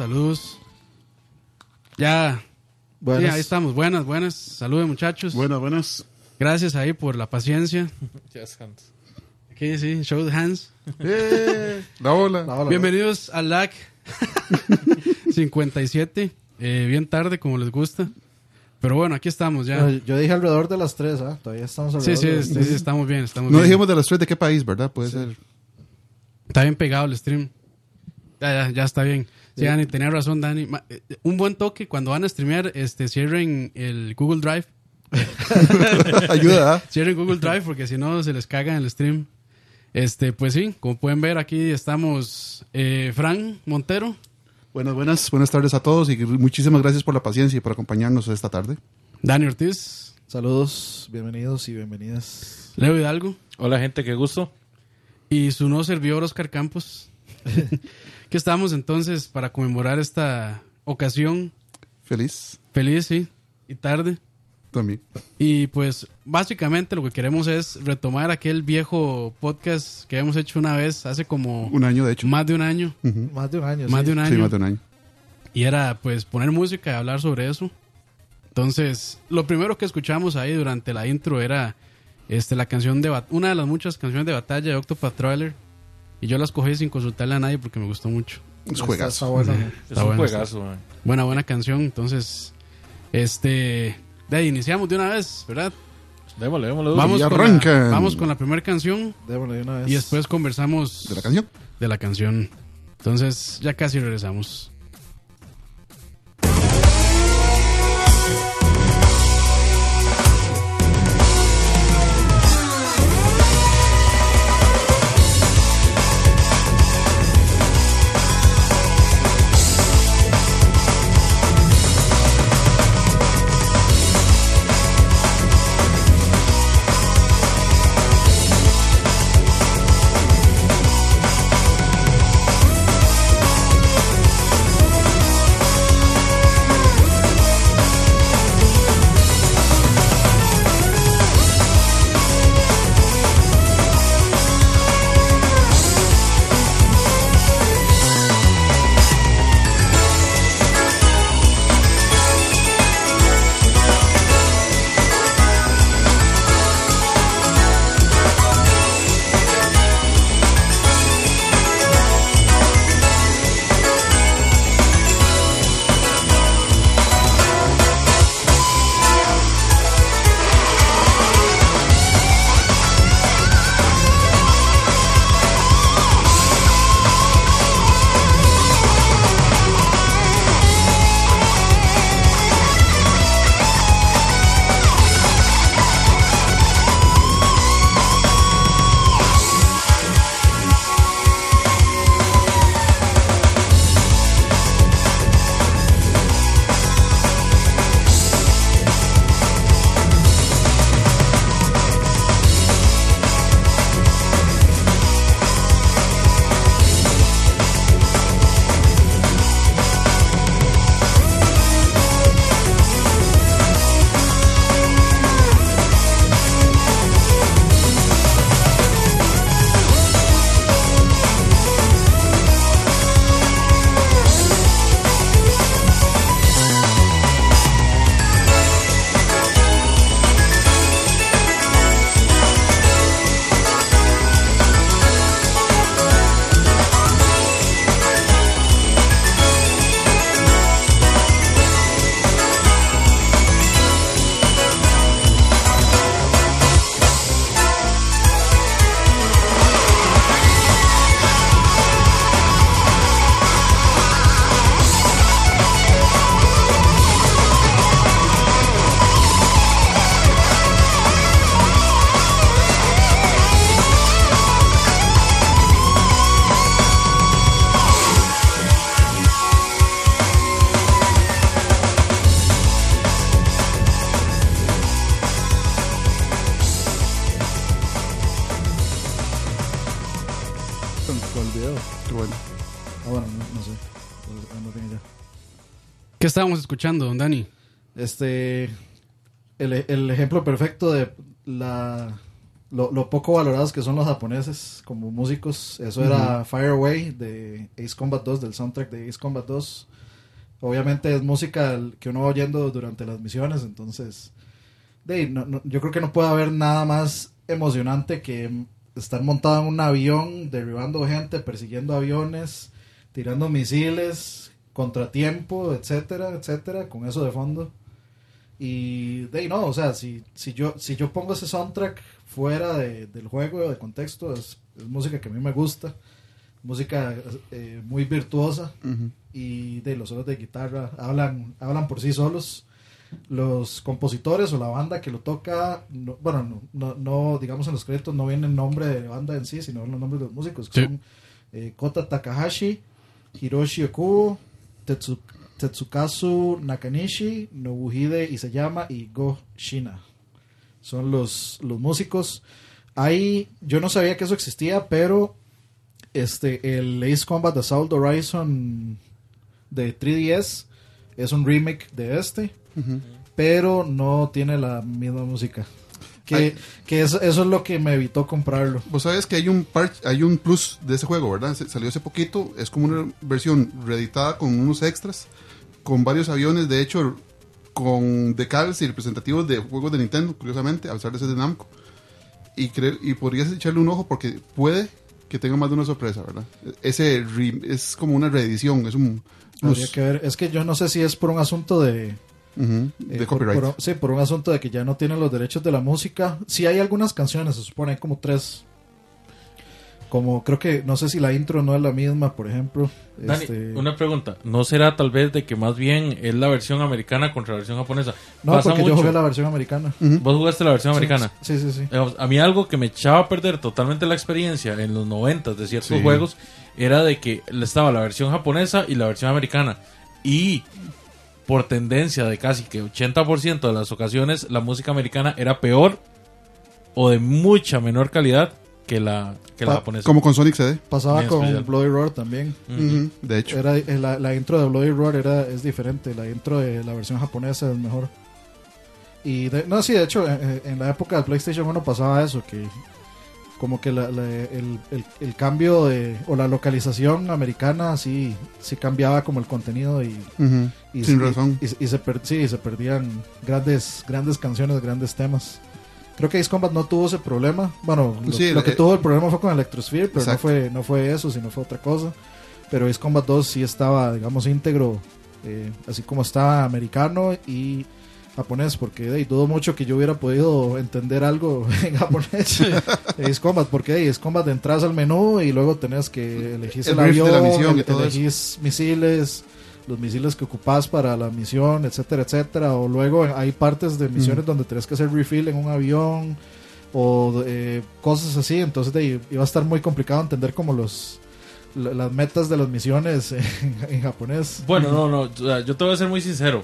Saludos. Ya. Buenas. Sí, ahí estamos. Buenas, buenas. Saludos, muchachos. Buenas, buenas. Gracias ahí por la paciencia. Yes, hands. Aquí sí, show the hands. Eh, la ola. La ola. Bienvenidos al LAC 57. Eh, bien tarde, como les gusta. Pero bueno, aquí estamos ya. Yo dije alrededor de las 3, ¿ah? Todavía estamos Sí, alrededor sí, de sí, sí, estamos bien, estamos No bien. dijimos de las tres de qué país, ¿verdad? Puede ser. Está bien pegado el stream. Ya, ya, ya está bien. Sí, Dani, tenía razón, Dani. Ma- eh, Un buen toque cuando van a streamear, este, cierren el Google Drive. Ayuda, ¿ah? Cierren Google Drive porque si no se les caga en el stream. Este, pues sí, como pueden ver aquí estamos eh, Fran Montero, Buenas, buenas. Buenas tardes a todos y muchísimas gracias por la paciencia y por acompañarnos esta tarde. Dani Ortiz, Saludos, bienvenidos y bienvenidas. Leo Hidalgo Hola, gente, qué gusto. y su no servidor Oscar Campos. que estamos entonces para conmemorar esta ocasión Feliz feliz, sí, y tarde. también. Y pues básicamente lo que queremos es retomar aquel viejo podcast que hemos hecho una vez hace como Un año, de hecho. más de un año. Más de un año. Más sí. de un Sí, año. más de un año. Y era pues poner música y hablar sobre eso. Entonces, lo primero que escuchamos ahí durante la intro era este la canción de una de las muchas canciones de batalla de Octopath Traveler. Y yo las cogí sin consultarle a nadie porque me gustó mucho. Es juegazo. está. Es Está un juegazo, man. Buena, buena canción. Entonces, este de ahí iniciamos de una vez, ¿verdad? Démosle, démosle. Vamos Y con, la, vamos con la primera canción Démosle de una vez. y después conversamos ¿De la canción? de la canción. Entonces, ya casi regresamos. Estábamos escuchando, don Dani? Este. El, el ejemplo perfecto de la lo, lo poco valorados que son los japoneses como músicos. Eso era Fire Away de Ace Combat 2, del soundtrack de Ace Combat 2. Obviamente es música que uno va oyendo durante las misiones, entonces de ahí, no- no- yo creo que no puede haber nada más emocionante que estar montado en un avión, derribando gente, persiguiendo aviones, tirando misiles, contratiempo, etcétera, etcétera, con eso de fondo. Y de ahí no, o sea, si, si, yo, si yo pongo ese soundtrack fuera de- del juego, de contexto, es, es música que a mí me gusta, música eh, muy virtuosa Ujú. y de los solos de guitarra hablan, hablan por sí solos. Los compositores o la banda que lo toca, no- bueno, no, no, no, digamos en los créditos no viene el nombre de banda en sí, sino los nombres de los músicos, que Sí. son eh, Kota Takahashi, Hiroshi Okubo, Tetsu- Tetsukazu Nakanishi, Nobuhide Isayama y Go Shina. Son los, los músicos. Ahí, yo no sabía que eso existía, pero este, el Ace Combat Assault Horizon de 3DS es un remake de este, pero no tiene la misma música. Que, que eso, eso es lo que me evitó comprarlo. Vos sabes que hay un hay un plus de ese juego, ¿verdad? Se- Salió hace poquito, es como una versión reeditada con unos extras, con varios aviones, de hecho, con decals y representativos de juegos de Nintendo, curiosamente, a pesar de ser de Namco. Y, cre- y podrías echarle un ojo porque puede que tenga más de una sorpresa, ¿verdad? Ese es como una reedición, es un plus Habría que ver. Es que yo no sé si es por un asunto de, Eh, de por- copyright. por- sí, por un asunto de que ya no tienen los derechos de la música. Sí hay algunas canciones, se supone, hay como tres. Como creo que, no sé si la intro no es la misma, por ejemplo. Dani, Este, una pregunta. ¿No será tal vez de que más bien es la versión americana contra la versión japonesa? no, Pasa porque yo jugué la versión americana. Vos jugaste la versión americana. Sí, sí, sí. A mí algo que me echaba a perder totalmente la experiencia en los 90 de ciertos Sí. juegos era de que estaba la versión japonesa y la versión americana. Y por tendencia de casi que 80% de las ocasiones la música americana era peor o de mucha menor calidad que la, que la japonesa. Como con Sonic CD. Pasaba Bien con especial. Bloody Roar también. De hecho. Era, eh, la, la intro de Bloody Roar era, es diferente. La intro de la versión japonesa es mejor. Y de- no, sí, de hecho, en, en la época del PlayStation 1 pasaba eso, que como que la- la- el, el- el cambio de, o la localización americana sí, sí cambiaba como el contenido y, Ujú, y- Sin y- razón. Y, y se, per- sí, se perdían grandes, grandes canciones, grandes temas. Creo que Ace Combat no tuvo ese problema. Bueno, lo, Sí, lo que eh, tuvo el problema fue con Electrosphere, pero no fue, no fue eso, sino fue otra cosa. Pero Ace Combat 2 sí estaba, digamos, íntegro, eh, así como estaba americano y japonés, porque de ahí, dudo mucho que yo hubiera podido entender algo en japonés de Ace Combat, porque de ahí, Ace Combat entras al menú y luego tenés que elegir El el, brief de avión, la misión y el- todo eso. elegís misiles, los misiles que ocupás para la misión, etcétera, etcétera. O luego hay partes de misiones donde tenés que hacer refill en un avión o eh, cosas así. Entonces de ahí, iba a estar muy complicado entender como los la- las metas de las misiones en, en japonés. Bueno, no, no, yo te voy a ser muy sincero.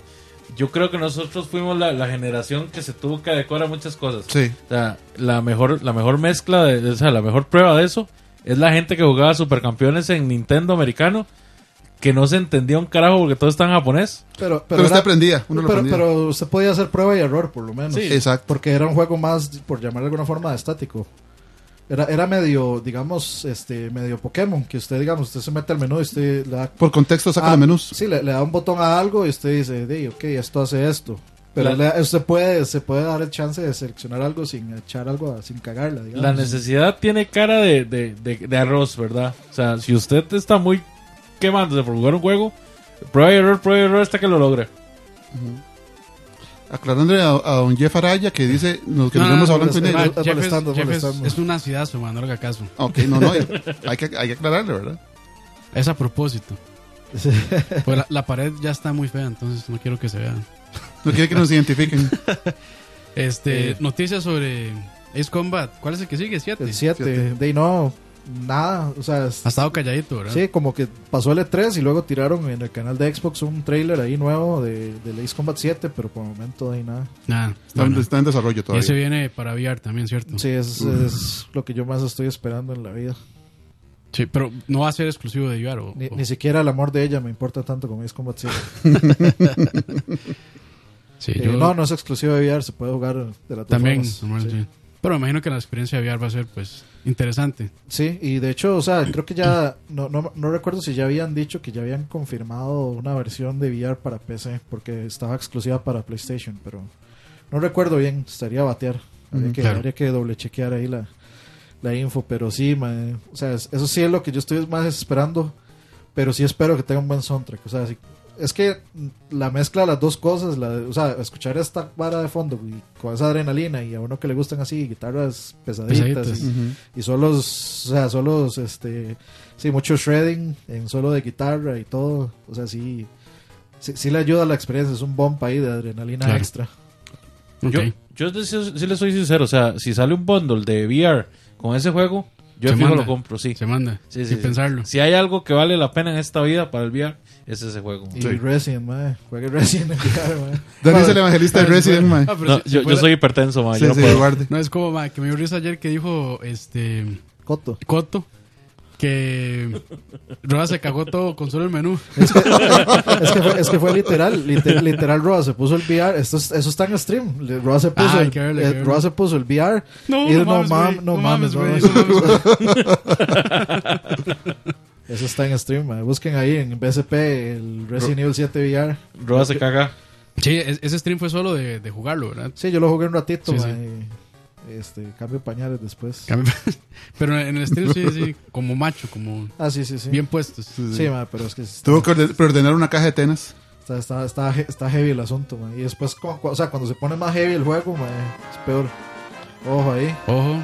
Yo creo que nosotros fuimos la, la generación que se tuvo que adecuar a muchas cosas. Sí. O sea, la mejor, la mejor mezcla, de, o sea, la mejor prueba de eso es la gente que jugaba supercampeones en Nintendo americano, que no se entendía un carajo porque todo está en japonés. Pero, Pero, usted era- aprendía. Uno lo pero, aprendía. pero usted podía hacer prueba y error, por lo menos. Sí. Exacto. Porque era un juego más, por llamarlo de alguna forma, estático. Era, era medio, digamos, este, medio Pokémon, que usted, digamos, usted se mete al menú y usted le da... Por contexto saca Ah, los menús. Sí, le, le da un botón a algo y usted dice, "Di, ok, esto hace esto. Pero La- le- usted puede, se puede dar el chance de seleccionar algo sin echar algo, a- sin cagarla, digamos. La necesidad tiene cara de, de, de, de arroz, ¿verdad? O sea, si usted está muy quemándose por jugar un juego, prueba y error, prueba y error hasta que lo logre. Aclarándole a, a don Jeff Araya que dice nos, que No, nos vemos no, negro. no, Ma, Jeff es- molestando, Jeff es- molestando. Es, un ancidazo, man, no le haga caso. Ok, no, no. hay, que, hay que aclararle, ¿verdad? Es a propósito. Pues la, la pared ya está muy fea, entonces no quiero que se vean. No quiere que nos identifiquen. Este, Eh. noticias sobre Ace Combat. ¿Cuál es el que sigue? ¿Siete? El 7, Siete. de no, nada, o sea, Ha estado calladito, ¿verdad? sí, como que pasó el E3 y luego tiraron en el canal de Xbox un trailer ahí nuevo de, de Ace Combat 7, pero por el momento de ahí nada. Nada. Está, en, está en desarrollo Y todavía. ese viene para VR también, ¿cierto? Sí, es, es lo que yo más estoy esperando en la vida. Sí, pero no va a ser exclusivo de VR. O, Ni, o- ni siquiera el amor de ella me importa tanto como Ace Combat 7. sí, Eh, yo no, no es exclusivo de VR, se puede jugar de la también. formas, normal, sí. sí. Pero me imagino que la experiencia de VR va a ser pues interesante. Sí, y de hecho, o sea, creo que ya, no, no, no recuerdo si ya habían dicho que ya habían confirmado una versión de VR para PC, porque estaba exclusiva para PlayStation, pero no recuerdo bien, estaría a batear. Habría, que, claro. habría que doble chequear ahí la, la info, pero sí, mae, o sea, es- eso sí es lo que yo estoy más esperando, pero sí espero que tenga un buen soundtrack, o sea, sí- es que la mezcla de las dos cosas, la, de- o sea, escuchar esta vara de fondo y con esa adrenalina y a uno que le gustan así guitarras pesaditas, Pesaditas. y- solos, o sea, solos, este, sí, mucho shredding en solo de guitarra y todo, o sea, sí, sí, sí le ayuda a la experiencia, es un bump ahí de adrenalina Claro. extra. Yo, yo sí le soy sincero, o sea, si sale un bundle de VR con ese juego, yo Se fijo manda. lo compro, sí. Se manda. Sí, sí, sin sí. pensarlo. Si hay algo que vale la pena en esta vida para el VR, es ese juego. Y Sí. Resident, mae, juegue Resident en VR, mae. Dani es el evangelista de Resident, mae. Ah, pero No, si- si yo, soy hipertenso. Sí, yo no sí, puedo. guarde. No es como ma, que me dio risa ayer que dijo este Coto. Coto que Roa se cagó todo con solo el menú. Es que, es que fue, es que fue literal, liter- literal, Roa se puso el VR, esto es- eso está en stream, Roa se puso, Ah, el, verlo, hay eh. Roa se puso el VR, No, y no no, mames, no mames, mames, eso- está en stream, mae. busquen ahí en BSP el Resident Evil 7 VR. Roa se caga. Sí, es- ese stream fue solo de, de jugarlo, ¿verdad? Sí, yo lo jugué un ratito, Sí, sí. mae, Este, cambio pañales después. Pero en el stream sí, sí, como macho, como Ah, sí, sí, sí. bien puestos. Sí, sí. Sí, mae, pero es que está, Tuvo que orde- preordenar una caja de tenas. está, está, está, está heavy el asunto. Y después, o sea, cuando se pone más heavy el juego, es peor. Ojo ahí. Ojo,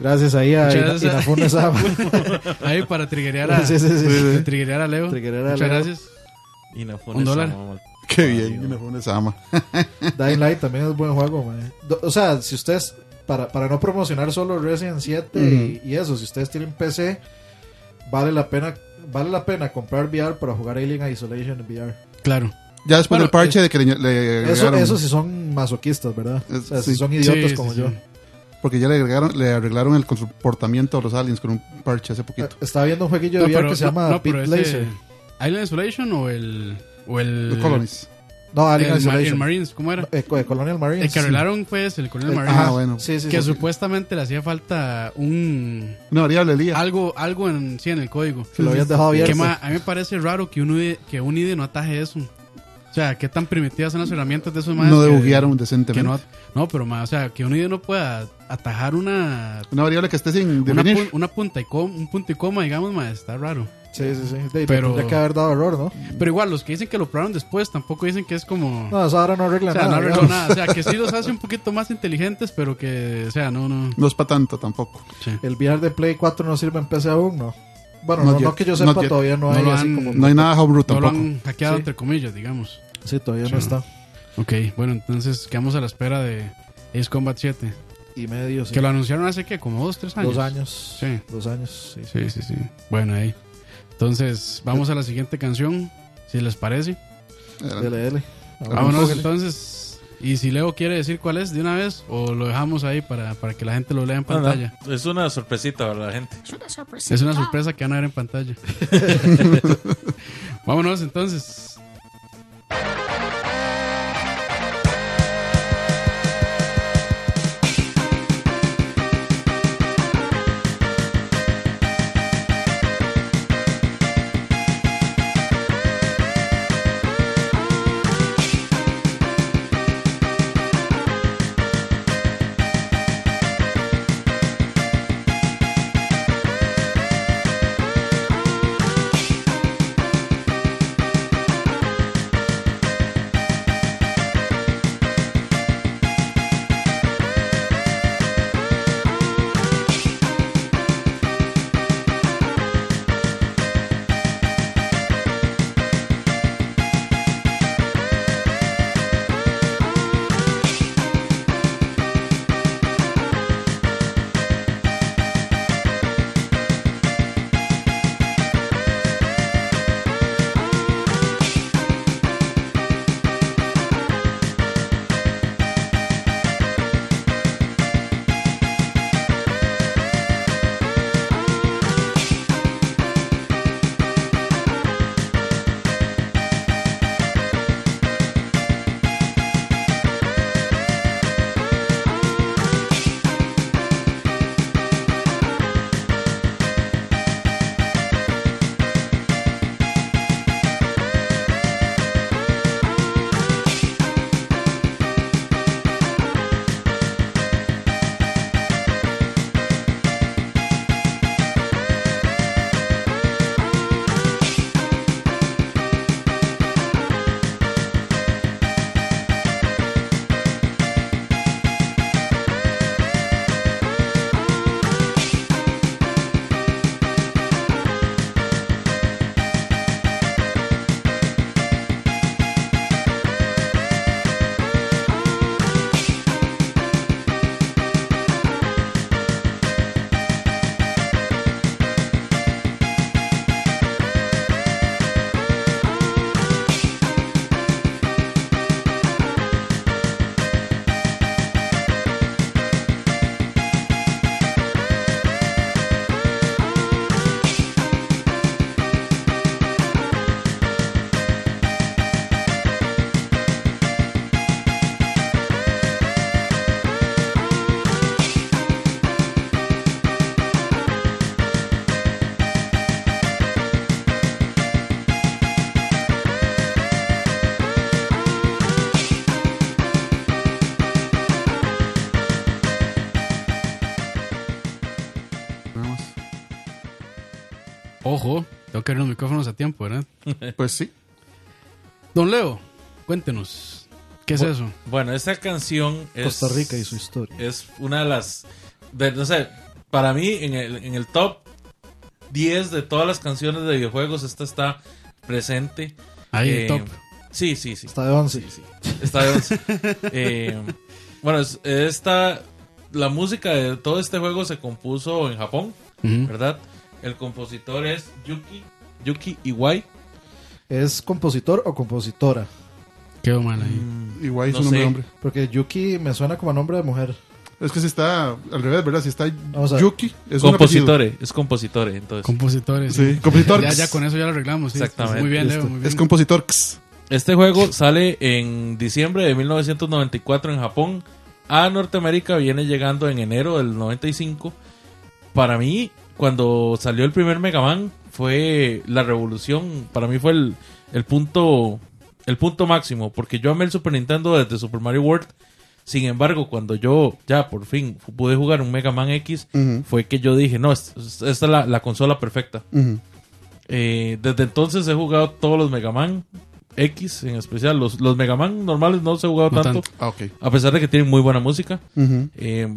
Gracias ahí a. Inafune Sama. ahí para triggerear a, Sí, sí, sí, sí. triggerear a Leo. Triggerear a Muchas Leo. gracias. Fue Un dólar. Qué bien, y me fue una sama. Dying Light también es buen juego. Do- O sea, si ustedes, para, para no promocionar solo Resident 7 y, y eso, si ustedes tienen PC, vale la pena vale la pena comprar VR para jugar Alien Isolation en VR. Claro. Ya después Bueno, del parche de que le, le Eso, eso sí son masoquistas, ¿verdad? O sea, Sí. si son idiotas Sí, como sí. yo. Porque ya le agregaron, le arreglaron el comportamiento a los aliens con un parche hace Eh, poquito. Estaba viendo un jueguillo No, de VR pero- que se no, llama no, Pit Laser. ¿Island Isolation o el. O el. The Colonies. No, Alien el. Marines, ¿cómo era? Co- Colonial Marines. El que arreglaron fue ese, el Colonel Eh, Marines. Ah, bueno. Sí, sí, que sí. supuestamente le hacía falta un. Una variable Lía. Algo, algo en, sí, en el código. Que lo habían dejado Que abierto. a mí me parece raro que un, IDE, que un IDE no ataje eso. O sea, qué tan primitivas son las herramientas de esos más No debuguearon decentemente. que no, no, pero ma, o sea, que un IDE no pueda atajar una Una variable que esté sin una, definir. pu- una punta y coma, un punto y coma, digamos, ma, está raro. Sí, sí, sí. De- Pero- Tendría que haber dado error, ¿no? Pero igual, los que dicen que lo probaron después tampoco dicen que es como... No, eso ahora no arregla o sea, nada. no arregló digamos. nada. O sea, que sí los hace un poquito más inteligentes, pero que, o sea, no, no. No es para tanto tampoco. sí. El VR de Play 4 no sirve en PC aún, ¿no? Bueno, no, que yo sepa, todavía no, No hay así como... No hay nada homebrew No lo tampoco. han hackeado, Sí. entre comillas, digamos. Sí, todavía Sí. no está. Ok, bueno, entonces quedamos a la espera de Ace Combat 7. Y medio, sí. Que lo anunciaron hace, ¿qué? Como dos, tres años. Dos años. Sí. Dos años, sí. Sí, sí, sí. Bueno, ahí. Entonces, vamos a la siguiente canción, si les parece. Dele. Ahora, Vámonos entonces. Y si Leo quiere decir cuál es de una vez, o lo dejamos ahí para, para que la gente lo lea en No, no, pantalla. Es una sorpresita para la gente. Es una sorpresa que van a ver en pantalla. Vámonos entonces. Abrir los micrófonos a tiempo, ¿verdad? Pues sí. Don Leo, cuéntenos. ¿Qué es Bu- eso? Bueno, esta canción es. Costa Rica y su historia. Es una de las. de- no sé, para mí, en el, en el top 10 de todas las canciones de videojuegos, esta está presente. Ahí, Eh, top. Sí, sí, sí. Está de 11. Sí, sí. Está de 11. Eh, bueno, es- esta. La música de todo este juego se compuso en Japón. ¿verdad? El compositor es Yuki, Yuki Iwai. ¿Es compositor o compositora? Quedó mal ahí. Igual es No un nombre sé. de hombre. Porque Yuki me suena como a nombre de mujer. Es que si está al revés, ¿verdad? Si está. Yuki, es un. Compositore, es compositore, entonces. Compositores. Sí, compositor. Ya, ya con eso ya lo arreglamos. sí. Exactamente. Muy bien, Leo. Muy bien. Es compositor. X. Este juego sale en diciembre de 1994 en Japón. A Norteamérica viene llegando en enero del 95. Para mí, cuando salió el primer Mega Man, fue la revolución. Para mí fue el, el punto el punto máximo. Porque yo amé el Super Nintendo desde Super Mario World. Sin embargo, cuando yo ya por fin pude jugar un Mega Man X, fue que yo dije, no, es- es- esta es la, la consola perfecta. Eh, desde entonces he jugado todos los Mega Man X en especial. Los, los Mega Man normales no los he jugado No tanto, tanto. Ah, a pesar de que tienen muy buena música. Eh,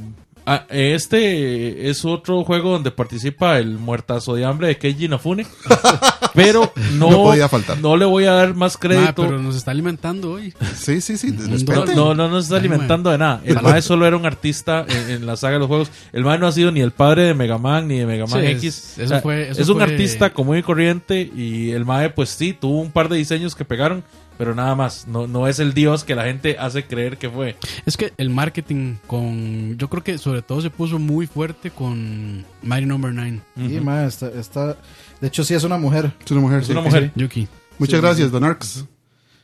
ah, este es otro juego donde participa el muertazo de hambre de Keiji Inafune. pero no, No podía faltar. no le voy a dar más Ah, crédito. pero nos está alimentando hoy. Sí, sí, sí. No, No, no, no nos está Ay, alimentando de nada. El. MAE solo era un artista en, en la saga de los juegos. El MAE no ha sido ni el padre de Mega Man ni de Mega Man Sí, X. es- eso O sea, fue- eso es un fue- artista común y corriente. Y el MAE, pues sí, tuvo un par de diseños que pegaron. Pero nada más. No, no es el dios que la gente hace creer que fue. Es que el marketing con. Yo creo que sobre todo se puso muy fuerte con Mighty Number 9. Y ma, está, está- De hecho, sí es una mujer. Es una mujer. Es sí. una mujer. Yuki. Muchas Sí, gracias, sí. Don Arx.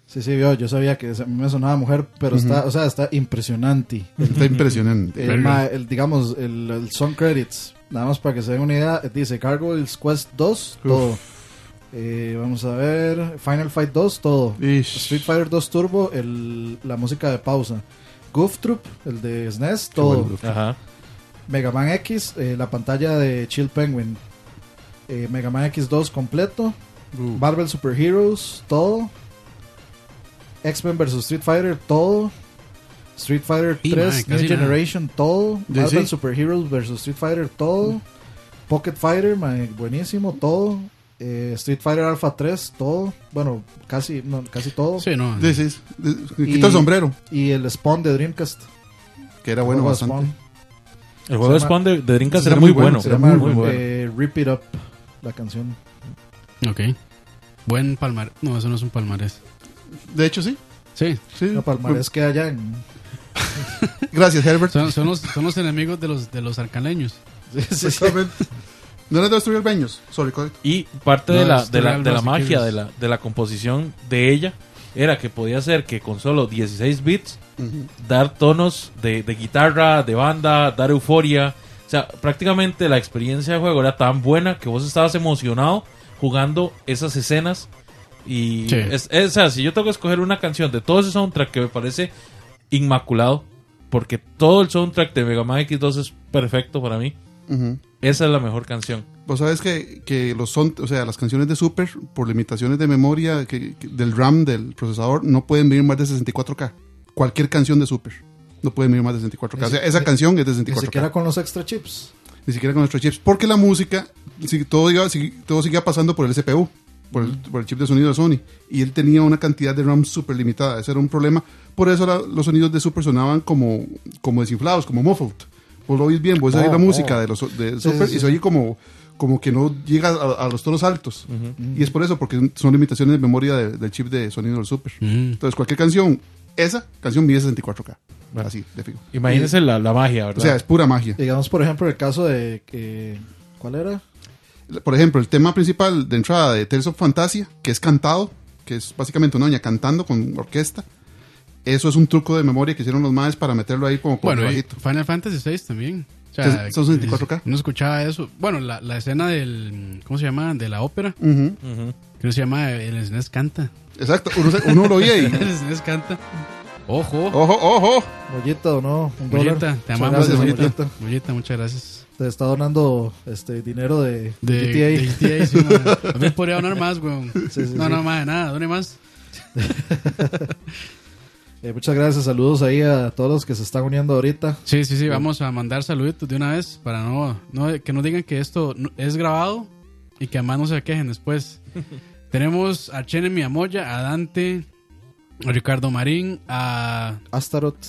Sí, sí, yo, yo sabía que a mí me sonaba mujer, pero está, o sea, está impresionante. Está impresionante. El, el, digamos, el, el song credits, nada más para que se den una idea, dice Gargoyles Quest 2, todo. Eh, vamos a ver, Final Fight 2, todo. Ish. Street Fighter 2 Turbo, el, la música de pausa. Goof Troop, el de SNES, todo. bueno. Ajá. Mega Man X, eh, la pantalla de Chill Penguin. Eh, Mega Man X2 completo. Uh, Marvel Super Heroes, todo. X-Men vs Street Fighter, todo. Street Fighter Y, 3 mae, New nada. Generation, todo. Marvel sí. Super Heroes vs Street Fighter, todo. Pocket Fighter, mae, buenísimo, todo. Eh, Street Fighter Alpha 3, todo. Bueno, casi, no, casi todo. Sí, no. sí, sí, Y- Quita el sombrero, Y el Spawn de Dreamcast. que era bueno bastante. Spawn. El juego de Spawn de, de Dreamcast era muy bueno, bueno. Se llama muy bueno. eh, Rip It Up, la canción. Ok. Buen palmarés. No, eso no es un palmarés. De hecho, sí. Sí. sí. La palmarés que allá en. Gracias, Herbert. Son, son los, son los enemigos de los, de los arcaneños. Sí, sí, sí. Exactamente. No le destruir Beños. Sorry, correcto. Y parte No, de la, de la, de la magia de la, de la composición de ella era que podía ser que con solo 16 bits dar tonos de, de guitarra, de banda, dar euforia. O sea, prácticamente la experiencia de juego era tan buena que vos estabas emocionado jugando esas escenas. Y, Sí. es, es- o sea, si yo tengo que escoger una canción de todo ese soundtrack que me parece inmaculado, porque todo el soundtrack de Mega Man X2 es perfecto para mí, Ujú. esa es la mejor canción. Vos sabes que, que los son, o sea, las canciones de Super, por limitaciones de memoria que- que- del RAM del procesador, no pueden venir más de 64K. Cualquier canción de Super no puede venir más de 64K. O sea, esa Ni- canción es de Ni 64K. siquiera con los extra chips. Ni siquiera con nuestros chips. Porque la música, si- todo, iba, si- todo seguía pasando por el CPU, por el, por el chip de sonido de Sony. Y él tenía una cantidad de RAM súper limitada. Ese era un problema. Por eso la- los sonidos de Super sonaban como, como desinflados, como muffled. Vos lo oís bien, vos oís Oh, la música oh. de los de Sí, Super sí, y se oye como, como que no llega a, a los tonos altos. Y es por eso, porque son limitaciones de memoria de- del chip de sonido del Super. Entonces, cualquier canción, esa canción mide 64K. Así, de fijo. Imagínense la, la magia, O ¿verdad? sea, es pura magia. Digamos, por ejemplo, el caso de. que ¿Cuál era? por ejemplo, el tema principal de entrada de Tales of Fantasia, que es cantado, que es básicamente una doña cantando con orquesta, eso es un truco de memoria que hicieron los maes para meterlo ahí como por Bueno, y debajito. Final Fantasy VI también. O Es- son 64K. No escuchaba eso. Bueno, la, la escena del. ¿Cómo se llama? De la ópera. Ujú, Ujú. Que se llama El SNES canta. Exacto, uno, uno lo oía y El SNES canta. Ojo. Ojo, ojo. Mollita o no, un dólar. Mollita, te amamos, gracias, Mollita. Mollita. Mollita. Mollita, muchas gracias. Te está donando este dinero de, De, GTA. de GTA, sí, man. También podría donar más, weón. Sí, sí, no, sí. no, más, nada, done más. Eh, muchas gracias, saludos ahí a todos los que se están uniendo ahorita. Sí, sí, sí, vamos a mandar saluditos de una vez para no, no que nos digan que esto es grabado y que además no se quejen después. Tenemos a Chene Miyamoya, a Dante, a Ricardo Marín, a Astaroth,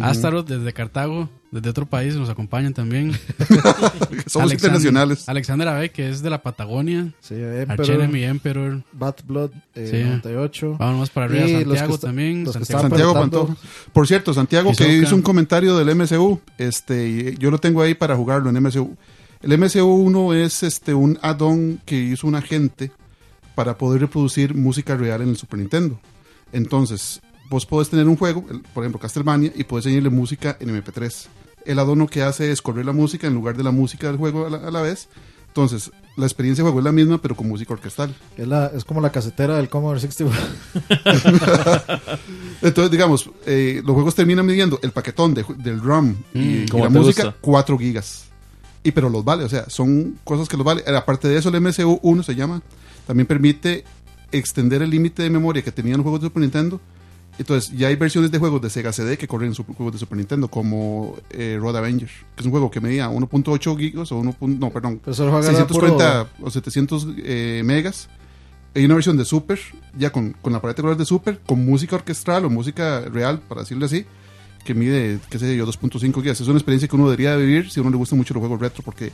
Astaroth desde Cartago, desde otro país nos acompañan también. Somos internacionales. Alexander Abe, que es de la Patagonia. sí, A Emperor, Chene Mi Emperor. Bad Blood eh, Sí. 98. Vamos para arriba, Y Santiago está- también. Santiago. Santiago Pantoja. Por cierto, Santiago que hizo un comentario del MCU, este, y yo lo tengo ahí para jugarlo en MCU. El MCU 1 es este un add-on que hizo un agente para poder reproducir música real en el Super Nintendo. Entonces, vos podés tener un juego, el- por ejemplo Castlevania, y podés añadirle música en MP3. El add-on lo que hace es correr la música en lugar de la música del juego a la, a la vez. Entonces, la experiencia de juego es la misma, pero con música orquestal. Es, la- es como la casetera del Commodore 64. Entonces, digamos, eh, los juegos terminan midiendo el paquetón de- del RAM y, Mm, y ¿cómo la música, gusta? 4 gigas. Y pero los vale, o sea, son cosas que los vale. Eh, Aparte de eso, el MCU 1 se llama, también permite extender el límite de memoria que tenían los juegos de Super Nintendo. Entonces, ya hay versiones de juegos de Sega CD que corren en su- juegos de Super Nintendo, como eh, Road Avenger, que es un juego que medía 1.8 gigas o 1. punto- No, perdón, Pero eso lo juega era 640 o 700 eh, megas. Hay una versión de Super, ya con, con la paleta de colores de Super, con música orquestral o música real, para decirlo así, que mide, qué sé yo, 2.5 gigas. Es una experiencia que uno debería de vivir si a uno le gustan mucho los juegos retro, porque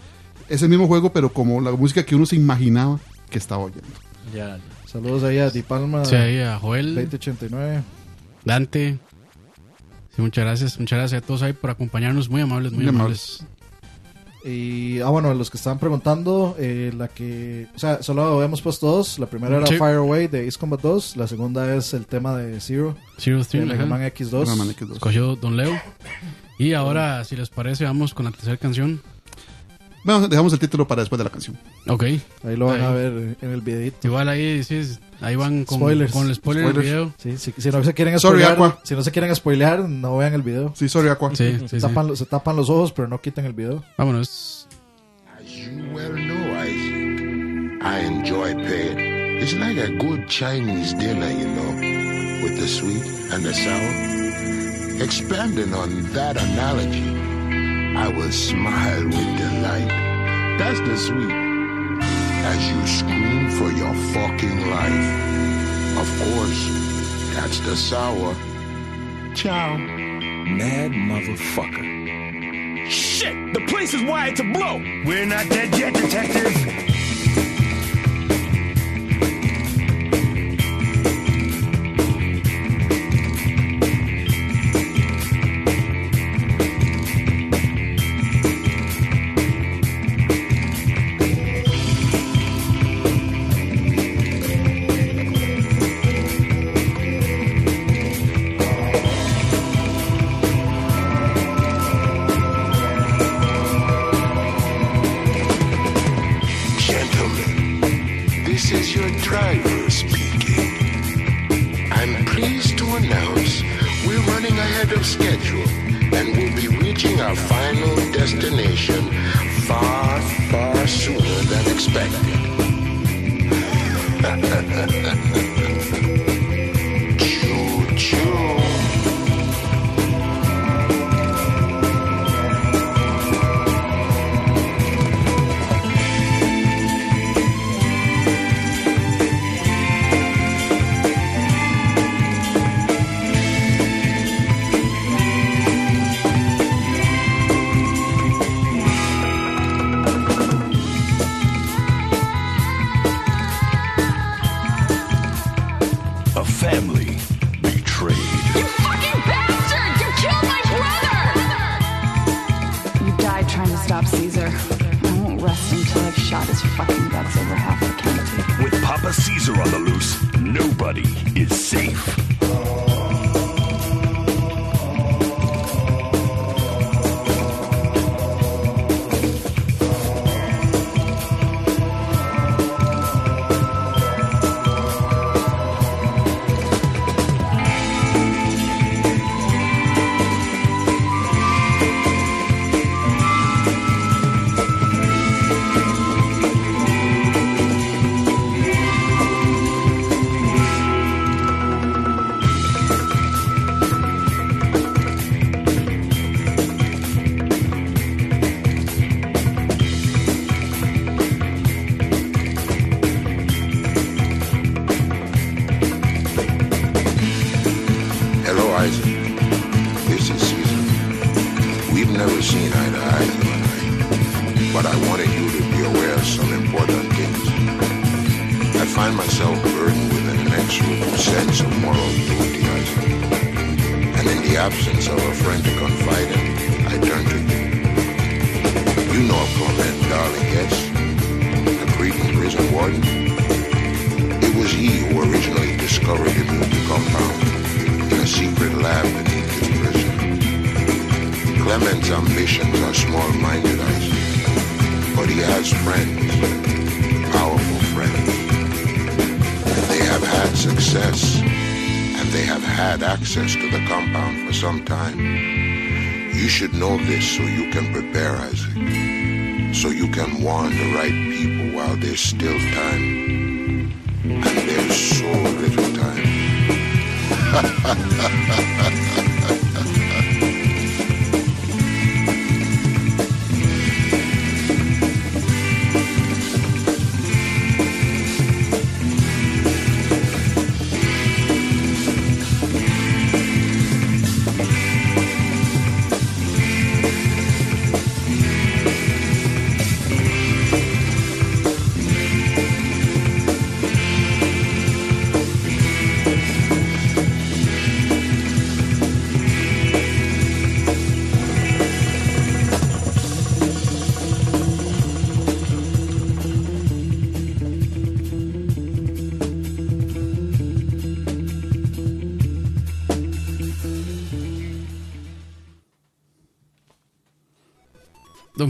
es el mismo juego, pero como la música que uno se imaginaba que estaba oyendo. Ya, Saludos ahí a Di Palma Sí, ahí a Joel, 2089. Dante. Sí, muchas gracias. Muchas gracias a todos ahí por acompañarnos. Muy amables, muy, Muy amables. Y, ah, bueno, los que estaban preguntando, eh, la que, o sea, solo habíamos puesto dos. La primera era Sí. Fire Away de Ace Combat 2. La segunda es el tema de Zero Zero de ajá. Man X2. Mega Man X2. Escogió Don Leo. Y ahora, si les parece, vamos con la tercera canción. Bueno, dejamos el título para después de la canción. Ok. Ahí lo van Ahí. a ver en el videito. Igual ahí, sí, ahí van con, Spoilers. con el spoiler del Spoilers. video. Sí, si, si no se quieren Sorry, spoilear, Aqua. si no se quieren spoilear, no vean el video. Sí, sorry, Aqua. Sí, sí, sí. Tapan lo- Se tapan los ojos, pero no quiten el video. Vámonos. As you well know, Isaac, I enjoy pain. It's like a good Chinese dinner, you know, with the sweet and the sour. Expanding on that analogy, I will smile with delight. That's the sweet. As you scream for your fucking life. Of course, that's the sour. Ciao. Mad motherfucker. Shit! The place is wired to blow! We're not dead yet, detective! is still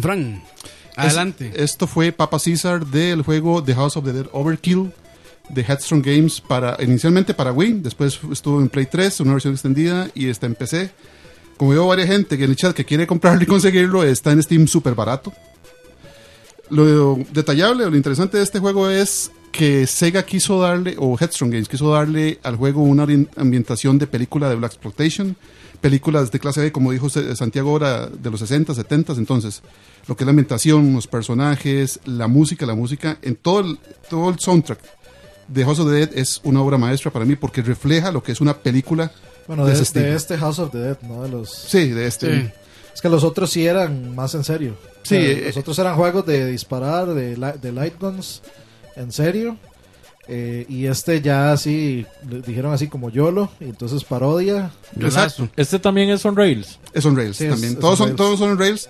Fran, adelante. Es- esto fue Papa Caesar del juego The House of the Dead Overkill de Headstrong Games para inicialmente para Wii, después estuvo en Play 3, una versión extendida y está en PC. Como veo varias gente que en el chat que quiere comprarlo y conseguirlo, está en Steam súper barato. Lo detallable o lo interesante de este juego es que Sega quiso darle, o Headstrong Games quiso darle al juego una ambientación de película de Black Exploitation, películas de clase B, como dijo Santiago ahora, de los 60, 70, entonces, lo que es la ambientación, los personajes, la música, la música, en todo el, todo el soundtrack de House of the Dead es una obra maestra para mí porque refleja lo que es una película Bueno, de de, ese estilo. de este House of the Dead, ¿no? De los... Sí, de este. Sí. Es que los otros sí eran más en serio. Sí, O sea, eh, los otros eran juegos de disparar, de, de light guns, en serio. Eh, y este ya así, le dijeron así como YOLO, y entonces parodia. Yolazo. Este también es on Rails. Es on Rails Sí, es- también. es todos, on son, Rails. todos son en Rails.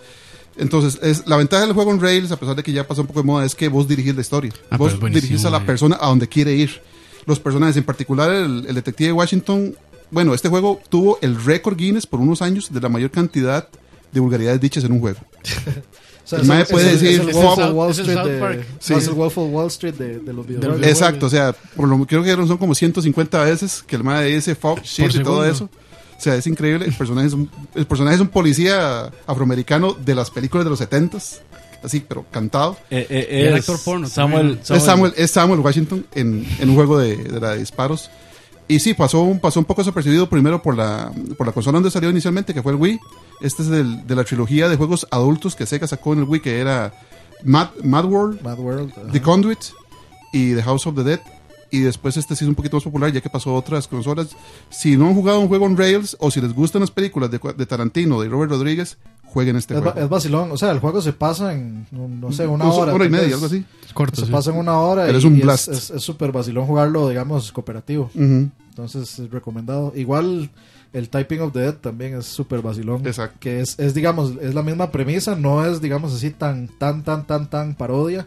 Entonces, es, la ventaja del juego en Rails, a pesar de que ya pasó un poco de moda, es que vos dirigís la historia. Ah, vos es dirigís a la eh. persona a donde quiere ir. Los personajes, en particular el, el detective de Washington. Bueno, este juego tuvo el récord Guinness por unos años de la mayor cantidad de vulgaridades dichas en un juego. Sea, El es mae es puede es decir, el Wall Es Street de. Sí. es el Wall Street de, de los videojuegos. Exacto, o sea, por lo creo que son como 150 veces que el mae dice fuck, shit y todo eso. O sea, es increíble. El personaje es un, el personaje es un policía afroamericano de las películas de los 70s. Así, pero cantado. Eh, eh, Y el es actor porno Samuel, también. Es Samuel, es Samuel Washington en, en un juego de, de la de disparos. Y sí, pasó, un- pasó un poco desapercibido primero por la, por la consola donde salió inicialmente, que fue el Wii. Este es del- de la trilogía de juegos adultos que Sega sacó en el Wii, que era Mad, Mad World, Mad World. ajá. The Conduit y The House of the Dead. Y después este sí es un poquito más popular ya que pasó a otras consolas. Si no han jugado un juego en Rails o si les gustan las películas de, de Tarantino, de Robert Rodríguez, jueguen este Es, juego. es vacilón, o sea, el juego se pasa en, no sé, una Una hora. hora y media, algo así. Es corto, Se sí. pasa en una hora Pero y es un blast. es súper vacilón jugarlo, digamos, cooperativo. Ujú. Entonces, es recomendado. Igual, el Typing of the Dead también es súper vacilón. Exacto. Que es, es, digamos, es la misma premisa, no es, digamos, así tan, tan, tan, tan, tan parodia.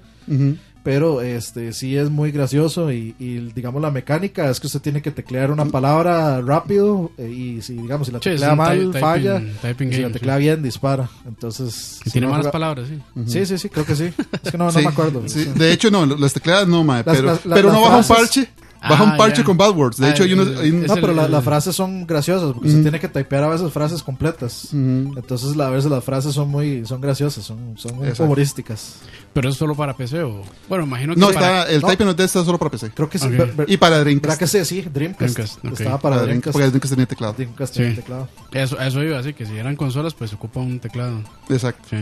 Pero este sí es muy gracioso y, y, digamos la mecánica es que usted tiene que teclear una palabra rápido eh, y si digamos si la teclea mal falla typing- typing y si la teclea bien dispara entonces si tiene no malas juega- palabras, sí. sí sí sí creo que sí es que no, no Sí, me acuerdo sí. De hecho, no, las tecladas no, mae, Las- pero, las- las- pero las no baja un parche. Baja Ah, un parche ya. con bad words. De Ah, hecho, hay, unos, hay un- no pero el- la- el- las frases son graciosas porque usted tiene que typear a veces frases completas entonces a veces las frases son muy son graciosas son, son humorísticas Pero es solo para PC o. Bueno, imagino que no, para- está, el no. Typing of Death está solo para PC. creo que sí Y para ¿verdad Dreamcast. que sí? sí Dreamcast, Dreamcast, estaba para Para Dreamcast, Porque Dreamcast tenía teclado. Dreamcast Sí. tiene teclado Eso, eso iba así, que si eran consolas, pues se ocupa un teclado. Exacto. Sí.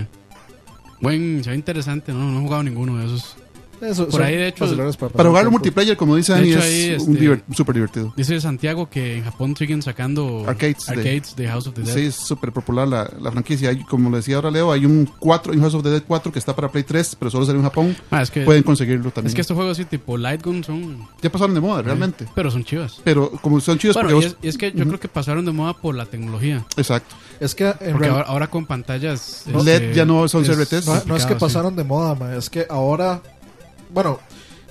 Buen, se ve interesante, no, no he jugado ninguno de esos. Eso, Por ahí, de hecho, para, Para el tiempo. multiplayer, como dice Dani, hecho, es ahí, este, súper divertido. Dice Santiago que en Japón siguen sacando Arcades de- arcades de, House of the Dead. Sí, es súper popular la, la franquicia. Hay, como le decía ahora Leo, hay un 4, un House of the Dead 4 que está para Play 3, pero solo salió en Japón. Ah, es que, Pueden conseguirlo también. es que estos juegos así tipo Light Gun son... Ya pasaron de moda, realmente. Pero son chivas. Pero como son chidos Bueno, porque y vos- es, y es que yo creo que pasaron de moda por la tecnología. Exacto. Es que en Porque real- ahora, ahora con pantallas... LED este, ya no son CRTs. no, no es que pasaron de moda, ma, es que ahora, bueno,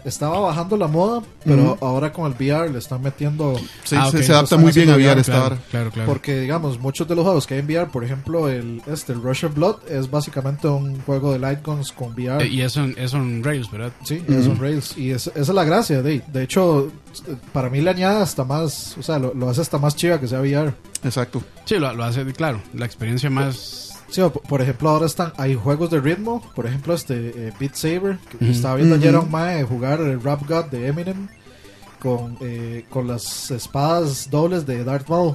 estaba bajando la moda, pero ahora con el VR le están metiendo Sí, Ah, se, adapta muy bien a VR VR, esta Claro, hora. claro, claro. Porque, digamos, muchos de los juegos que hay en VR, por ejemplo, el, este, el Rush of Blood, es básicamente un juego de Light Guns con VR. Eh, y eso en, eso en Rails, ¿verdad? Sí, es un Rails. Y es- esa es la gracia. De, de hecho, para mí le añade hasta más, o sea, lo, lo hace hasta más chiva que sea VR. Exacto. Sí, lo, lo hace, claro, la experiencia más... Sí, por ejemplo, ahora están, hay juegos de ritmo, por ejemplo, este eh, Beat Saber, que estaba viendo ayer a un mae jugar el Rap God de Eminem con, eh, con las espadas dobles de Darth Maul.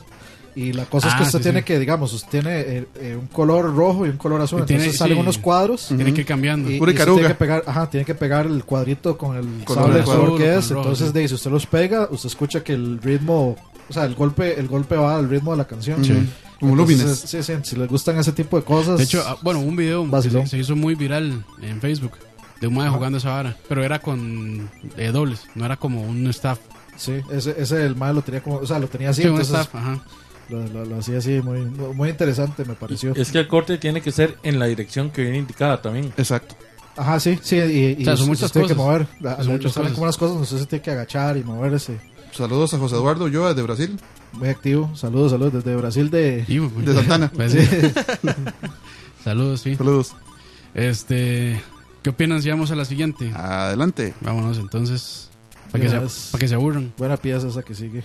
Y la cosa es que Ah, usted sí, tiene sí. que, digamos, usted tiene eh, eh, un color rojo y un color azul. Tiene- entonces salen sí. unos cuadros. Tiene que ir cambiando. Y, y tiene que pegar, ajá, tiene que pegar el cuadrito con el Color sable color que es. rojo, Entonces, sí. de, si usted los pega, usted escucha que el ritmo, o sea, el golpe, el golpe va al ritmo de la canción. Sí. Como Entonces. Sí, sí, si les gustan ese tipo de cosas. De hecho, ah, bueno, un video que Vacilón. se, hizo muy viral en Facebook de un mae jugando esa vara, pero era con eh, dobles, no era como un staff. sí, ese, ese el lo tenía como, o sea, lo tenía así, Sí, un entonces staff, ajá. lo, lo- lo hacía así, muy, muy interesante me pareció. Es que el corte tiene que ser en la dirección que viene indicada también. Exacto. Ajá, sí, sí, y, y O sea, son usted muchas tiene que cosas. mover, la- Son le- muchas le salen cosas. como unas cosas usted se tiene que agachar y moverse. Saludos a José Eduardo Ulloa de Brasil, Muy activo. Saludos, saludos desde Brasil de... De Santana. pues, sí. Saludos, sí. Saludos. Este, ¿qué opinan si vamos a la siguiente? Adelante. Vámonos entonces, para que, se, para que se aburran. Buena pieza esa que sigue.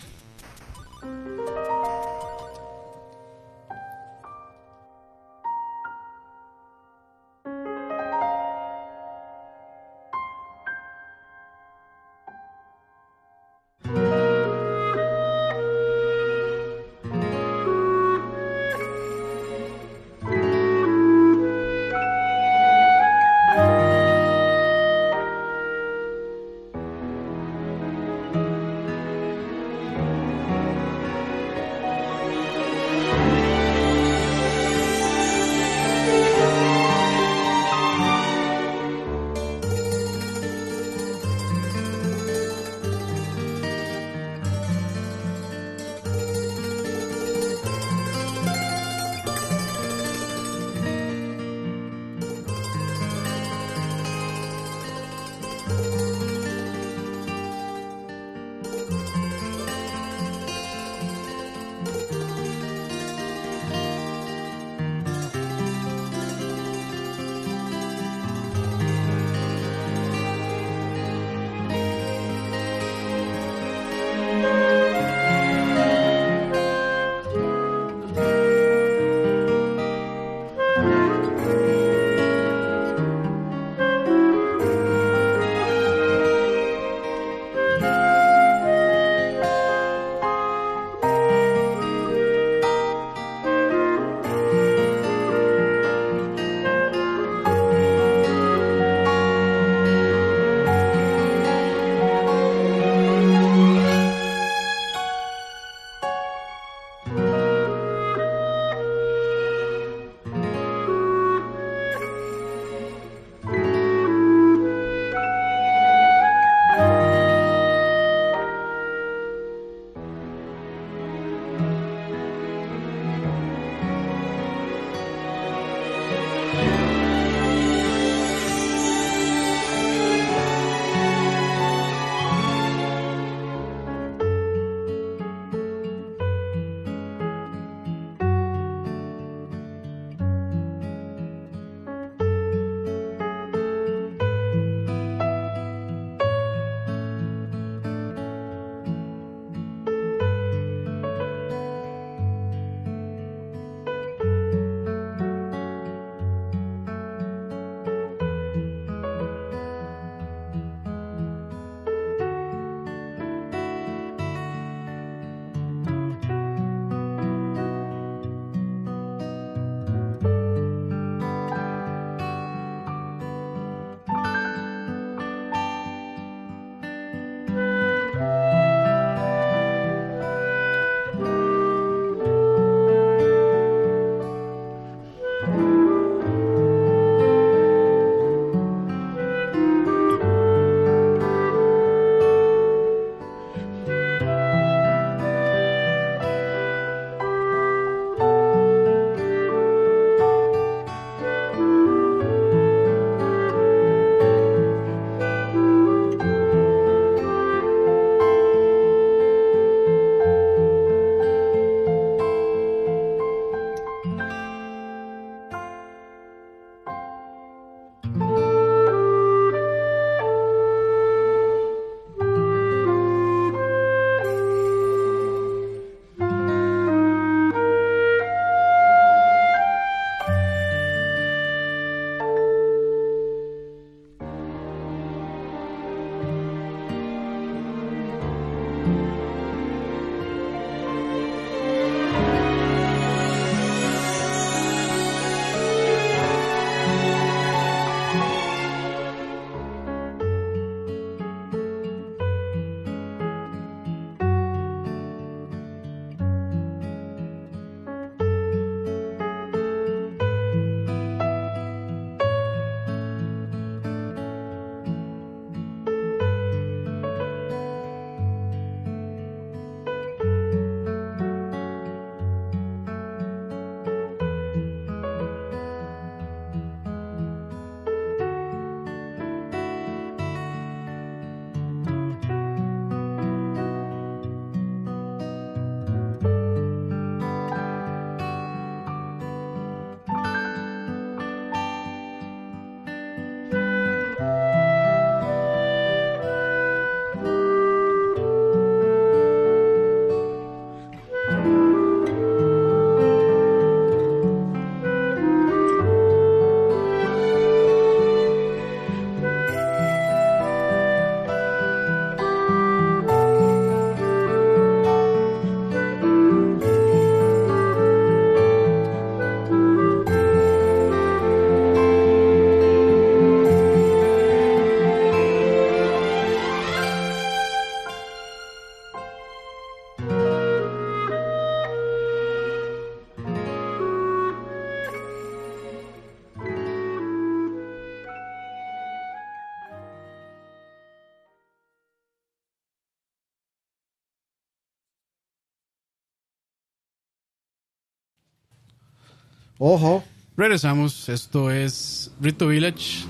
Ojo, Regresamos. Esto es Rito Village.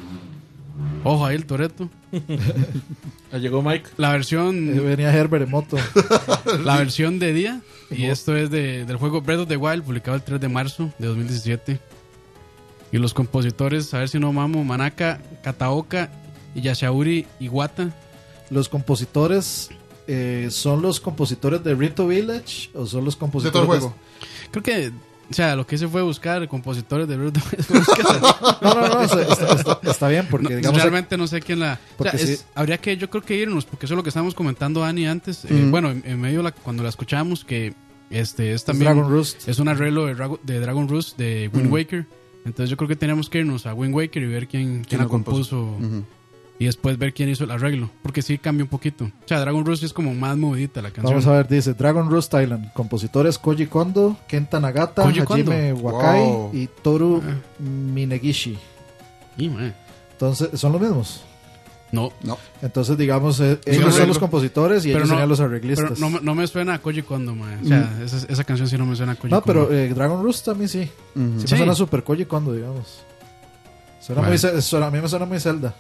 Ojo ahí el Toreto. Ah, Llegó Mike. La eh, versión, venía Herbert en moto. la versión de día. Y esto es de, del juego Breath of the Wild, publicado el 3 de marzo de 2017. Y los compositores, a ver si no mamo, Manaka, Kataoka y Yashauri Iwata. Los compositores eh, son los compositores de Rito Village o son los De compositores todo el juego. Creo que, o sea, lo que hice fue buscar compositores de buscar- No, no, no, está, está- está- está bien porque No, digamos realmente no sé quién la. o Porque sea, es- sí. habría que, yo creo que irnos, porque eso es lo que estábamos comentando Dani antes. eh, bueno, en, en medio la, cuando la escuchamos, que este es también. Dragon Roost. Es un arreglo de, Drago- de Dragon Roost de Wind Waker. Entonces yo creo que teníamos que irnos a Wind Waker y ver quién, quién la compuso? Y después ver quién hizo el arreglo. Porque sí cambia un poquito. O sea, Dragon Roost es como más movidita la canción. Vamos a ver, dice Dragon Roost Island. Compositores Koji Kondo, Kenta Nagata, Koji Hajime Wakai Wow. y Toru Ah. Minegishi. Y, Entonces, son los mismos. No, No. Entonces, digamos, eh, ellos son los compositores y Pero ellos no- serían los pero arreglistas. no, me- no me suena a Koji Kondo, mae. O sea, esa, esa canción sí no me suena a Koji No, Kondo. pero eh, Dragon Roost a mí sí. Sí, Sí. me suena super Koji Kondo, digamos. Suena Bueno. muy, suena- a mí me suena muy Zelda.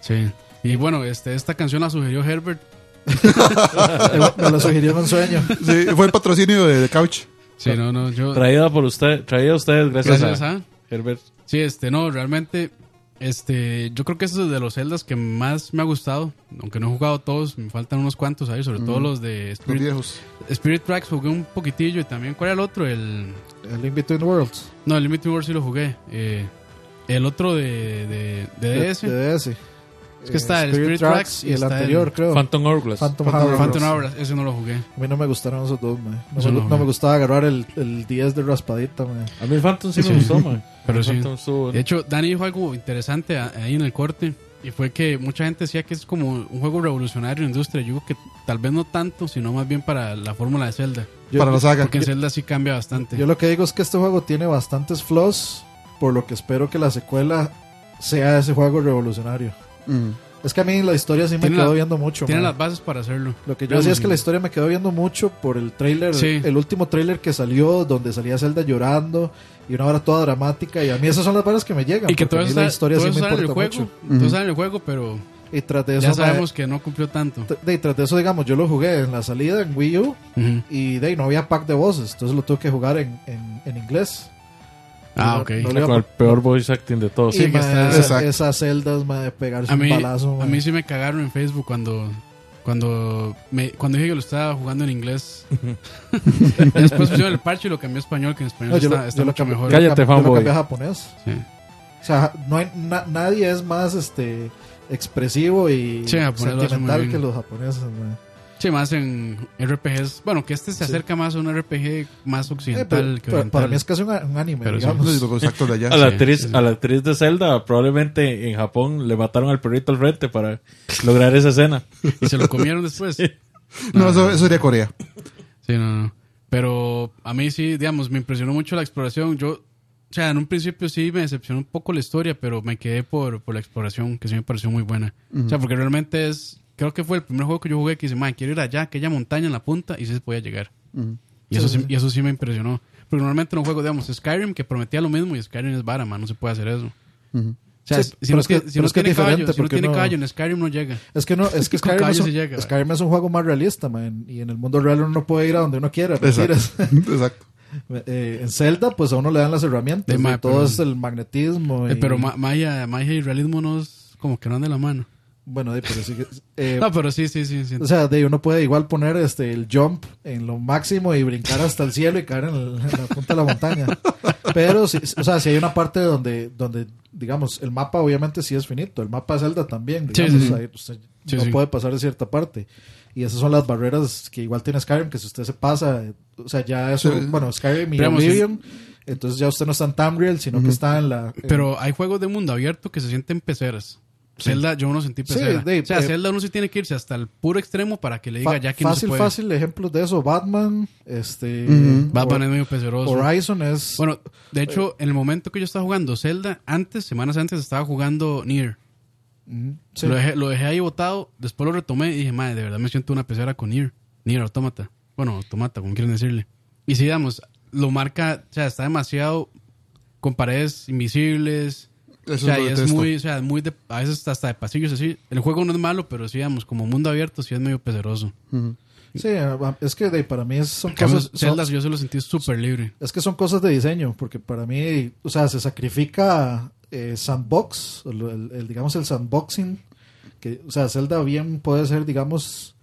Sí. Y bueno, este, esta canción la sugirió Herbert. Me lo sugirió en un sueño. Sí, fue el patrocinio de, de Couch. Sí, no, no, yo... Traída por usted, traída a ustedes gracias, Gracias a a... Herbert. Sí, este, no, realmente, este, yo creo que este es de los Zeldas que más me ha gustado, aunque no he jugado todos, me faltan unos cuantos ahí, sobre todo los de Los Spirit, viejos. Spirit Tracks jugué un poquitillo y también, ¿cuál era el otro? El, El In Between Worlds. no, el Limited World sí lo jugué, eh, el otro de, de, de DS, De DS. Es que está el Spirit Spirit Tracks Tracks y y el anterior, el creo. Phantom Hourglass. Phantom, Phantom Hourglass. Phantom Hourglass, ese no lo jugué. A mí no me gustaron esos dos, man. No, me, no, no gustaba agarrar el, el 10 de raspadita, man. A mí el Phantom sí, Sí. me gustó, man. Pero sí. Phantom estuvo- De hecho, Dani dijo algo interesante ahí en el corte. Y fue que mucha gente decía que es como un juego revolucionario en la industria. Yo creo que tal vez no tanto, sino más bien para la fórmula de Zelda. Yo, para la saga. Porque en Zelda sí cambia bastante. yo lo que digo es que este juego tiene bastantes flaws, por lo que espero que la secuela sea ese juego revolucionario. Ujú. Es que a mí la historia sí me quedó viendo mucho. Tiene man. las bases para hacerlo. Lo que yo decía es que la historia me quedó viendo mucho por el trailer, Sí. el último trailer que salió, donde salía Zelda llorando y una hora toda dramática. Y a mí esas son las varas que me llegan. Y que porque todo a mí eso la historia todo sí me en el importa juego. mucho. Todo el juego, pero Y tras de eso, ya ma, sabemos que no cumplió tanto. y tras de eso, digamos, yo lo jugué en la salida en Wii U y de ahí no había pack de voces, entonces lo tuve que jugar en, en, en inglés. Ah, ok. Con el peor voice acting de todos. Y, Sí, que ma, está- esa- esas celdas, ma, de pegarse A mí, un balazo. ma. a mí sí me cagaron en Facebook cuando cuando me, cuando dije que lo estaba jugando en inglés. Después pusieron el parche y lo cambié a español, que en español No, yo está, lo- está yo lo mucho cambié- mejor. lo Cállate, yo lo fanboy. cambié a japonés. Sí. O sea, no hay, na- nadie es más este expresivo y Sí, lo sentimental que los japoneses. Sí, más en RPGs. Bueno, que este se acerca más a un RPG más Eh, occidental pero- que oriental. para mí es casi un, un anime, Pero sí. digamos. Los los exactos de allá. A la, Sí, actriz, sí, sí. a la actriz de Zelda, probablemente en Japón le mataron al perrito al frente para lograr esa escena. Y se lo comieron después. Sí, No, eso, eso sería Corea. no, no. Pero a mí sí, digamos, me impresionó mucho la exploración. Yo, o sea, en un principio sí me decepcionó un poco la historia, pero me quedé por, por la exploración, que sí me pareció muy buena. O sea, porque realmente es, creo que fue el primer juego que yo jugué que dice, man, quiero ir allá, aquella montaña en la punta, y sí se podía llegar. Y, eso sí, y eso sí me impresionó. Porque normalmente en un juego, digamos, Skyrim, que prometía lo mismo, y Skyrim es vara, man, no se puede hacer eso. O sea, Sí, si pero no, es que- tiene- si pero no es que es tiene caballo, diferente, si no tiene caballo, en Skyrim no llega. Es que no, es que Con Skyrim es, un, se llega, Skyrim es un juego más realista, man, y en el mundo real uno no puede ir a donde uno quiera. Exacto. Exacto. Eh, en Zelda, pues a uno le dan las herramientas, De y ma- todo pero- es el magnetismo. Eh, y- pero ma- magia, magia y realismo no es como que no van de la mano. Bueno, de- pero sí que- eh, No, pero sí, sí, sí. sí. O sea, de uno puede igual poner este el jump en lo máximo y brincar hasta el cielo y caer en, el- en la punta de la montaña. Pero, sí, o sea, si hay una parte donde, donde, digamos, el mapa obviamente sí es finito. El mapa de Zelda también, Sí, digamos, sí, sí. ahí, usted Sí, no sí. puede pasar de cierta parte. Y esas son las barreras que igual tiene Skyrim, que si usted se pasa, eh, o sea, ya eso, Sí. bueno, Skyrim y Oblivion, entonces ya usted no está en Tamriel, sino que está en la... en- Pero hay juegos de mundo abierto que se sienten peceras. Zelda, yo no sentí Sí, pecera. de- o sea, eh, Zelda uno sí tiene que irse hasta el puro extremo para que le diga ya que no se fácil, puede. fácil ejemplos de eso. Batman, este... Batman es medio peceroso. Horizon es... Bueno, de hecho, en el momento que yo estaba jugando Zelda, antes, semanas antes, estaba jugando Nier. Sí. Lo, dejé, lo dejé ahí botado, después lo retomé y dije, madre, de verdad me siento una pecera con Nier. Nier Automata. Bueno, Automata, como quieren decirle. Y si, digamos, lo marca, o sea, está demasiado con paredes invisibles. Eso o sea, es detesto. muy, o sea, muy de, a veces hasta de pasillos así. El juego no es malo, pero sí, digamos, como mundo abierto, sí es medio peceroso. Sí, es que de, para mí son En cambio, cosas... son- Zelda yo se lo sentí súper libre. Es que son cosas de diseño, porque para mí, o sea, se sacrifica eh, sandbox, el, el- el, digamos el sandboxing, que, o sea, Zelda bien puede ser, digamos,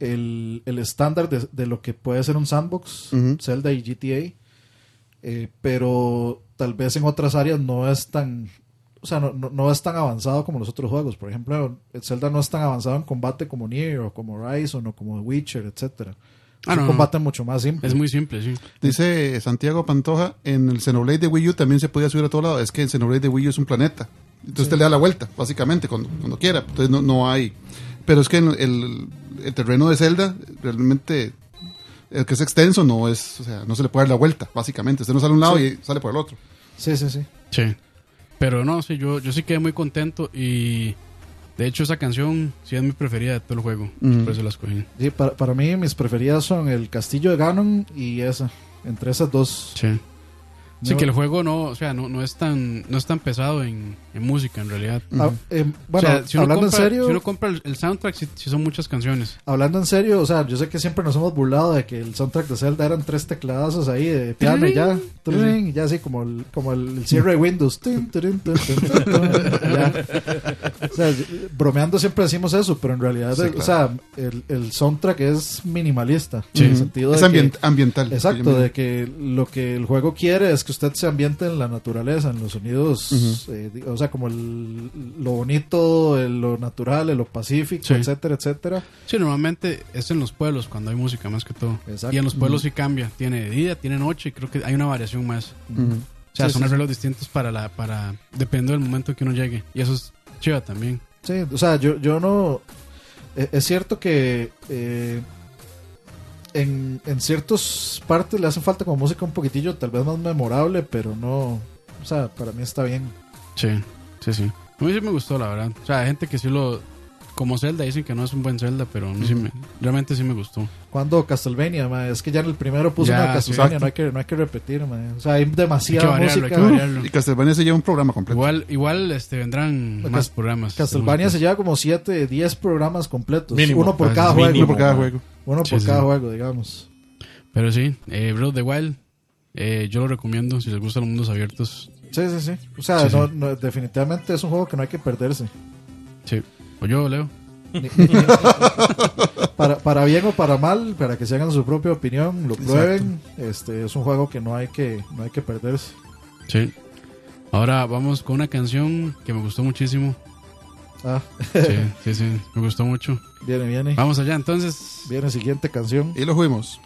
el, el estándar de, de lo que puede ser un sandbox. Zelda y GTA, eh, pero tal vez en otras áreas no es tan, o sea, no, no, no es tan avanzado como los otros juegos. Por ejemplo, el Zelda no es tan avanzado en combate como Nier o como Horizon o como Witcher, etcétera. Ah, es no, un no. combate mucho más simple. Es muy simple, sí. Dice Santiago Pantoja, en el Xenoblade de Wii U también se podía subir a todo lado. Es que el Xenoblade de Wii U es un planeta. Entonces te le da la vuelta, básicamente, cuando, cuando quiera. Entonces no, no hay... Pero es que en el, el terreno de Zelda, realmente, el que es extenso, no es... O sea, no se le puede dar la vuelta, básicamente. Usted no sale a un lado Sí. y sale por el otro. Sí, sí, sí. Sí. Pero no, sí, yo, yo sí quedé muy contento y de hecho esa canción sí es mi preferida de todo el juego. Mm. Por eso la escogí. Sí, para, para mí mis preferidas son el Castillo de Ganon y esa. Entre esas dos. Sí. Sí, No- que el juego no, o sea, no, no es tan, no es tan pesado en, en música en realidad. Ah, eh, bueno, O sea, si uno hablando compra- en serio, Si uno compra el, el soundtrack, sí, sí son muchas canciones. hablando en serio, o sea, yo sé que siempre nos hemos burlado de que el soundtrack de Zelda eran tres tecladazos ahí de piano y ya, y ya así como el, como el, el cierre de Windows. Ya. O sea, bromeando siempre decimos eso, pero en realidad, Sí, el- claro. o sea, el, el soundtrack es minimalista. Sí. En el sentido Es de que- ambient- ambiental. Exacto, de que lo que el juego quiere es que usted se ambiente en la naturaleza, en los sonidos, eh, di- o sea, como el- lo bonito, el- lo natural, el- lo pacífico, Sí. etcétera, etcétera. Sí, normalmente es en los pueblos cuando hay música más que todo. Exacto. Y en los pueblos sí cambia. Tiene día, tiene noche y creo que hay una variación más. O sea, Sí, son sí, arreglos distintos para la, para, dependiendo del momento que uno llegue. Y eso es chiva también. Sí, o sea, yo, yo no... eh, Es cierto que eh, en, en ciertas partes le hace falta como música un poquitillo, tal vez más memorable, pero no... O sea, para mí está bien. Sí, sí, sí. A mí sí me gustó, la verdad. O sea, hay gente que sí lo... Como Zelda dicen que no es un buen Zelda, pero a mí sí me, realmente sí me gustó. Cuando Castlevania, ma, es que ya en el primero puso Ya, una Castlevania, sí. no hay que no hay que repetir, ma. o sea, hay Hay que demasiada variarlo, música. que variarlo. Y Castlevania se lleva un programa completo. Igual, igual este, vendrán Cas- más programas. Castlevania se lleva como 7, 10 programas completos, Mínimo. uno por cada juego, Uno por cada juego. uno por sí. cada juego, digamos. Pero sí, eh, Breath of the Wild, eh, yo lo recomiendo si les gustan los mundos abiertos. Sí, sí, sí. O sea, Sí, no, sí. no, definitivamente es un juego que no hay que perderse. Sí. O yo, Leo. Para, para bien o para mal, para que se hagan su propia opinión, lo prueben. Este es un juego que no hay que no hay que perderse. Sí. Ahora vamos con una canción que me gustó muchísimo. Ah, Sí, sí, sí, me gustó mucho. viene, viene. Vamos allá, entonces. Viene siguiente canción. Y lo fuimos.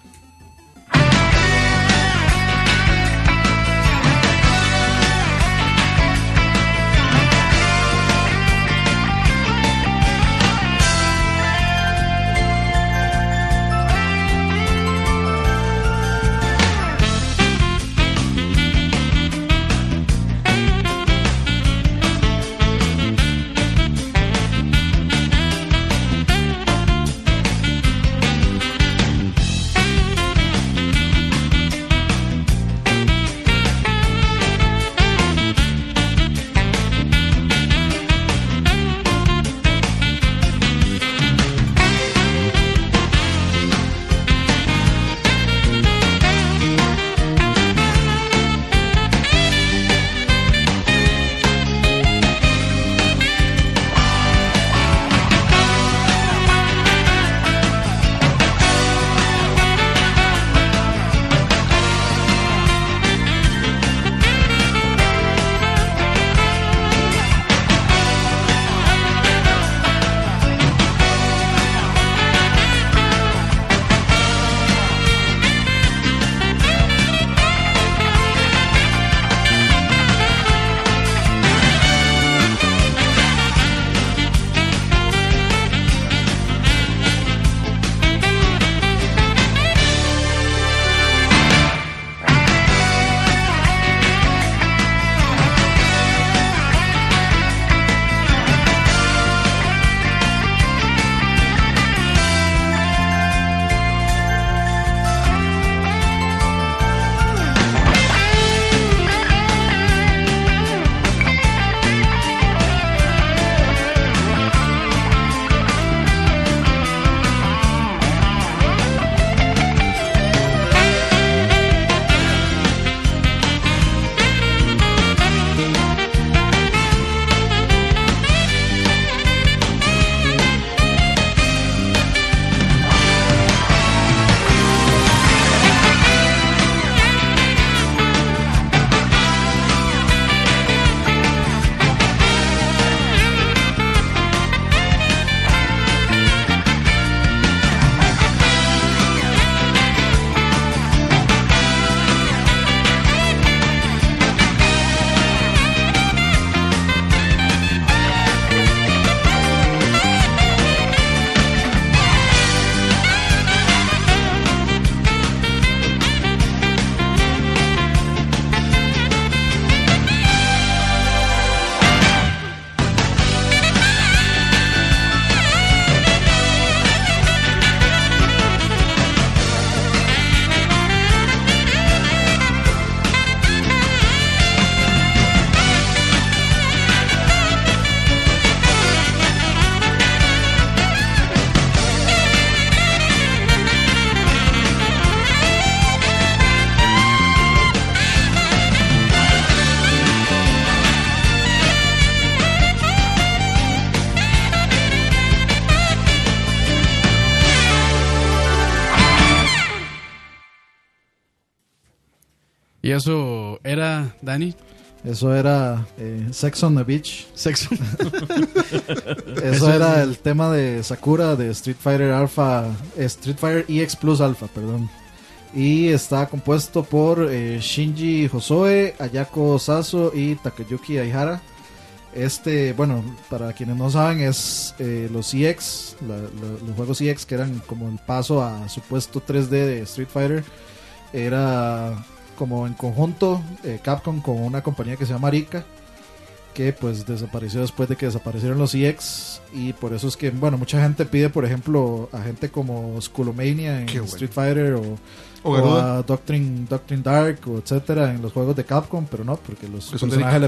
Eso era, Dani, Eso era eh, Sex on the Beach. sexo. Eso era el tema de Sakura de Street Fighter Alpha, eh, Street Fighter EX Plus Alpha, perdón. Y está compuesto por eh, Shinji Hosoe, Ayako Saso y Takayuki Aihara. Este, bueno, para quienes no saben, es los EX, la- la- los juegos EX que eran como el paso a supuesto 3D de Street Fighter. Era como en conjunto eh, Capcom con una compañía que se llama Arika que pues desapareció después de que desaparecieron los EX y por eso es que bueno mucha gente pide por ejemplo a gente como Skullomania en bueno. Street Fighter o, O o Garuda. a Doctrine, Doctrine Dark o etcétera en los juegos de Capcom pero no porque los son de personajes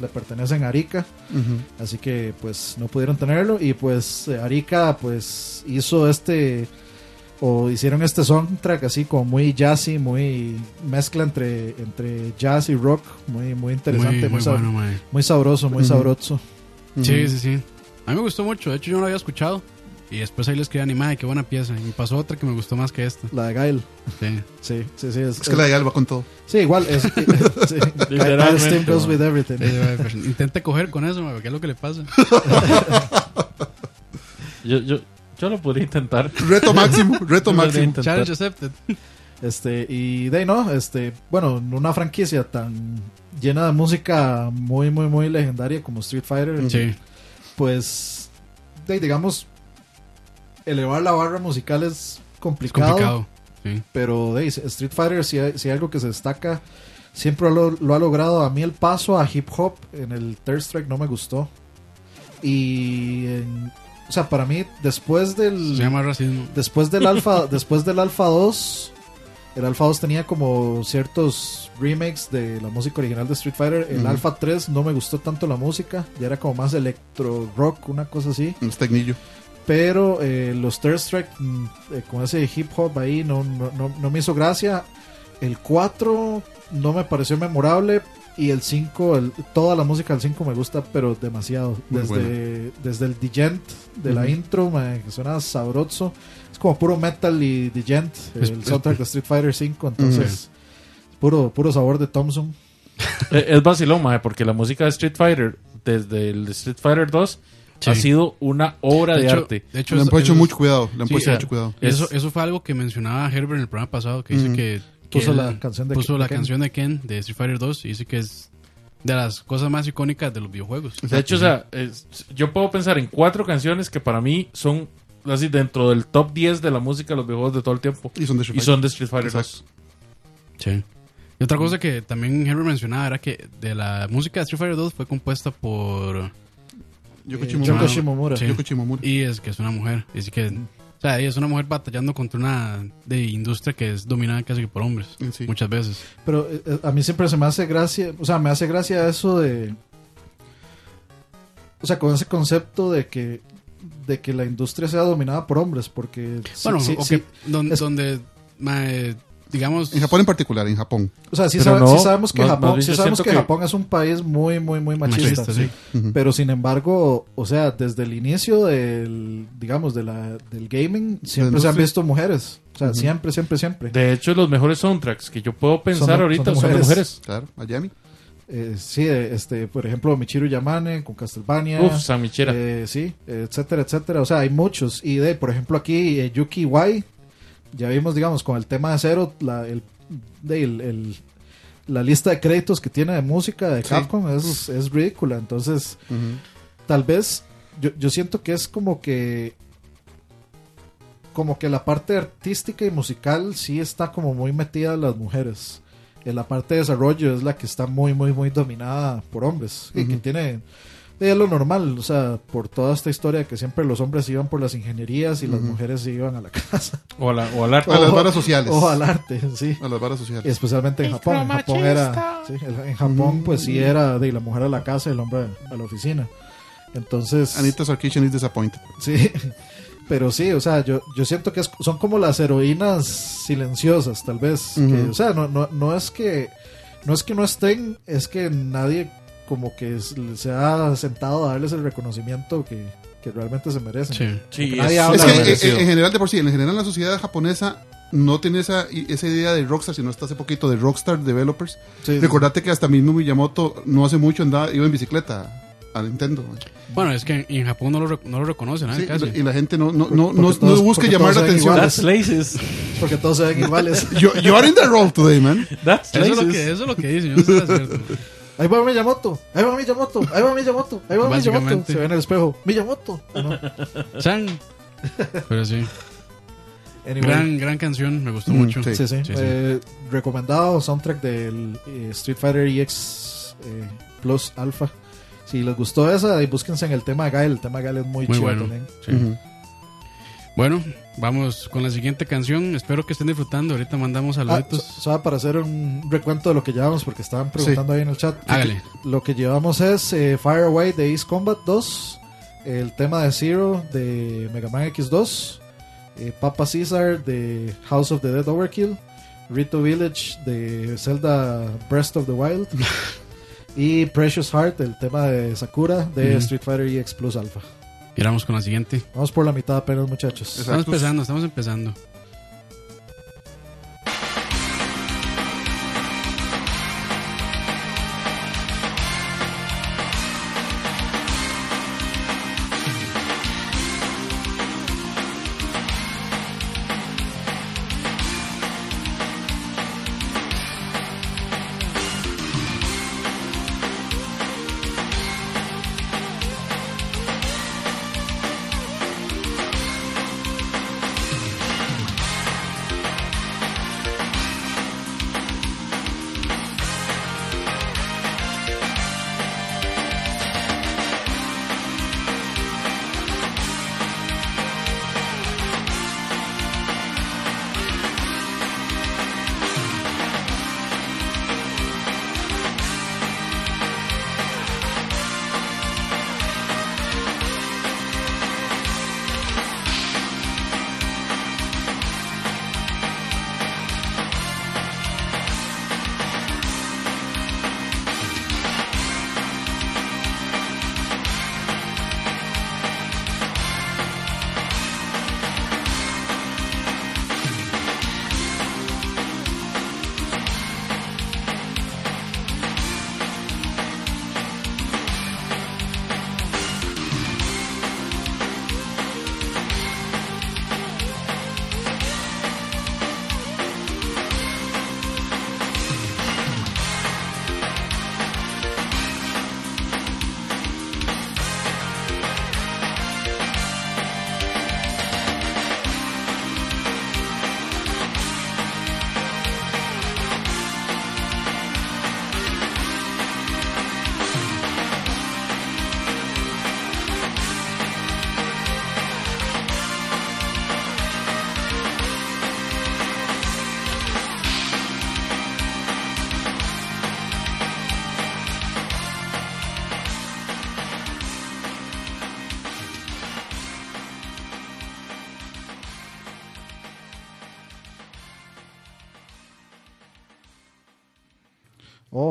le, pertenecen a Arika Ujú. así que pues no pudieron tenerlo y pues Arika pues hizo este o hicieron este soundtrack así como muy jazzy muy mezcla entre entre jazz y rock muy muy interesante muy, muy, muy sab- bueno, mae. muy sabroso muy sabroso Sí, sí, sí. A mí me gustó mucho. De hecho, yo no lo había escuchado. Y después ahí le escribí animada, qué buena pieza. Y me pasó otra que me gustó más que esta. la de Gail Sí. sí sí sí es, Es que la de Gal va con todo. sí igual es sí. Literalmente, Steam goes with everything Intente coger con eso, ¿qué es lo que le pasa? Yo, yo, yo lo podría intentar. Reto máximo, reto máximo. intentar. Challenge accepted. Este, y de ahí no, este, bueno, en una franquicia tan llena de música muy, muy, muy legendaria como Street Fighter, Sí. pues, de ahí, digamos, elevar la barra musical es Es complicado, complicado. Sí. pero de ahí, Street Fighter, si hay, si hay algo que se destaca, siempre lo, lo ha logrado. A mí el paso a hip hop en el Third Strike no me gustó. Y, en- o sea, para mí, después del Se llama racismo. después del alfa después del alfa 2 el alfa 2 tenía como ciertos remakes de la música original de Street Fighter el Ujú. alfa 3 no me gustó tanto la música ya era como más electro rock una cosa así Un tecnillo. pero eh, los Third Strike mm, eh, con ese hip hop ahí no, no, no, no me hizo gracia el 4 no me pareció memorable y el 5, el- toda la música del 5 me gusta, pero demasiado. Muy Desde, desde el Digent de la Ujú. intro, me, que suena sabroso. Es como puro metal y Digent, el es- soundtrack de Street Fighter 5. Entonces, puro, puro sabor de Thompson. Eh, Es vacilón, maje, porque la música de Street Fighter, desde el de Street Fighter 2, Sí. ha sido una obra de, hecho, arte. de hecho, Le han puesto mucho cuidado. Le han sí, puesto eh, mucho cuidado. Eso, Es- eso fue algo que mencionaba Herbert en el programa pasado, que dice Ujú. que, que Puso la canción de puso Ken- la Ken. canción de Ken de Street Fighter 2 y dice que es de las cosas más icónicas de los videojuegos. De hecho, o sea, es- yo puedo pensar en cuatro canciones que para mí son así dentro del top 10 de la música de los videojuegos de todo el tiempo. Y son de Street Y son de Street Fighter Exacto. 2. Sí. Y otra cosa que también Herbert mencionaba era que de la música de Street Fighter 2 fue compuesta por Yoko Eh, Shimomura. Yoko Shimomura. Sí. Yoko Shimomura. y es que es una mujer, así que o sea, ella es una mujer batallando contra una de industria que es dominada casi que por hombres Sí. muchas veces. Pero eh, eh, a mí siempre se me hace gracia, o sea, me hace gracia eso de... O sea, con ese concepto de que de que la industria sea dominada por hombres, porque... Bueno, sí- o sí, que don- es- donde mae, digamos En Japón en particular, en Japón. o sea, sí, Pero sabe- no, sí sabemos que más- Japón, más sí sabemos que que- Japón es un país muy, muy, muy machista. machista, sí. Pero sin embargo, o sea, desde el inicio del, digamos, de la, del gaming, siempre se han visto mujeres. O sea, siempre, siempre, siempre. De hecho, los mejores soundtracks que yo puedo pensar Son ahorita son son de de mujeres. Claro, Miami. Eh, sí, este, por ejemplo, Michiru Yamane con Castlevania. Uf, San. Eh, sí, etcétera, etcétera. O sea, hay muchos. Y de, por ejemplo, aquí eh, Yuki Wai, ya vimos, digamos, con el tema de cero, la, el, el- el- la lista de créditos que tiene de música de Sí. Capcom es, es ridícula. Entonces, tal vez, yo, yo siento que es como que como que la parte artística y musical sí está como muy metida en las mujeres. En la parte de desarrollo es la que está muy, muy, muy dominada por hombres. Y que tiene es lo normal, o sea, por toda esta historia que siempre los hombres iban por las ingenierías y las Ujú. mujeres se iban a la casa O, a la- o al arte. A las O- varas sociales. o al arte, sí. A las varas sociales. Especialmente en Japón. En Japón era. sí, en Japón, pues sí era de la mujer a la casa y el hombre a la oficina. Entonces. Anita Sarkeesian is disappointed. Sí. Pero sí, o sea, yo, yo siento que es- son como las heroínas silenciosas, tal vez. que, Ujú. o sea, no, no, no es que no es que no estén, es que nadie como que se ha sentado a darles el reconocimiento que, que realmente se merecen. Sí. Sí, Nadie es- habla Es que en, en general, de por sí, en general la sociedad japonesa no tiene esa, esa idea de Rockstar, sino hasta hace poquito de Rockstar Developers. Sí, Recordate que hasta mismo Miyamoto no hace mucho andaba, iba en bicicleta a Nintendo. Bueno, es que en Japón no lo, no lo reconocen, ¿eh? Sí, casi. y la gente no, no, no, no, todos- no busca llamar la atención. That's laces. Porque todos se ven iguales. You, you are in the role today, man. That's Eso es, lo que, eso es lo que dicen, yo no sé. Ahí va Miyamoto, ahí va Miyamoto, ahí va Miyamoto, ahí va Miyamoto. Se ve en el espejo. Miyamoto. No. Chan. Pero sí, Anyway. gran, gran canción, me gustó Mm, mucho. sí. Sí, sí. Sí, sí. Eh, recomendado soundtrack del eh, Street Fighter EX eh, Plus Alpha. Si les gustó esa, ahí búsquense en el tema Gael. El tema Gael es muy, Muy chido bueno. también. Bueno, vamos con la siguiente canción. Espero que estén disfrutando. Ahorita mandamos Ah, saluditos. so- solo para hacer un recuento de lo que llevamos, porque estaban preguntando ahí en el chat. Hágale. Lo que llevamos es eh, Fire Away de Ace Combat 2, el tema de Zero de Mega Man X2, eh, Papa Caesar de House of the Dead Overkill, Rito Village de Zelda Breath of the Wild y Precious Heart, el tema de Sakura de. Street Fighter EX Plus Alpha. Y vamos con la siguiente. Vamos por la mitad apenas, muchachos. Exacto. Estamos empezando, estamos empezando.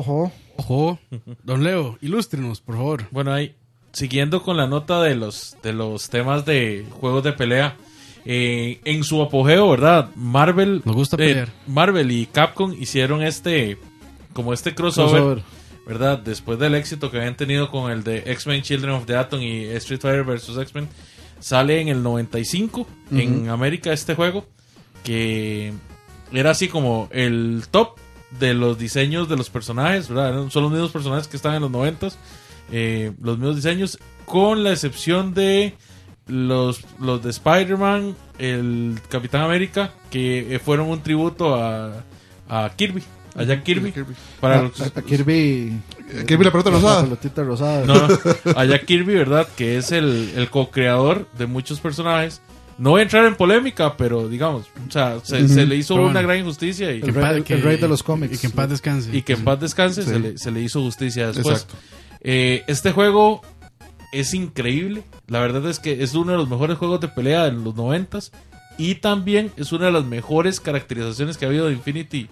Ojo. Ojo, don Leo, ilústrenos, por favor. Bueno, ahí, siguiendo con la nota de los, de los temas de juegos de pelea, eh, en su apogeo, ¿verdad? Marvel, Nos gusta eh, pelear. Marvel y Capcom hicieron este, como este crossover, Crossover. ¿verdad? Después del éxito que habían tenido con el de X-Men Children of the Atom y Street Fighter vs. X-Men, sale en el 95 en América este juego, que era así como el top de los diseños de los personajes, ¿verdad? Son los mismos personajes que estaban en los 90 eh, los mismos diseños, con la excepción de los, los de Spider-Man, el Capitán América, que eh, fueron un tributo a, a Kirby, a Jack Kirby. Para A- los- a, a Kirby. Kirby la pelota rosada. pelotita rosada. no, no, a Jack Kirby, ¿verdad? Que es el, el co-creador de muchos personajes. No voy a entrar en polémica, pero digamos, o sea, se, se le hizo una gran injusticia y, El rey- el rey de los cómics. Y que en paz descanse. y que en paz descanse, Sí. se, le, se le hizo justicia después. Exacto. Eh, este juego es increíble. La verdad es que es uno de los mejores juegos de pelea de los noventas. Y también es una de las mejores caracterizaciones que ha habido de Infinity.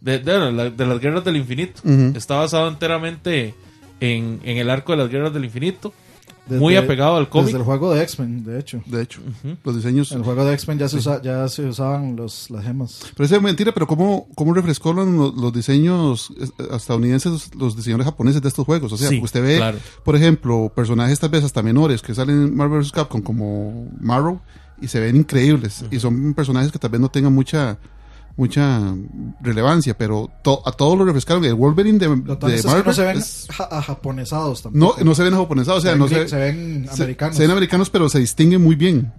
De, de la- de las guerras del infinito. Está basado enteramente en, en el arco de las guerras del infinito. Desde- muy apegado al cómic. Desde el juego de X-Men, de hecho. De hecho, los diseños. En el juego de X-Men ya, se usa- ya se usaban los, las gemas. Parece mentira, pero ¿cómo, cómo refrescó los, los diseños estadounidenses, los, los diseñadores japoneses de estos juegos? O sea, Sí, usted ve, claro. por ejemplo, personajes tal vez hasta menores que salen en Marvel vs. Capcom como Marrow y se ven increíbles. Y son personajes que tal vez no tengan mucha mucha relevancia, pero to- a todos lo refrescaron. El Wolverine de, Lo de es que Marvel no se ven es- ja- ajaponesados no, tampoco. no se ven japonesados, o sea, se, no ven, se, se ven americanos. se ven americanos, pero se distinguen muy bien.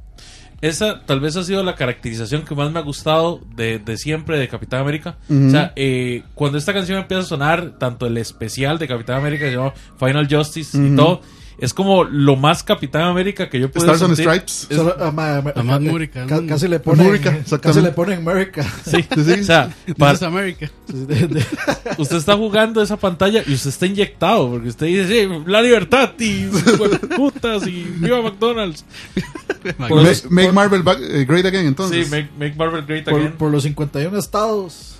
Esa tal vez ha sido la caracterización que más me ha gustado de, de siempre de Capitán América. O sea, eh, cuando esta canción empieza a sonar, tanto el especial de Capitán América que se llama Final Justice y todo, es como lo más Capitán América que yo puedo Stars on sentir. Stripes. Es- casi le ponen Múrica, casi le ponen America. Sí, Sí, sí. o sea, para- America. Usted está jugando esa pantalla y usted está inyectado porque usted dice, sí, la libertad y putas y viva McDonald's. Los- make Marvel back- eh, great again, entonces. Sí, make, make Marvel great por, again. por los 51 estados.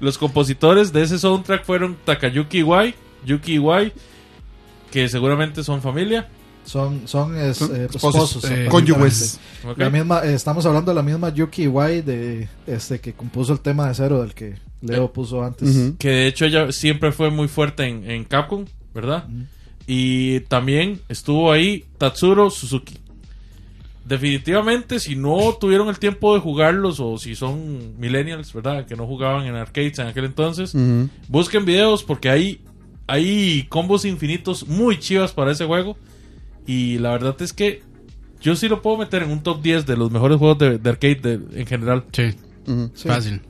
Los compositores de ese soundtrack fueron Takayuki Iwai, Yuki Iwai, que seguramente son familia. Son, son, es- Son eh, esposos, esposos. eh, cónyuges. La misma, eh, estamos hablando de la misma Yuki Iwai de este que compuso el tema de cero del que Leo puso antes. Que de hecho ella siempre fue muy fuerte en, en Capcom, ¿verdad? Y también estuvo ahí Tatsuro Suzuki. Definitivamente, si no tuvieron el tiempo de jugarlos o si son millennials, ¿verdad? Que no jugaban en arcades en aquel entonces, busquen videos porque hay, hay combos infinitos muy chivas para ese juego. Y la verdad es que yo sí lo puedo meter en un top 10 de los mejores juegos de, de arcade de- en general. Sí. Sí. fácil.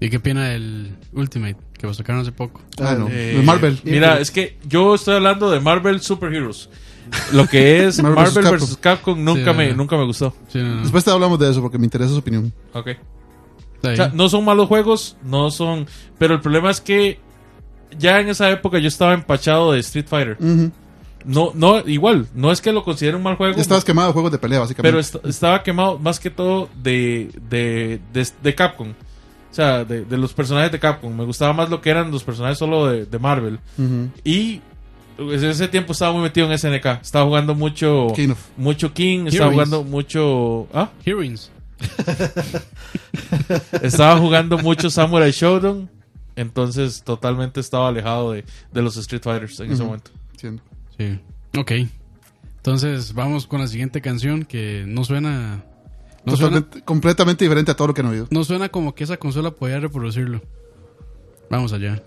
¿Y qué opina del Ultimate que lo sacaron hace poco? Ah, no. Eh, Marvel. Mira, es que yo estoy hablando de Marvel Super Heroes. Lo que es Marvel Marvel vs. Capcom nunca, Sí, me, no, nunca me gustó. Sí, no, no. Después te hablamos de eso porque me interesa su opinión. Ok. O sea, no son malos juegos, no son... Pero el problema es que ya en esa época yo estaba empachado de Street Fighter. No, no, igual, no es que lo considere un mal juego. Estabas quemado de juegos de pelea, básicamente. pero est- estaba quemado más que todo de, de, de, de Capcom. O sea, de, de los personajes de Capcom. Me gustaba más lo que eran los personajes solo de, de Marvel. Y pues, en ese tiempo estaba muy metido en SNK. Estaba jugando mucho King of. mucho King, estaba Heroines. jugando mucho... ¿Ah? Heroines. Estaba jugando mucho Samurai Showdown. Entonces totalmente estaba alejado de, de los Street Fighters en ese momento. Entiendo. Sí. Ok. Entonces vamos con la siguiente canción que no suena. No suena, completamente diferente a todo lo que han oído. no suena como que esa consola podía reproducirlo. Vamos allá.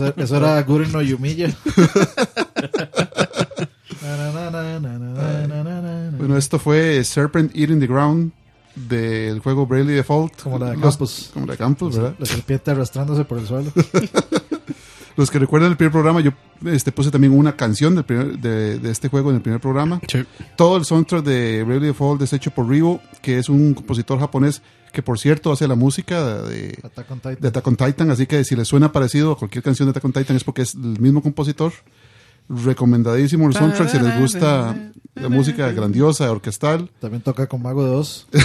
Eso, eso era Guru no Yumilla. bueno, esto fue Serpent Eating the Ground del juego Bravely Default. Como la de Campos. Los, como la de Campos, ¿verdad? La serpiente arrastrándose por el suelo. Los que recuerdan el primer programa, yo este, puse también una canción del primer, de, de, este juego en el primer programa. Sí. Todo el soundtrack de Bravely Default es hecho por Rivo, que es un compositor japonés que, por cierto, hace la música de, Attack on Titan. de Attack on Titan. Así que si les suena parecido a cualquier canción de Attack on Titan es porque es el mismo compositor. Recomendadísimo el soundtrack si les gusta la música grandiosa, orquestal. También toca con Mago de Oz.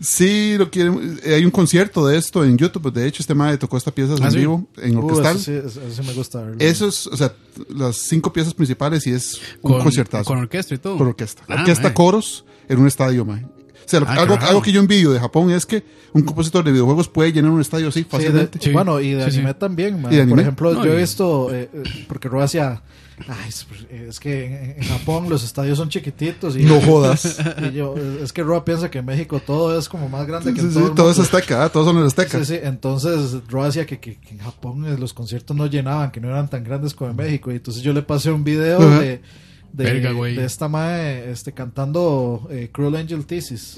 Sí, lo quieren. eh, hay un concierto de esto en YouTube. De hecho, este madre tocó esta pieza ¿Ah, en sí? vivo, en Uh, orquestal. eso, sí, eso- eso sí me gusta. verlo. Eso es, o sea, las cinco piezas principales y es un Con, conciertazo. con orquesta y todo. Con orquesta. Ah, orquesta mae. coros en un estadio, man. O sea, lo- Ah, algo, algo que yo envidio de Japón es que un compositor de videojuegos puede llenar un estadio así Sí, de- fácilmente. Sí. Bueno, y de Sí, sí. anime también, man. ¿Y de anime? Por ejemplo, No, yo he visto, eh, eh, porque Ro hacía, ay, es, es que en, en Japón los estadios son chiquititos. Y, No jodas. y yo, es que Ro piensa que en México todo es como más grande que Sí, en sí, todo el todo es azteca, ¿eh? todos son el azteca. Sí, sí, entonces Ro decía que, que- que en Japón los conciertos no llenaban, que no eran tan grandes como en México. Y entonces yo le pasé un video de, de, Verga, güey. de esta mae este, cantando eh, Cruel Angel Thesis.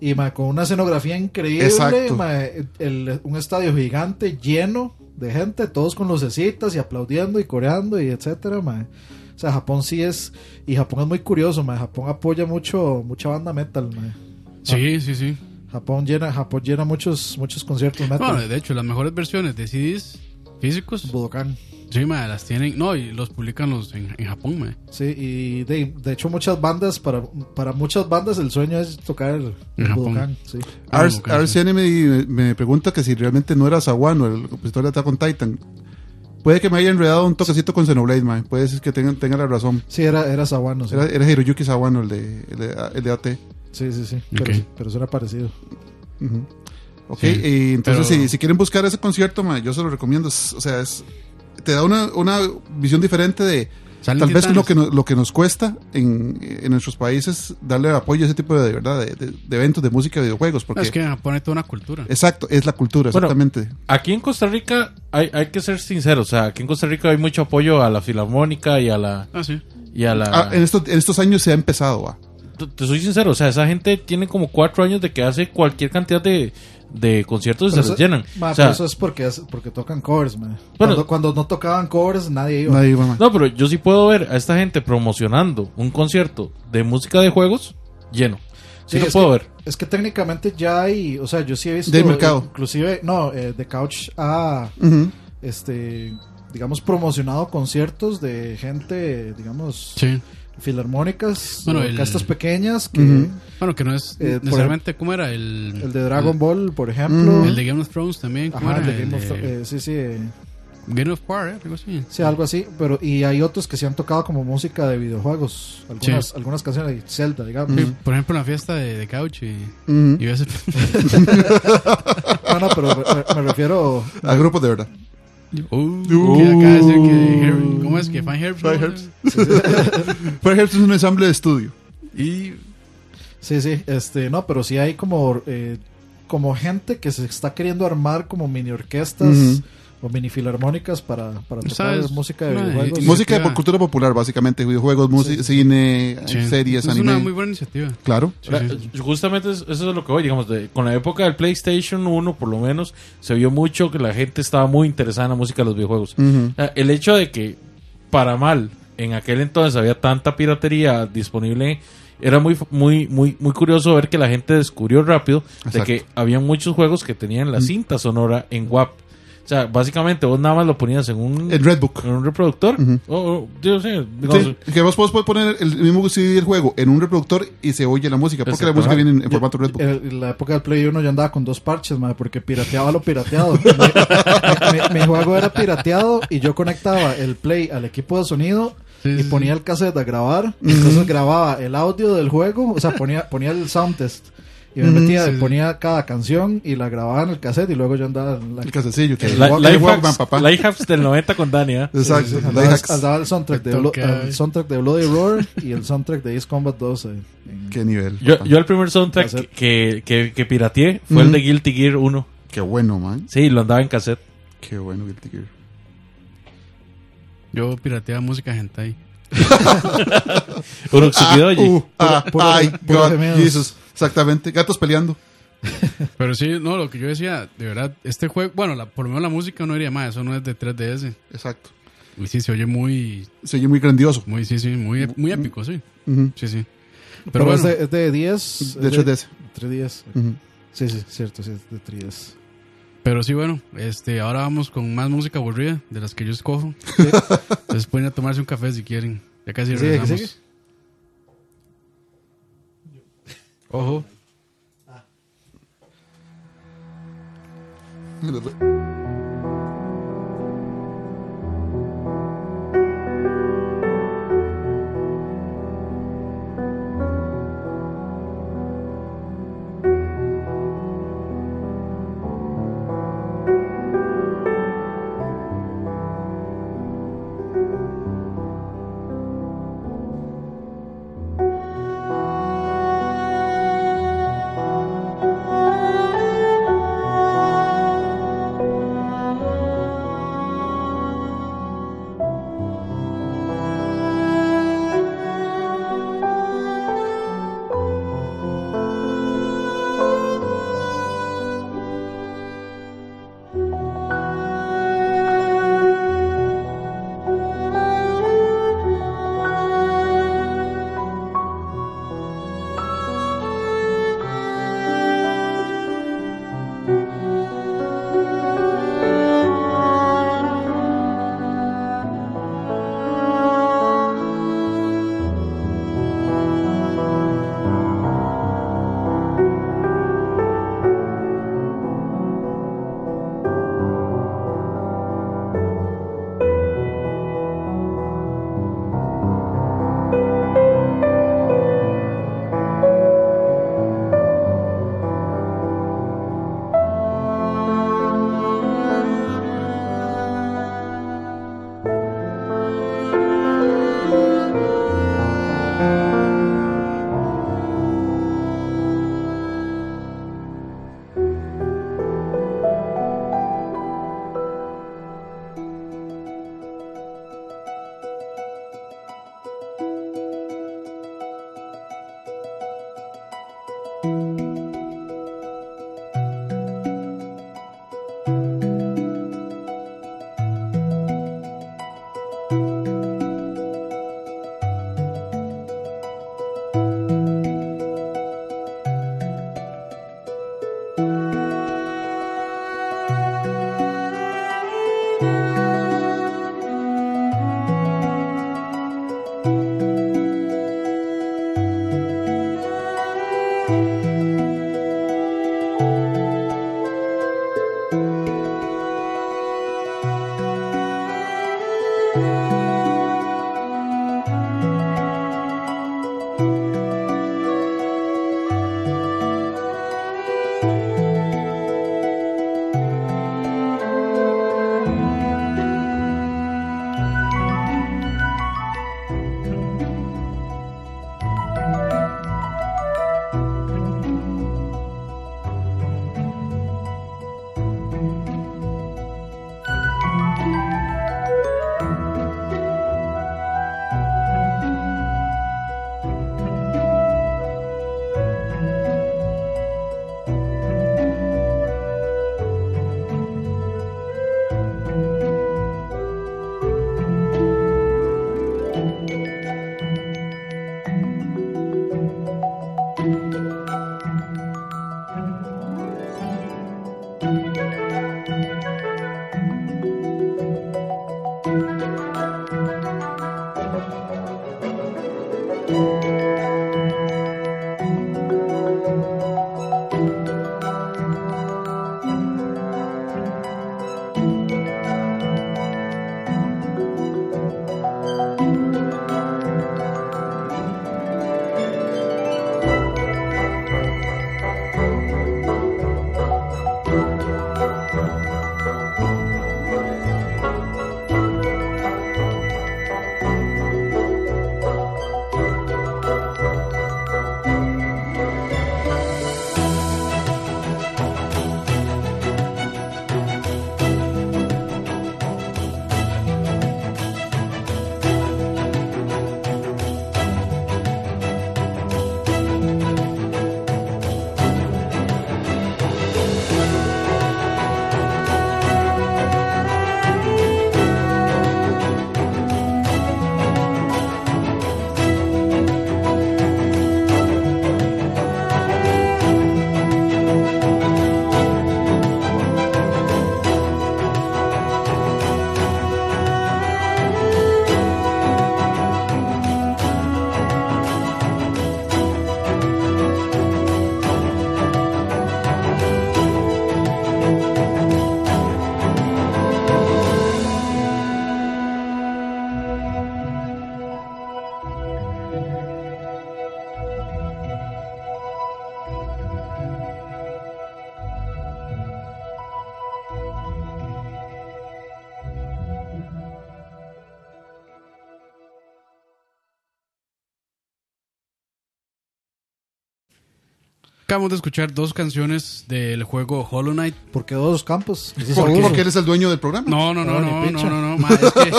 Y mae, con una escenografía increíble, mae, el- un estadio gigante lleno de gente, todos con lucecitas y aplaudiendo y coreando y etcétera, mae. O sea, Japón sí es y Japón es muy curioso, mae. Japón apoya mucho mucha banda metal, mae. Sí, sí, sí. Japón llena Japón llena muchos muchos conciertos metal. Bueno, de hecho, las mejores versiones de CDs físicos, Budokan. Sí, mae, las tienen. No, y los publican los en, en Japón, mae. Sí, y de, de hecho muchas bandas para para muchas bandas el sueño es tocar el, el Japón. Budokan, sí. Ars, ok, Ars sí. Me, me pregunta que si realmente no era Sawano, el compositor de Attack on Titan. Puede que me haya enredado un toquecito con Xenoblade, man. Puede ser que tenga, tenga la razón. Sí, era era Sawano, sí. Era, era Hiroyuki Sawano, el de, el de, el de AT. Sí, sí, sí, pero, pero suena parecido. Ujú. Ok, Sí, y entonces pero- si, si quieren buscar ese concierto, ma, yo se lo recomiendo. O sea, es, te da una, una visión diferente de Salen tal vez titanes. lo que, no- lo que nos cuesta en, en nuestros países darle apoyo a ese tipo de, de verdad de, de- de eventos de música y videojuegos. Porque, Es que hay toda una cultura. Exacto, es la cultura, Bueno, exactamente. Aquí en Costa Rica hay, hay que ser sinceros, o sea, aquí en Costa Rica hay mucho apoyo a la filarmónica y a la Ah, sí. y a la Ah, en, estos, en estos años se ha empezado a. te soy sincero, o sea, esa gente tiene como cuatro años de que hace cualquier cantidad de, de conciertos y se los llenan. ma, O sea, pero eso es porque, es porque tocan covers, man. Bueno. cuando, cuando no tocaban covers, nadie iba. Nadie iba, ma. No, pero yo sí puedo ver a esta gente promocionando un concierto de música de juegos lleno. Sí, lo es puedo que, ver. Es que técnicamente ya hay, o sea, yo sí he visto. Del mercado. Inclusive, no, eh, The Couch ha, Ujú. este, digamos, promocionado conciertos de gente, digamos, Sí. Filarmónicas, Bueno, el- orquestas pequeñas, que. Bueno, que no es Eh, necesariamente. ¿Cómo era? El, el de Dragon Ball, por ejemplo. El de Game of Thrones también. ¿Cómo Ajá, el de Game of de Thrones, eh, sí, sí, eh, Game of War, ¿eh? Algo así. sí, algo así, pero y hay otros que se han tocado como música de videojuegos, algunas, algunas canciones de Zelda, digamos. Sí, por ejemplo, en la fiesta de, de Couch y, Ujú. y ves- No, no, pero me, me refiero A grupos de verdad. Uh, que acá decir que Her- ¿Cómo es que Fine Herbs? Fine no? Herbs. Es un ensamble de estudio. Y Sí, sí, este, no, pero sí hay como, eh, como gente que se está queriendo armar como mini orquestas. O mini filarmónicas para, para tocar ¿Sabes? música de videojuegos. y- Música de cultura popular, básicamente. Videojuegos, música, cine, sí. series, es anime. una muy buena iniciativa. Claro. Sí, Ahora, sí. Justamente es- eso es lo que voy, digamos, de- con la época del PlayStation 1 por lo menos se vio mucho que la gente estaba muy interesada en la música de los videojuegos. El hecho de que para mal en aquel entonces había tanta piratería disponible era muy muy muy muy curioso ver que la gente descubrió rápido de que había muchos juegos que tenían la cinta sonora en WAP. O sea, básicamente vos nada más lo ponías en un El Redbook. en un reproductor. Ujú. O- o, yo sé, digamos, Sí, que vos podés poner el mismo CD del juego en un reproductor y se oye la música, porque la música viene en, en Yo- formato Redbook. En en la época del Play 1 yo andaba con dos parches, madre, porque pirateaba lo pirateado. mi, mi- mi juego era pirateado y yo conectaba el Play al equipo de sonido Sí, y ponía el cassette a grabar. Entonces grababa el audio del juego, o sea, ponía, ponía el sound test. Y me metía, sí, sí. ponía cada canción y la grababa en el cassette y luego yo andaba en la, el casecillo. Que el la- Walk- life el Walkman, hacks- papá. life hacks del 90 con Dani, ¿eh? Exacto. Sí, andaba, el soundtrack de, Blo- el soundtrack de Bloody Roar y el soundtrack de Ace Combat 2. eh, en- Qué nivel. Yo, el primer soundtrack que, que, que pirateé fue el de Guilty Gear 1. Qué bueno, man. Sí, lo andaba en cassette. Qué bueno Guilty Gear. Yo pirateaba música hentai. Urotsukidoji. Uh, ah, ay, God. Jesus. Exactamente. Gatos peleando. Pero sí, no, lo que yo decía, de verdad, este juego, bueno, la, por lo menos la música no diría más, eso no es de 3DS. Exacto. Y sí, se oye muy, Se oye muy grandioso. muy, sí, sí, muy, muy épico, sí. Ujú. Sí, sí. Pero, Pero, bueno, es, de, es de 10. De 3DS. 3DS. Ujú. Sí, sí, cierto, sí, es de 3DS. Pero sí, bueno, este, ahora vamos con más música aburrida, de las que yo escojo. Entonces pueden a tomarse un café si quieren. Ya casi ¿Sigue, regresamos. Ojo. Acabamos de escuchar dos canciones del juego Hollow Knight. ¿Por qué dos campos? Es ¿Por. Porque él es el dueño del programa. No, no, no, No, no, no, no, no, ma, es que,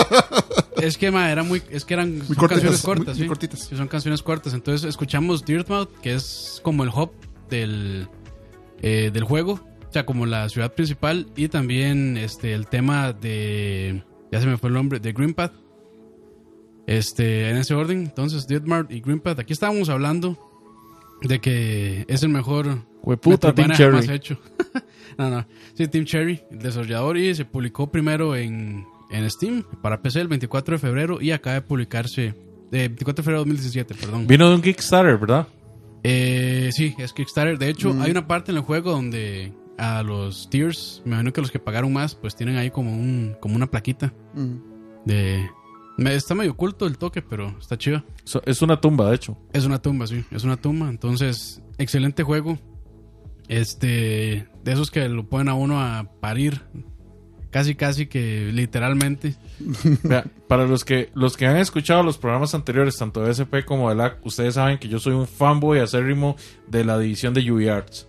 es que ma, era muy, es que eran son cortitas, canciones muy- cortas, muy sí. cortitas. Sí, son canciones cortas. Entonces escuchamos Dirtmouth, que es como el hub del, eh, del juego, o sea, como la ciudad principal, y también este el tema de, ya se me fue el nombre, de Green Path. Este, en ese orden, entonces Dirtmouth y Green Path. Aquí estábamos hablando de que es el mejor Hueputa, Team jamás Cherry. hecho. no, no. Sí, Team Cherry, el desarrollador, y se publicó primero en, en Steam para PC el 24 de febrero y acaba de publicarse. eh, 24 de febrero de 2017, perdón. Vino de un Kickstarter, ¿verdad? Eh, sí, es Kickstarter. De hecho, hay una parte en el juego donde a los tiers, me imagino que los que pagaron más, pues tienen ahí como un como una plaquita Mm. de. Me- está medio oculto el toque, pero está chido. Es una tumba, de hecho. Es una tumba, sí, es una tumba. Entonces, excelente juego. Este, de esos que lo ponen a uno a parir. Casi, casi que literalmente. Para los que los que han escuchado los programas anteriores, tanto de SP como de LAC, ustedes saben que yo soy un fanboy acérrimo de la división de UbiArts.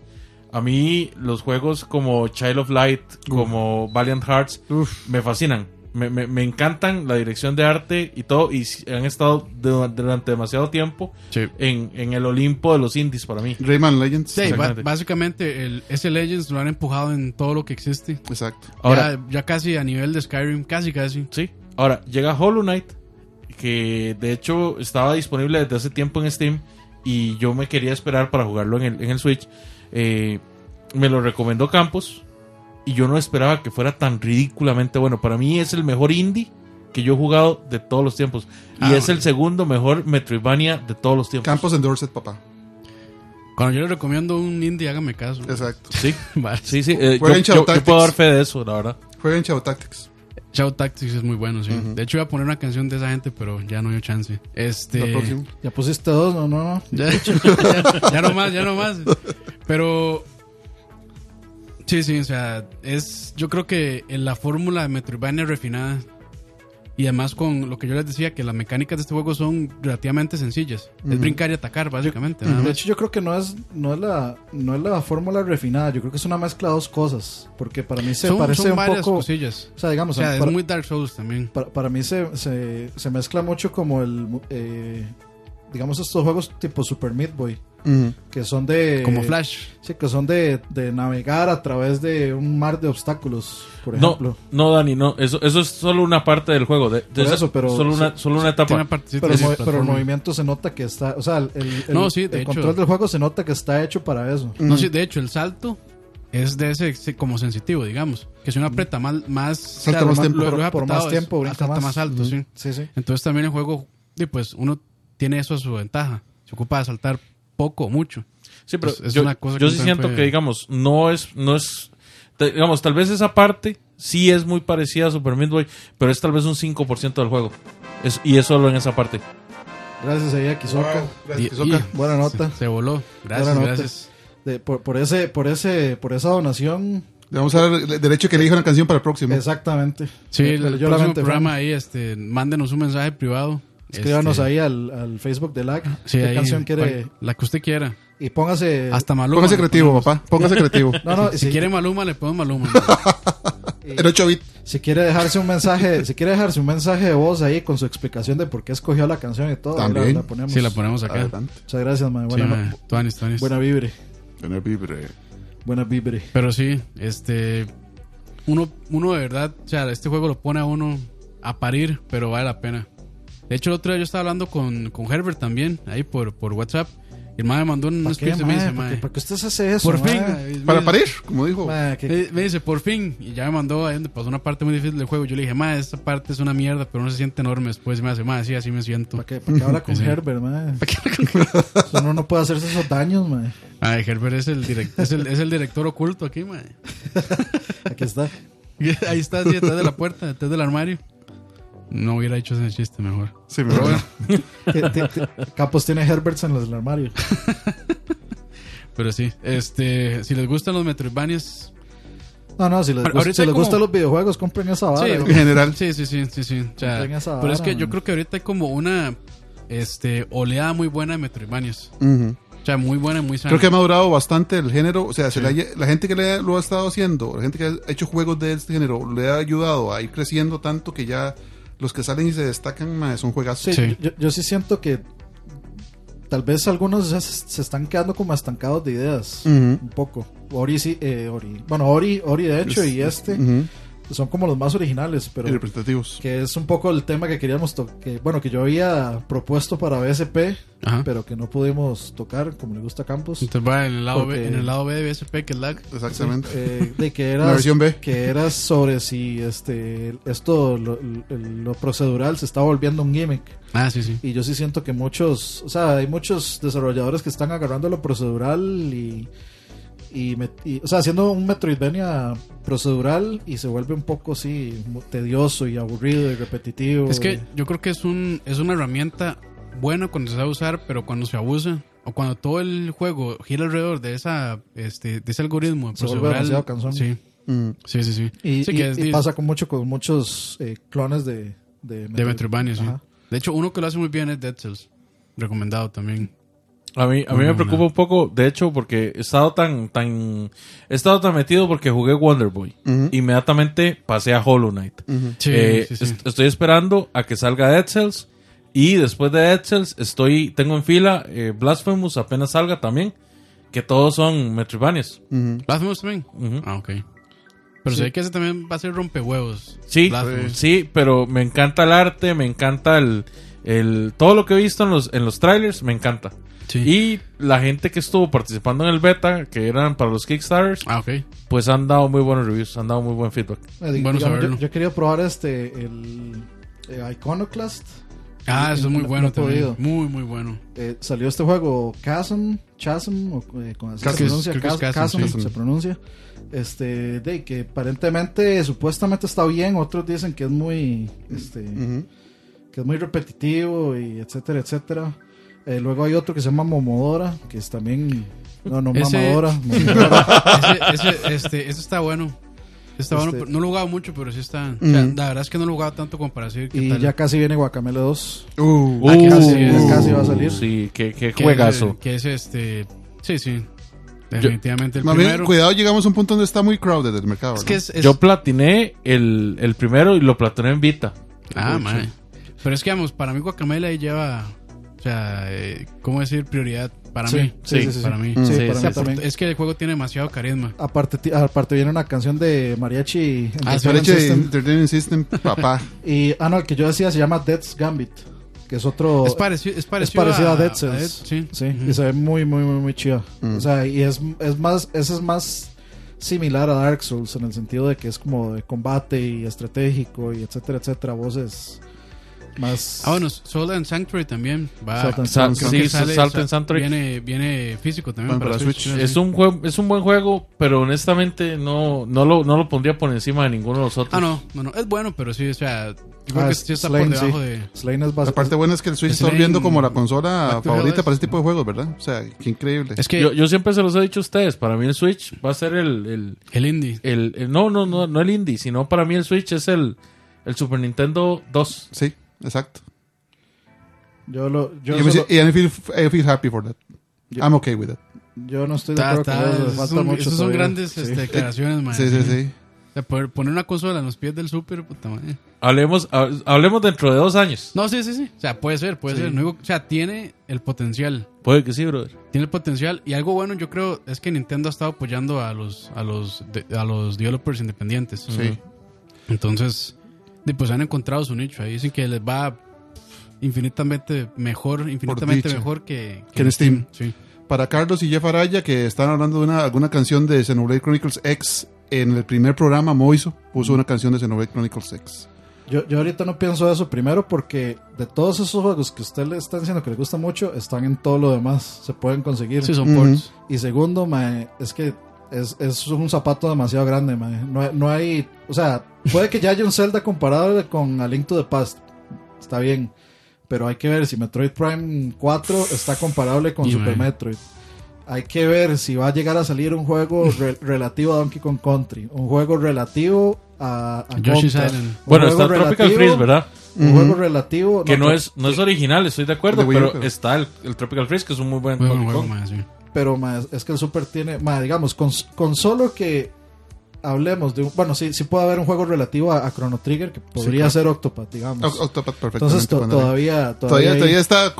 A mí los juegos como Child of Light, como Valiant Hearts, me fascinan. Me, me- me encantan la dirección de arte y todo, y han estado de- durante demasiado tiempo Sí. en, en el Olimpo de los indies para mí. Rayman Legends. Sí, básicamente el, ese Legends lo han empujado en todo lo que existe. Exacto. Ahora, ya, ya casi a nivel de Skyrim, casi, casi. Sí. Ahora, llega Hollow Knight, que de hecho estaba disponible desde hace tiempo en Steam y yo me quería esperar para jugarlo en el, en el Switch. Eh, me lo recomendó Campos y yo no esperaba que fuera tan ridículamente bueno. Para mí es el mejor indie que yo he jugado de todos los tiempos. Y Ah, es el segundo mejor Metroidvania de todos los tiempos. Campos en Dorset, papá. Cuando yo le recomiendo un indie, hágame caso. Exacto. Sí, Vale. sí, sí. eh, yo, Jueguen yo- yo puedo dar fe de eso, la verdad. Juega en Chao Tactics. Chao Tactics es muy bueno, sí. De hecho, iba a poner una canción de esa gente, pero ya no dio chance. Este. La próxima. Ya pusiste dos, no, no, no. Ya, ya, ya no más, ya no más. Pero. Sí, sí, o sea, es. Yo creo que en la fórmula de Metroidvania refinada. Y además con lo que yo les decía, que las mecánicas de este juego son relativamente sencillas. Es brincar y atacar, básicamente. De hecho, yo creo que no es, no es la, no es la fórmula refinada. Yo creo que es una mezcla de dos cosas. Porque para mí se son, parece son un varias poco. cosillas. O sea, digamos, O sea, para, es muy Dark Souls también. para, para mí se, se, se mezcla mucho como el. eh, digamos, estos juegos tipo Super Meat Boy. Que son de. Como Flash. Sí, que son de, de navegar a través de un mar de obstáculos, por No, ejemplo. no, Dani, no. Eso, eso es solo una parte del juego. De, de Por esa- eso, pero- solo, una, solo una etapa. Pero, el pero movimiento se nota que está. O sea, el, el- No, sí, de el hecho. control del juego se nota que está hecho para eso. No, sí, de hecho, el salto es de ese ese como sensitivo, digamos. Que si uno aprieta más, más, Salta más tiempo. lo- lo Por- más es- tiempo, brinca salta más. más alto, sí. Sí, sí. Entonces también el juego, y pues uno tiene eso a su ventaja. Se ocupa de saltar poco o mucho. Sí, pero Pues, es yo, una cosa yo que sí siento fue- que, digamos, no es, no es, te- digamos, tal vez esa parte sí es muy parecida a Super Meat Boy, pero es tal vez un 5% del juego. Es, y es solo en esa parte. Gracias a. Gracias, Kizoka. y- Buena nota. Se, se voló. Gracias, gracias. De- por, por ese, por ese, por esa donación. Le vamos a dar el derecho que elija una canción para el próximo. Exactamente. Sí, Me- el próximo mente, programa ahí, este, mándenos un mensaje privado. Escríbanos Este, ahí al, al Facebook de LAC. Sí, ¿Qué ahí, canción quiere? La que usted quiera. Y póngase. Hasta Maluma. Póngase creativo, papá. Póngase creativo. No, no, Si si, quiere Maluma, le ponemos Maluma. En 8 bits. si quiere dejarse un mensaje, si quiere dejarse un mensaje de voz ahí con su explicación de por qué escogió la canción y todo, ahí la- También. la, ponemos. Sí, la ponemos acá. Adelante. Muchas gracias, man. Sí, Buena, ma, tuanis, tuanis. buena vibre. Tener vibre. Buena vibre. Pero sí, este. Uno, uno de verdad, o sea, este juego lo pone a uno a parir, pero vale la pena. De hecho, el otro día yo estaba hablando con, con Herbert también, ahí por, por WhatsApp. Y el madre me mandó un ¿Para qué, speech y me dice, mae? ¿Por qué- qué usted hace eso? por fin. Para parir, como dijo. Que- Me, me dice, por fin. Y ya me mandó ahí donde pasó una parte muy difícil del juego. Yo le dije, ma, esta parte es una mierda, pero no se siente enorme. Después me hace, ma, sí, así me siento. ¿Para qué, para qué habla con Sí. Herbert, mae? Eso Uno no puede hacerse esos daños, mae. Ay, Herbert es el, direct- es el, es el director oculto aquí, ma. Aquí está. Ahí está, así, detrás de la puerta, detrás del armario. No hubiera hecho ese chiste mejor. Sí, me Pero bueno. Capos tiene Herberts en los- el armario. pero sí. Este, si les gustan los Metroidvanias, No, no, si les, Ahorita gust- si les como- gustan los videojuegos, compren esa vara. Sí, En general. Sí, sí, sí, sí, sí. O sea, Compren esa pero es que yo creo que ahorita hay como una este oleada muy buena de Metroidvanias. Ujú. O sea, muy buena y muy sana. Creo que ha madurado bastante el género. O sea, se le ha- la gente que le ha- lo ha estado haciendo, la gente que ha hecho juegos de este género, le ha ayudado a ir creciendo tanto que ya los que salen y se destacan mae, son juegazos. Sí, Sí. Yo, yo sí siento que tal vez algunos ya se, se están quedando como estancados de ideas. Un poco. Ori sí, eh, Ori. Bueno, Ori, Ori de hecho, y este. Son como los más originales, pero Y representativos. que es un poco el tema que queríamos tocar. Bueno, que yo había propuesto para BSP, Ajá. pero que no pudimos tocar, como le gusta a Campos. Entonces va en el lado, Porque- B, en el lado B de BSP, que es lag. Exactamente. Eh, de que era La versión B. que era sobre si este esto lo, lo procedural se está volviendo un gimmick Ah, sí, sí. y yo sí siento que muchos o sea hay muchos desarrolladores que están agarrando lo procedural y y, o sea haciendo un Metroidvania procedural y se vuelve un poco así tedioso y aburrido y repetitivo Es que yo creo que es un es una herramienta buena cuando se sabe usar, pero cuando se abusa o cuando todo el juego gira alrededor de esa este de ese algoritmo Se vuelve procedural, demasiado cansón. Sí, Mm. sí, sí, sí. y, Sí, y- que es y de, pasa con mucho con muchos eh, clones de de, de Metroidvania, sí. Ajá. De hecho, uno que lo hace muy bien es Dead Cells. Recomendado también. A mí, a mí me preocupa no. un poco, de hecho, porque he estado tan, tan, he estado tan metido porque jugué Wonder Boy. Inmediatamente pasé a Hollow Knight. Sí, Eh, sí, sí. est- Estoy esperando a que salga Dead Cells. Y después de Dead Cells, estoy, tengo en fila eh, Blasphemous apenas salga también. Que todos son Metroidvanias. Blasphemous también. Ah, ok. Pero sé que ese también va a ser rompehuevos. Sí, Blasphemous. sí, pero me encanta el arte, me encanta el, el todo lo que he visto en los, en los trailers, me encanta. Sí. Y la gente que estuvo participando en el beta, que eran para los Kickstarters, Ah, pues han dado muy buenos reviews, han dado muy buen feedback. Eh, digamos, yo, saberlo. yo quería probar este el eh, Iconoclast Ah, eso es muy No- bueno también. Muy, muy bueno. Eh, salió este juego Chasm, Chasm, o, eh, así Creo se pronuncia, Chasm, Chasm sí. se pronuncia. Este, de que aparentemente, supuestamente está bien, otros dicen que es muy, este, que es muy repetitivo y etcétera, etcétera. Eh, luego hay otro que se llama Momodora, que es también, no, no, Ese- mamadora, Momodora. ese, ese, este, ese está bueno. Está bueno, Este- no lo he jugado mucho, pero sí está. o sea, Ujú. la verdad es que no lo he jugado tanto como para decir y tal. ya casi viene Guacamele 2. Uh, Ah, que casi- ya casi va a salir. Sí, qué, qué que juegazo. Es, que es este. Sí, sí. Definitivamente el bien, primero. cuidado, llegamos a un punto donde está muy crowded el mercado. es ¿no? que es. es- Yo platiné el, el primero y lo platiné en Vita. ah, mae. Pero es que, vamos, para mí Guacamele ahí lleva. O sea, eh, ¿cómo decir? Prioridad. Para Sí, mí. sí, sí, sí, para mí. Sí, Sí, para sí, mí O sea, también. Es que el juego tiene demasiado carisma. Aparte, viene una canción de Mariachi Ah, de System. Entertainment System, papá. Y, ah, no, el que yo decía se llama Death's Gambit, que es otro... es, parecido, es es parecido, parecido a, Dead sí. sí. Y se ve muy, muy, muy, muy chido. Mm. O sea, y es, es más, ese es más similar a Dark Souls en el sentido de que es como de combate y estratégico y etcétera, etcétera. Voces más... Ah, bueno, Soul and Sanctuary también va. Salt and Sa- sí, sale- Salt and sa- Sanctuary. Viene, viene físico también Bueno, para, para Switch. Switch. Es un juego, es un buen juego, pero honestamente no, no lo, no lo pondría por encima de ninguno de los otros. Ah, no, no, no. Es bueno, pero sí, o sea, yo creo Ah, que sí está por debajo sí. de. Slain es La parte buena es que el Switch está Slane- volviendo como la consola Back favorita para este tipo de juegos, ¿verdad? O sea, qué increíble. Es que Yo, yo siempre se los he dicho a ustedes, para mí el Switch va a ser el, el, el indie. el- el- no, no, no, no el indie, sino para mí el Switch es el, el Super Nintendo 2. Sí, exacto. Yo, lo, yo, Y me solo- I feel, I feel happy for that. I'm okay with that. yo no estoy de acuerdo con eso. esos Falta son, mucho grandes Sí. este, declaraciones, man. Sí, sí, sí. O sea, poder poner una consola en los pies del super, puta madre. Hablemos, ha- hablemos dentro de dos años. No, sí, sí, sí. O sea, puede ser, puede Sí. ser. No digo- o sea, tiene el potencial. Puede que sí, brother. Tiene el potencial. Y algo bueno, yo creo, es que Nintendo ha estado apoyando a los, a los, de- a los developers independientes. Sí. Entonces, de, pues han encontrado su nicho. Ahí dicen que les va infinitamente mejor, infinitamente dicha. mejor que, Que en Steam. Sí. Para Carlos y Jeff Araya, que están hablando de una, alguna canción de Xenoblade Chronicles X, en el primer programa Moiso puso una canción de Xenoblade Chronicles X. Yo, yo ahorita no pienso eso, primero porque de todos esos juegos que usted le está diciendo que le gusta mucho, están en todo lo demás, se pueden conseguir. Sí, son ports. Y segundo, mae, es que es, es un zapato demasiado grande. No, hay- no hay, o sea, puede que ya haya un Zelda comparable con A Link to the Past, está bien, pero hay que ver si Metroid Prime 4 está comparable con Y, Super. Metroid. Hay que ver si va a llegar a salir un juego re- relativo a Donkey Kong Country, un juego relativo a, a Yoshi's Contra, Island. un Bueno, juego está Tropical relativo Freeze, ¿verdad? un juego relativo. Que no es, no es original, estoy de acuerdo, De pero, pero- está el, el Tropical Freeze, que es un muy buen Muy buen Donkey juego, Kong. mae, sí. Pero ma, es que el Super tiene, ma, digamos, con, con solo que hablemos de un, bueno, sí, sí puede haber un juego relativo a, a Chrono Trigger que podría claro. ser Octopath, digamos. Oc- Octopath perfectamente. Entonces to- todavía, todavía, todavía, hay- todavía está.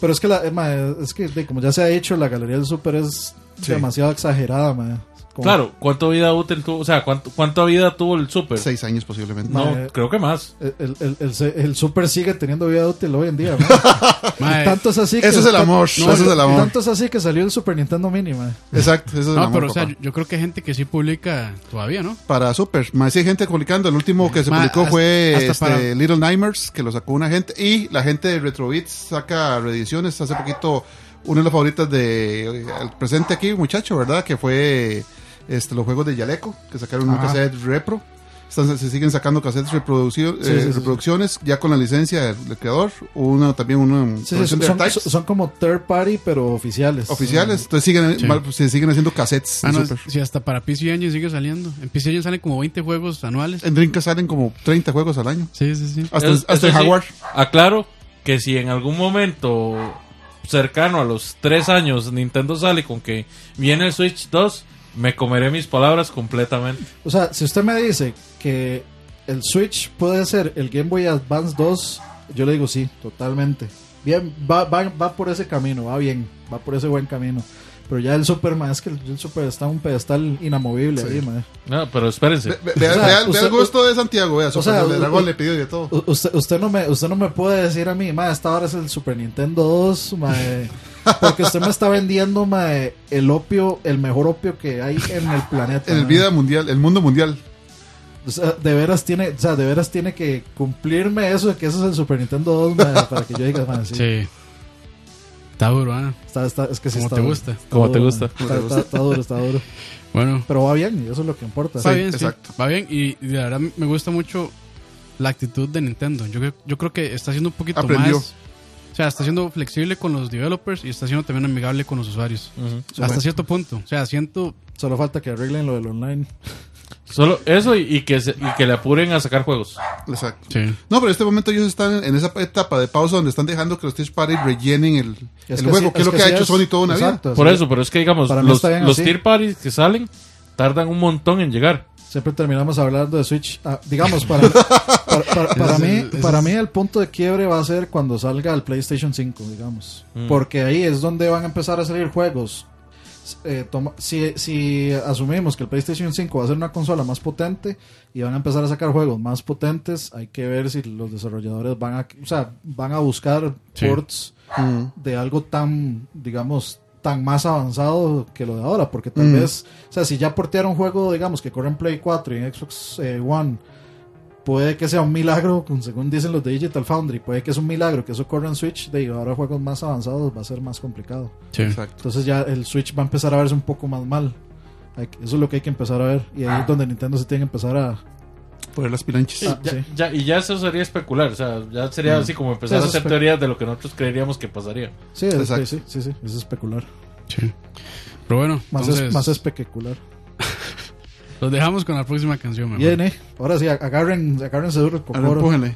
pero es que la, ma, es que de- como ya se ha dicho, la galería del Super es Sí. demasiado exagerada, ma. Como- Claro, ¿cuánto vida útil tuvo? O sea, ¿cuánto, cuánta vida tuvo el Super? Seis años posiblemente. No, Ma, creo que más. El, el, el, Super sigue teniendo vida útil hoy en día, Tanto es así que Eso es el amor, no, eso es el amor. Tanto es así que salió el Super Nintendo Mini. Exacto, eso es el no, amor, pero o sea, yo, creo que hay gente que sí publica todavía, ¿no? Para Super, más hay gente publicando. El último que se Ma, publicó hasta- fue hasta este, para- Little Nightmares, que lo sacó una gente. Y la gente de Retrobits saca reediciones. Hace poquito, una de las favoritas de eh, el presente aquí, muchacho, ¿verdad? Que fue este, los juegos de Yaleco, que sacaron un Ajá. cassette repro. Están- se siguen sacando cassettes Sí, eh, sí, sí, reproducciones ya con la licencia del, del creador. Uno también una de son, son- son como third party, pero oficiales. oficiales. Entonces siguen, Sí. mal- se siguen haciendo cassettes. Ah, no, Super. si hasta para PC Engine sigue saliendo. En PC Engine salen como 20 juegos anuales. En Dreamcast salen como 30 juegos al año. Sí, sí, sí. Hasta, Es- hasta el sí, Jaguar. Aclaro que si en algún momento cercano a los tres años Nintendo sale con que viene el Switch 2, me comeré mis palabras completamente. O sea, si usted me dice que el Switch puede ser el Game Boy Advance 2, yo le digo sí, totalmente. Bien, va, va, va por ese camino, va bien, va por ese buen camino. Pero ya el Super, ma, es que el, el Super está en un pedestal inamovible ahí, ma. No, pero espérense. Ve- ve- Vea, O sea, vea- vea usted- el gusto de Santiago, vea, Super sea, el dragón le pidió y de todo. Usted, usted, no me, usted no me puede decir a mí, ma, esta hora es el Super Nintendo 2, ma, eh, porque usted me está vendiendo eh, el opio, el mejor opio que hay en el planeta. En el vida mundial, el mundo mundial. O sea, de veras tiene, o sea, de veras tiene que cumplirme eso de que eso es el Super Nintendo 2 ma, para que yo diga, ma, sí. Sí. Está duro, ¿ah? Está, está, es que sí Como está te duro. gusta. Está Como te gusta. Está, está- está duro, está duro. Bueno, Pero va bien, y eso es lo que importa. va Sí, bien, sí. exacto. Va bien y, y la verdad me gusta mucho la actitud de Nintendo. Yo, creo- yo creo que está siendo un poquito Aprendió. más... O sea, está siendo flexible con los developers y está siendo también amigable con los usuarios. Hasta cierto punto. O sea, siento... Solo falta que arreglen lo del online. Solo eso y, y que se- y que le apuren a sacar juegos. Exacto. Sí. No, pero en este momento ellos están en esa etapa de pausa donde están dejando que los Tier Party rellenen el, el que juego, sí- que es lo que ha sí hecho es- Sony toda una vida. Por sí. eso, pero es que digamos, los, los tier parties que salen tardan un montón en llegar. Siempre terminamos hablando de Switch. Ah, digamos, para, para, para- para mí, el- para es- mí el punto de quiebre va a ser cuando salga el PlayStation 5, digamos. Mm. Porque ahí es donde van a empezar a salir juegos. Eh, toma- si, si asumimos que el PlayStation 5 va a ser una consola más potente y van a empezar a sacar juegos más potentes, hay que ver si los desarrolladores van a, o sea, van a buscar Sí. ports Mm. de algo tan, digamos, tan más avanzado que lo de ahora, porque tal Mm. vez, o sea, si ya portearon un juego, digamos, que corre en Play 4 y en Xbox eh, One, puede que sea un milagro, según dicen los de Digital Foundry, puede que es un milagro que eso corra en Switch, de ahora juegos más avanzados va a ser más complicado. Sí. Exacto. Entonces ya el Switch va a empezar a verse un poco más mal. Eso es lo que hay que empezar a ver, y ahí es donde Nintendo se tiene que empezar a... Poner las pilanchas. Ah, ya, sí. ya- y ya eso sería especular, o sea, ya sería así como empezar Sí, a hacer teorías de lo que nosotros creeríamos que pasaría. Sí, es- Exacto. sí, sí, sí, es especular. Sí. Pero bueno, Más, entonces, es, más especular. los dejamos con la próxima canción. Bien, eh. Ahora sí, agarren, agárrense duro el Ahora cocoro.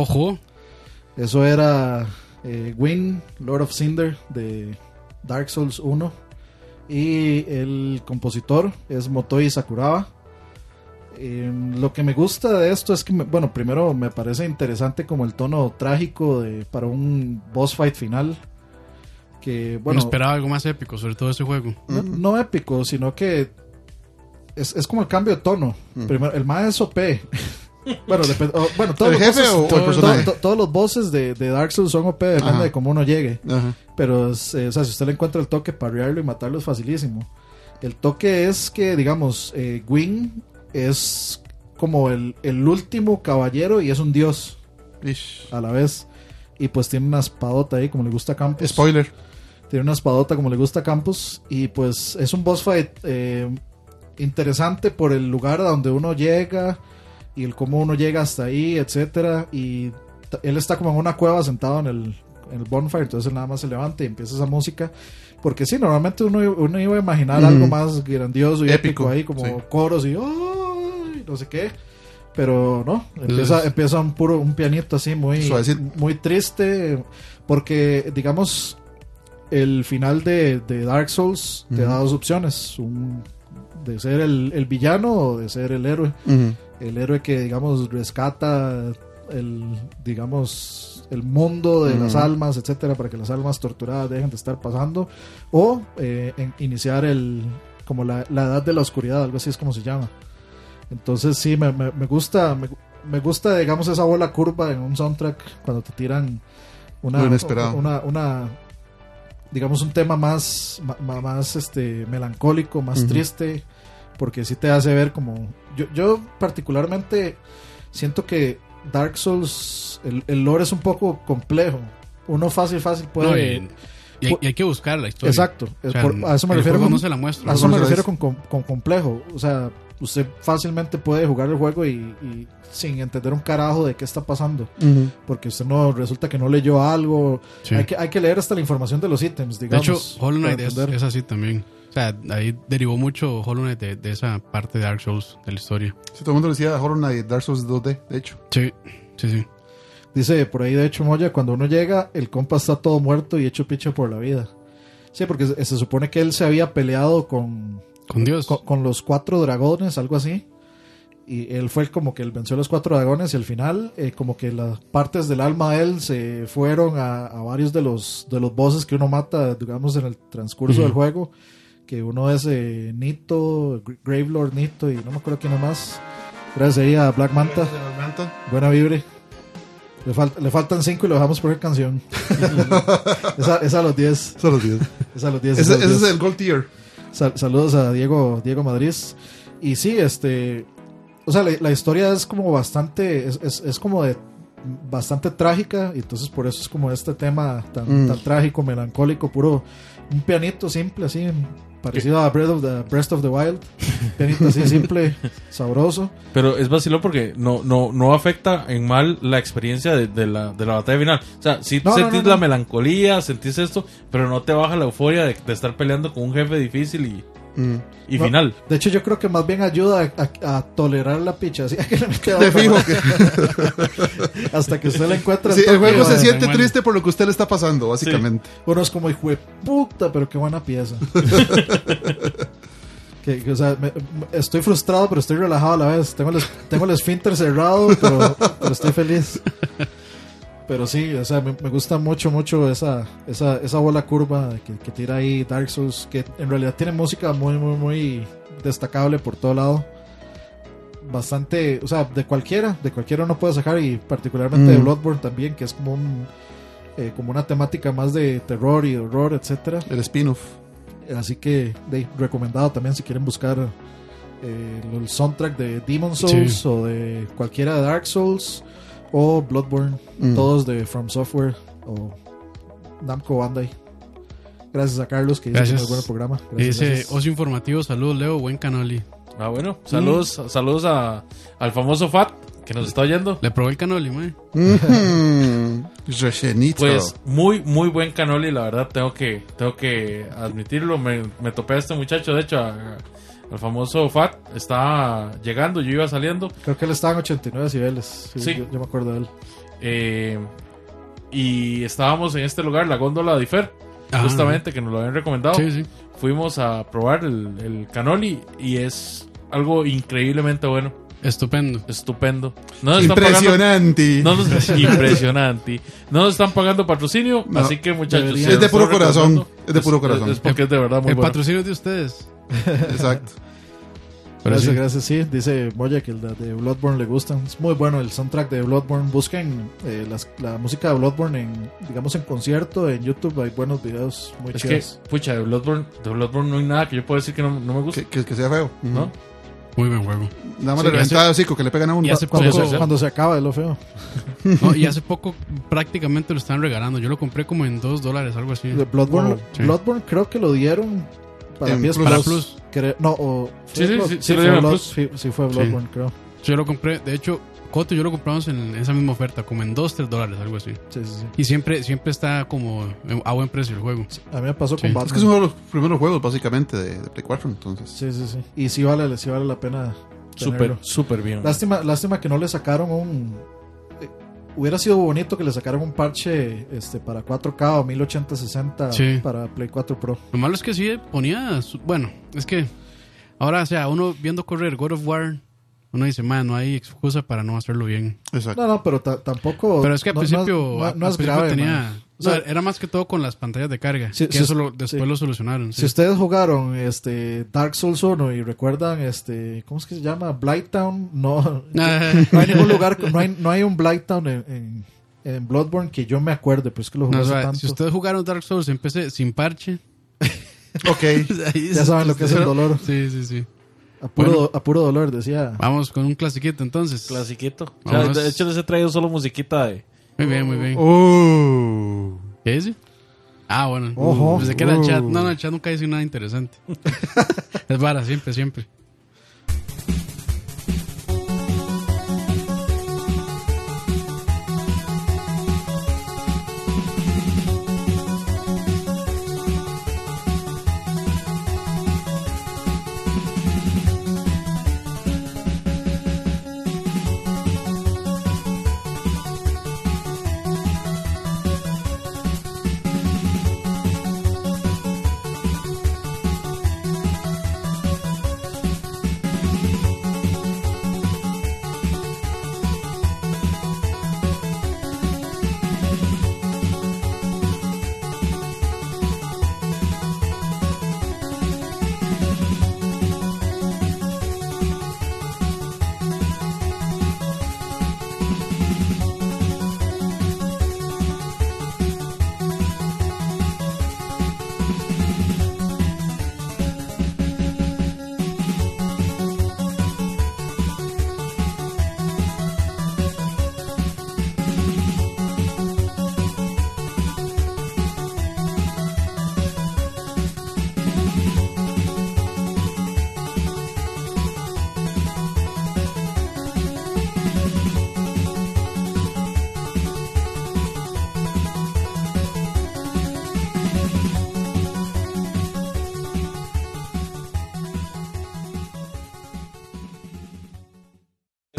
Ojo. Eso era eh, Wing, Lord of Cinder de Dark Souls 1. Y el compositor es Motoi Sakuraba. Eh, lo que me gusta de esto es que, me- bueno, primero me parece interesante como el tono trágico de, para un boss fight final. Que, Bueno, esperaba algo más épico, sobre todo ese juego. no, no épico, sino que es, es como el cambio de tono. Primero, el más es OP. bueno, depende- o- bueno, todos ¿El los jefe bosses- o el todos- personaje? to- todos los bosses de, de Dark Souls son OP, depende Ajá. de cómo uno llegue. Ajá. Pero, es, eh, o sea, si usted le encuentra el toque, parrearlo y matarlo es facilísimo. El toque es que, digamos, eh, Gwyn es como el, el último caballero y es un dios Ish. a la vez. Y pues tiene una espadota ahí, como le gusta a Campos. Spoiler. Tiene una espadota como le gusta a Campos. Y pues es un boss fight eh, interesante por el lugar a donde uno llega y el cómo uno llega hasta ahí, etcétera. Y él está como en una cueva sentado en el, en el bonfire, entonces él nada más se levanta y empieza esa música. Porque sí, normalmente uno, uno iba a imaginar Mm. algo más grandioso y épico, Épico, ahí, como sí. coros y "Ay", no sé qué. Pero no, empieza, Entonces- empieza un puro un pianito así muy, Suavecito. muy triste. Porque, digamos, el final de, de Dark Souls te da dos opciones: un- de ser el, el villano o de ser el héroe. El héroe que, digamos, rescata el, digamos, el mundo de las almas, etcétera, para que las almas torturadas dejen de estar pasando. O eh, en- iniciar el, como la, la edad de la oscuridad, algo así es como se llama. Entonces sí, me, me- me gusta, me, me gusta, digamos, esa bola curva en un soundtrack cuando te tiran una, una, una digamos, un tema más, más, este, melancólico, más triste, porque sí te hace ver como, yo, yo particularmente siento que Dark Souls, el, el lore es un poco complejo. Uno fácil, fácil No, puede... y, y hay, y hay que buscar la historia. Exacto, es O sea, por- a eso me refiero con- no se la muestra. a eso me refiero con, con- con complejo. O sea, usted fácilmente puede jugar el juego y, y sin entender un carajo de qué está pasando. Porque usted no resulta que no leyó algo. Sí. Hay, que, hay que leer hasta la información de los ítems, De digamos. hecho, Hollow Knight es así también. O sea, ahí derivó mucho Hollow Knight de, de esa parte de Dark Souls de la historia. Sí, todo el mundo decía Horror Night, Dark Souls 2D, de hecho. Sí, sí, sí. Dice por ahí, de hecho, Moya, cuando uno llega, el compa está todo muerto y hecho picho por la vida. Sí, porque se, se supone que él se había peleado con, Con Dios. con, con los cuatro dragones, algo así. Y él fue como que él venció a los cuatro dragones y al final eh, como que las partes del alma de él se fueron a, a varios de los de los bosses que uno mata, digamos, en el transcurso del juego. Que uno es eh, Nito, Gra- Gravelord Nito y no me acuerdo quién es más. Gracias ahí a Black Manta. Buena vibre. Le, fal- le faltan cinco y lo dejamos poner canción. esa, esa a los 10. Solo 10. Esa a los 10. Ese, esa a los ese es 10. el Gold Tier. Sal- saludos a Diego, Diego Madrid. Y sí, este. O sea, la, la historia es como bastante. Es, es, es como de. Bastante trágica. Y entonces por eso es como este tema tan, Mm. tan trágico, melancólico, puro. Un pianito simple, así. Parecido a Breath of the, Breath of the Wild. Pianito así simple, sabroso. Pero es vaciló porque no, no, no afecta en mal la experiencia de, de la, de la batalla final. O sea, sí No, no, sentís no, no. la melancolía, sentís esto, pero no te baja la euforia de, de estar peleando con un jefe difícil y, Mm. y No, final. De hecho, yo creo que más bien ayuda a, a- a tolerar la picha. Así que le De fijo. Hasta que usted la encuentra. Sí, el juego se siente bueno. triste por lo que usted le está pasando, básicamente. Uno es como hijo de puta, pero qué buena pieza. que, que, o sea, me- me- estoy frustrado, pero estoy relajado a la vez. Tengo el, tengo el esfínter cerrado, pero, pero estoy feliz. Pero sí, o sea, me, me gusta mucho, mucho esa, esa, esa bola curva que, que tira ahí Dark Souls, que en realidad tiene música muy, muy, muy destacable por todo lado. Bastante, o sea, de cualquiera, de cualquiera uno puede sacar, y particularmente de Mm. Bloodborne también, que es como un, eh, como una temática más de terror y horror, etcétera. El spin-off. Así que de, recomendado también si quieren buscar eh, el soundtrack de Demon Souls Sí. o de cualquiera de Dark Souls o Bloodborne, Mm. todos de From Software o Namco Bandai. Gracias a Carlos que hizo Gracias. un muy buen programa. Gracias. Ocio Informativo, saludos Leo, buen canoli. Ah, bueno. Saludos, saludos a, al famoso Fat que nos está oyendo. Le probé el canoli. Mhm. Rechenito. Pues muy, muy buen canoli, la verdad, tengo que, tengo que admitirlo. Me, me topé a este muchacho, de hecho, a, el famoso FAT, estaba llegando, yo iba saliendo. Creo que él estaba en 89 decibeles. Sí, Sí. Yo, yo me acuerdo de él. eh, y estábamos en este lugar, la góndola de Ifer, justamente, que nos lo habían recomendado. Sí, sí. Fuimos a probar el, el canoli y es algo increíblemente bueno, Estupendo. estupendo. No nos están pagando- Impresionante. No nos, impresionante. No nos están pagando patrocinio, No, así que muchachos. Es de puro corazón, es de puro corazón. Es, porque es de verdad muy El bueno. patrocinio es de ustedes. Exacto. Pero gracias, sí. gracias. Sí, dice Moya que el de, de Bloodborne le gustan. Es muy bueno el soundtrack de Bloodborne. Busquen eh, las- la música de Bloodborne en, digamos, en concierto, en YouTube. Hay buenos videos muy Es que, pucha, de Bloodborne, de Bloodborne no hay nada que yo pueda decir que no, no me gusta. Que, que, que sea feo. ¿No? Muy buen juego. Nada más Sí, el hocico que le pegan a uno. y hace Cuando, poco- se, cuando se acaba es lo feo. No, y hace poco prácticamente lo están regalando. Yo lo compré como en 2 dólares, algo así. De Bloodborne, Sí. Bloodborne creo que lo dieron para En PS Plus. Para Plus. Creo- no, o, Sí, sí, sí, sí sí lo fue Blood- Plus. sí, sí fue Bloodborne, creo. Yo lo compré, de hecho, Coto y yo lo compramos en esa misma oferta, como en 2, 3 dólares, algo así. Sí, sí, sí. Y siempre, siempre está como a buen precio el juego. A mí me pasó Sí. con Batman. Es que es uno de los primeros juegos, básicamente, de, de Play 4. Entonces, Sí, sí, sí. Y sí vale, sí vale la pena. Súper, súper bien. Lástima, lástima que no le sacaron un. Eh, hubiera sido bonito que le sacaran un parche este, para 4K o 1080-60 Sí. para Play 4 Pro. Lo malo es que sí ponía. su- Bueno, es que ahora, o sea, uno viendo correr God of War, uno dice, man, no hay excusa para no hacerlo bien. exacto. No, no, pero ta- tampoco. Pero es que al no- principio, no, no es principio grave. tenía. Man. O sea, No, era más que todo con las pantallas de carga. Sí, que sí, eso lo- después sí. lo solucionaron. Si ustedes jugaron este Dark Souls 1 y recuerdan este ¿cómo es que se llama? Blighttown, no, no hay ningún lugar, no hay, no hay un Blighttown en, en, en Bloodborne que yo me acuerde, pues es que lo jugué No, o hace sea, tanto. si ustedes jugaron Dark Souls en PC sin parche, Ok. Ya saben lo que es el dolor. Sí, sí, sí. A puro, Bueno. a puro dolor, decía. Vamos con un clasiquito entonces. Clasiquito. O sea, Vamos. de hecho, les he traído solo musiquita de. Muy bien, muy bien. Oh. ¿Qué dice? Ah, bueno. Ojo. Pensé que era el chat. Uh. No, no, el chat nunca dice nada interesante. es vara, siempre, siempre.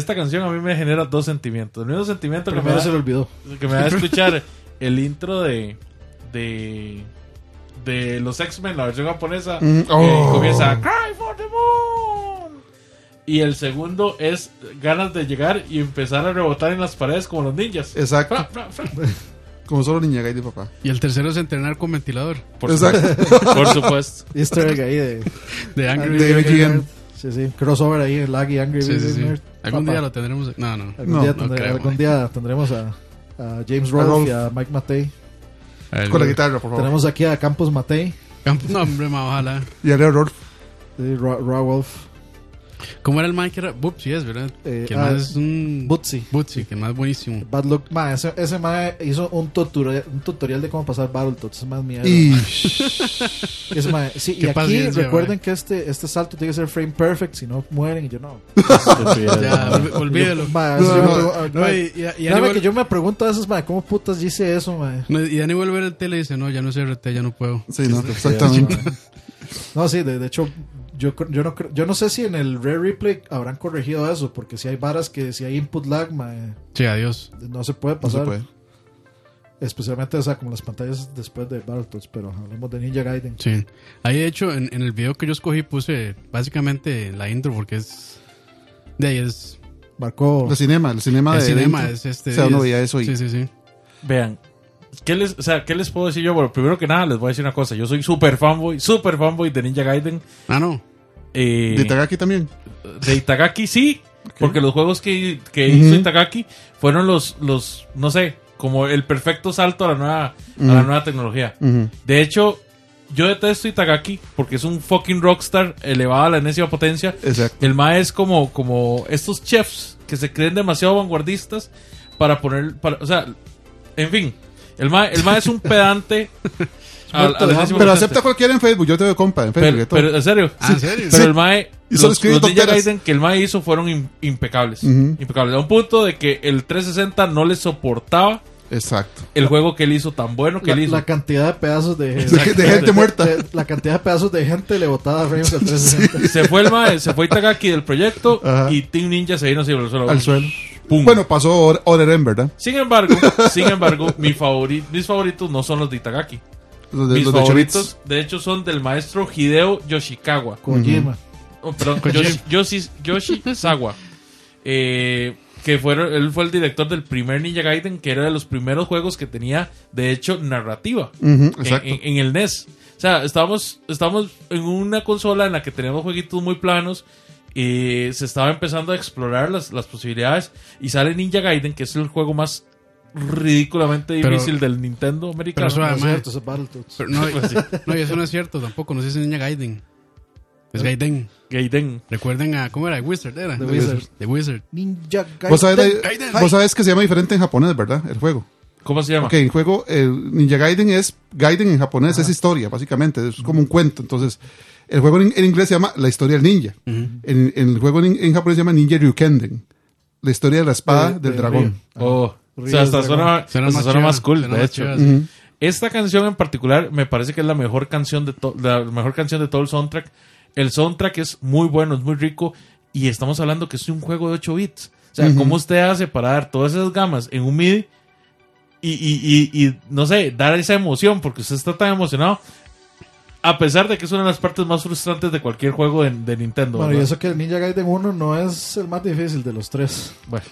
Esta canción a mí me genera dos sentimientos. El mismo sentimiento que me, Primero da, se olvidó. que me da escuchar el intro de. de. de los X-Men, la versión japonesa. Mm, que oh. comienza Cry for the Moon. Y el segundo es ganas de llegar y empezar a rebotar en las paredes como los ninjas. Exacto. Fra, fra, fra. Como solo Niña Gay de papá. Y el tercero es entrenar con ventilador. Por Exacto. supuesto. Por supuesto. Easter egg ahí de, De Angry. IGN. Sí, sí. Crossover ahí en Lag y Angry Sí, Birds sí, sí. Nerd. Algún Papá. día lo tendremos. No, no. Algún, No, día, no tendré- creo, algún día tendremos a, a James Rolfe y a Mike Matei. Con la guitarra, por favor. Tenemos aquí a Campos Matei Campo- No, hombre, ma, ojalá. Y a Leo Rolf. de Ra, Ra Wolf. ¿Cómo era el Mike? Era sí es, ¿verdad? Eh, que ah, más es un. Bootsy. Bootsy, que más es buenísimo. Bad Luck. Ma, ese, ese mae hizo un tutorial, un tutorial de cómo pasar Battletoads. Es mierda. Y. Ese mae- sí, y aquí recuerden mae. que este, este salto tiene que ser frame perfect, si no mueren y yo no. Ya, ol- olvídelo. Ma, No, eso yo me no, pregun- ah, No, ma, y, que yo me pregunto a veces, mae, ¿cómo putas dice eso, mae? no, y Dani vuelve a ver el tele y dice: No, ya no es RT, ya no puedo. Sí, no, exactamente. No, sí, de, de hecho, yo, yo, no, yo no sé si en el Rare Replay habrán corregido eso, porque si hay varas que si hay input lag, mae, Sí, adiós. no se puede No se pasar. puede. Especialmente, o sea, como las pantallas después de Battletoads, pero hablemos de Ninja Gaiden. Sí. Ahí, de hecho, en, en el video que yo escogí puse básicamente la intro porque es. De ahí es. Marcó. El cinema, el cinema el de cinema es este. O sea, uno veía eso y Sí, sí, sí. Vean, ¿qué les, o sea, ¿qué les puedo decir yo? Bueno, primero que nada, les voy a decir una cosa. Yo soy super fanboy, super fanboy de Ninja Gaiden. Ah, no. Eh, de Itagaki también. de Itagaki sí, porque los juegos que, que hizo. Itagaki fueron los, los, no sé, como el perfecto salto a la nueva, a la nueva tecnología. De hecho, yo detesto Itagaki porque es un fucking rockstar elevado a la enésima potencia. Exacto. El MAE es como, como estos chefs que se creen demasiado vanguardistas para poner, para, o sea, en fin, el MAE, el MAE es un pedante. a- a Pero acepta cualquiera en Facebook. Yo te doy compa en Facebook. Pero, en serio. Ah, ¿en serio? Pero Sí. el Mae. Y Los, los. Gaiden que el Mae hizo fueron im- impecables. Impecables. A un punto de que el 360 no le soportaba Exacto. el juego que él hizo tan bueno que La, él hizo. la cantidad de pedazos de, De- de gente muerta. de- la cantidad de pedazos de gente le botaba a frames al 360. Se fue el Mae, se fue Itagaki del proyecto Ajá. y Team Ninja se vino así al suelo. Al suelo. Pum. Bueno, pasó Or- Oreren, ¿verdad? Sin embargo, sin embargo, mi favori- mis favoritos no son los de Itagaki. Los de, mis los de favoritos, Chobits. de hecho, son del maestro Hideo Yoshikawa. Kojima. Oh, perdón, Kojima. Yoshi, Yoshi, Yoshi Sawa. Eh, que fueron, él fue el director del primer Ninja Gaiden, que era de los primeros juegos que tenía, de hecho, narrativa en, exacto. en- en el NES. O sea, estábamos, estábamos en una consola en la que teníamos jueguitos muy planos y se estaba empezando a explorar las, las posibilidades y sale Ninja Gaiden, que es el juego más ridículamente Pero- difícil del Nintendo americano. Pero eso- No es Además- cierto, eso es Battletoads. Pero no, Pues sí. no, y eso no es cierto tampoco. No se dice Niña Gaiden. Es Gaiden. Gaiden. Recuerden a. ¿Cómo era? Wizard era. The Wizard. The Wizard. Ninja Gaiden. Vos sabés, Gaiden. vos sabés que se llama diferente en japonés, ¿verdad? El juego. ¿Cómo se llama? Ok, el juego, el Ninja Gaiden es Gaiden en japonés, es historia, básicamente, es como un cuento. Entonces, el juego en, en inglés se llama La historia del ninja. en, en el juego en, en japonés se llama Ninja Ryukenden, la historia de la espada De- del de dragón. Oh, o sea, hasta suena, Suena hasta más suena chiva, más cool, suena de más hecho. sí. Esta canción en particular me parece que es la mejor canción de to- la mejor canción de todo el soundtrack. El soundtrack es muy bueno, es muy rico y estamos hablando que es un juego de 8 bits. O sea, ¿cómo usted hace para dar todas esas gamas en un MIDI y, y, y, y, no sé, dar esa emoción porque usted está tan emocionado? A pesar de que es una de las partes más frustrantes de cualquier juego de, de Nintendo. Bueno, y eso que el Ninja Gaiden 1 no es el más difícil de los tres. Bueno,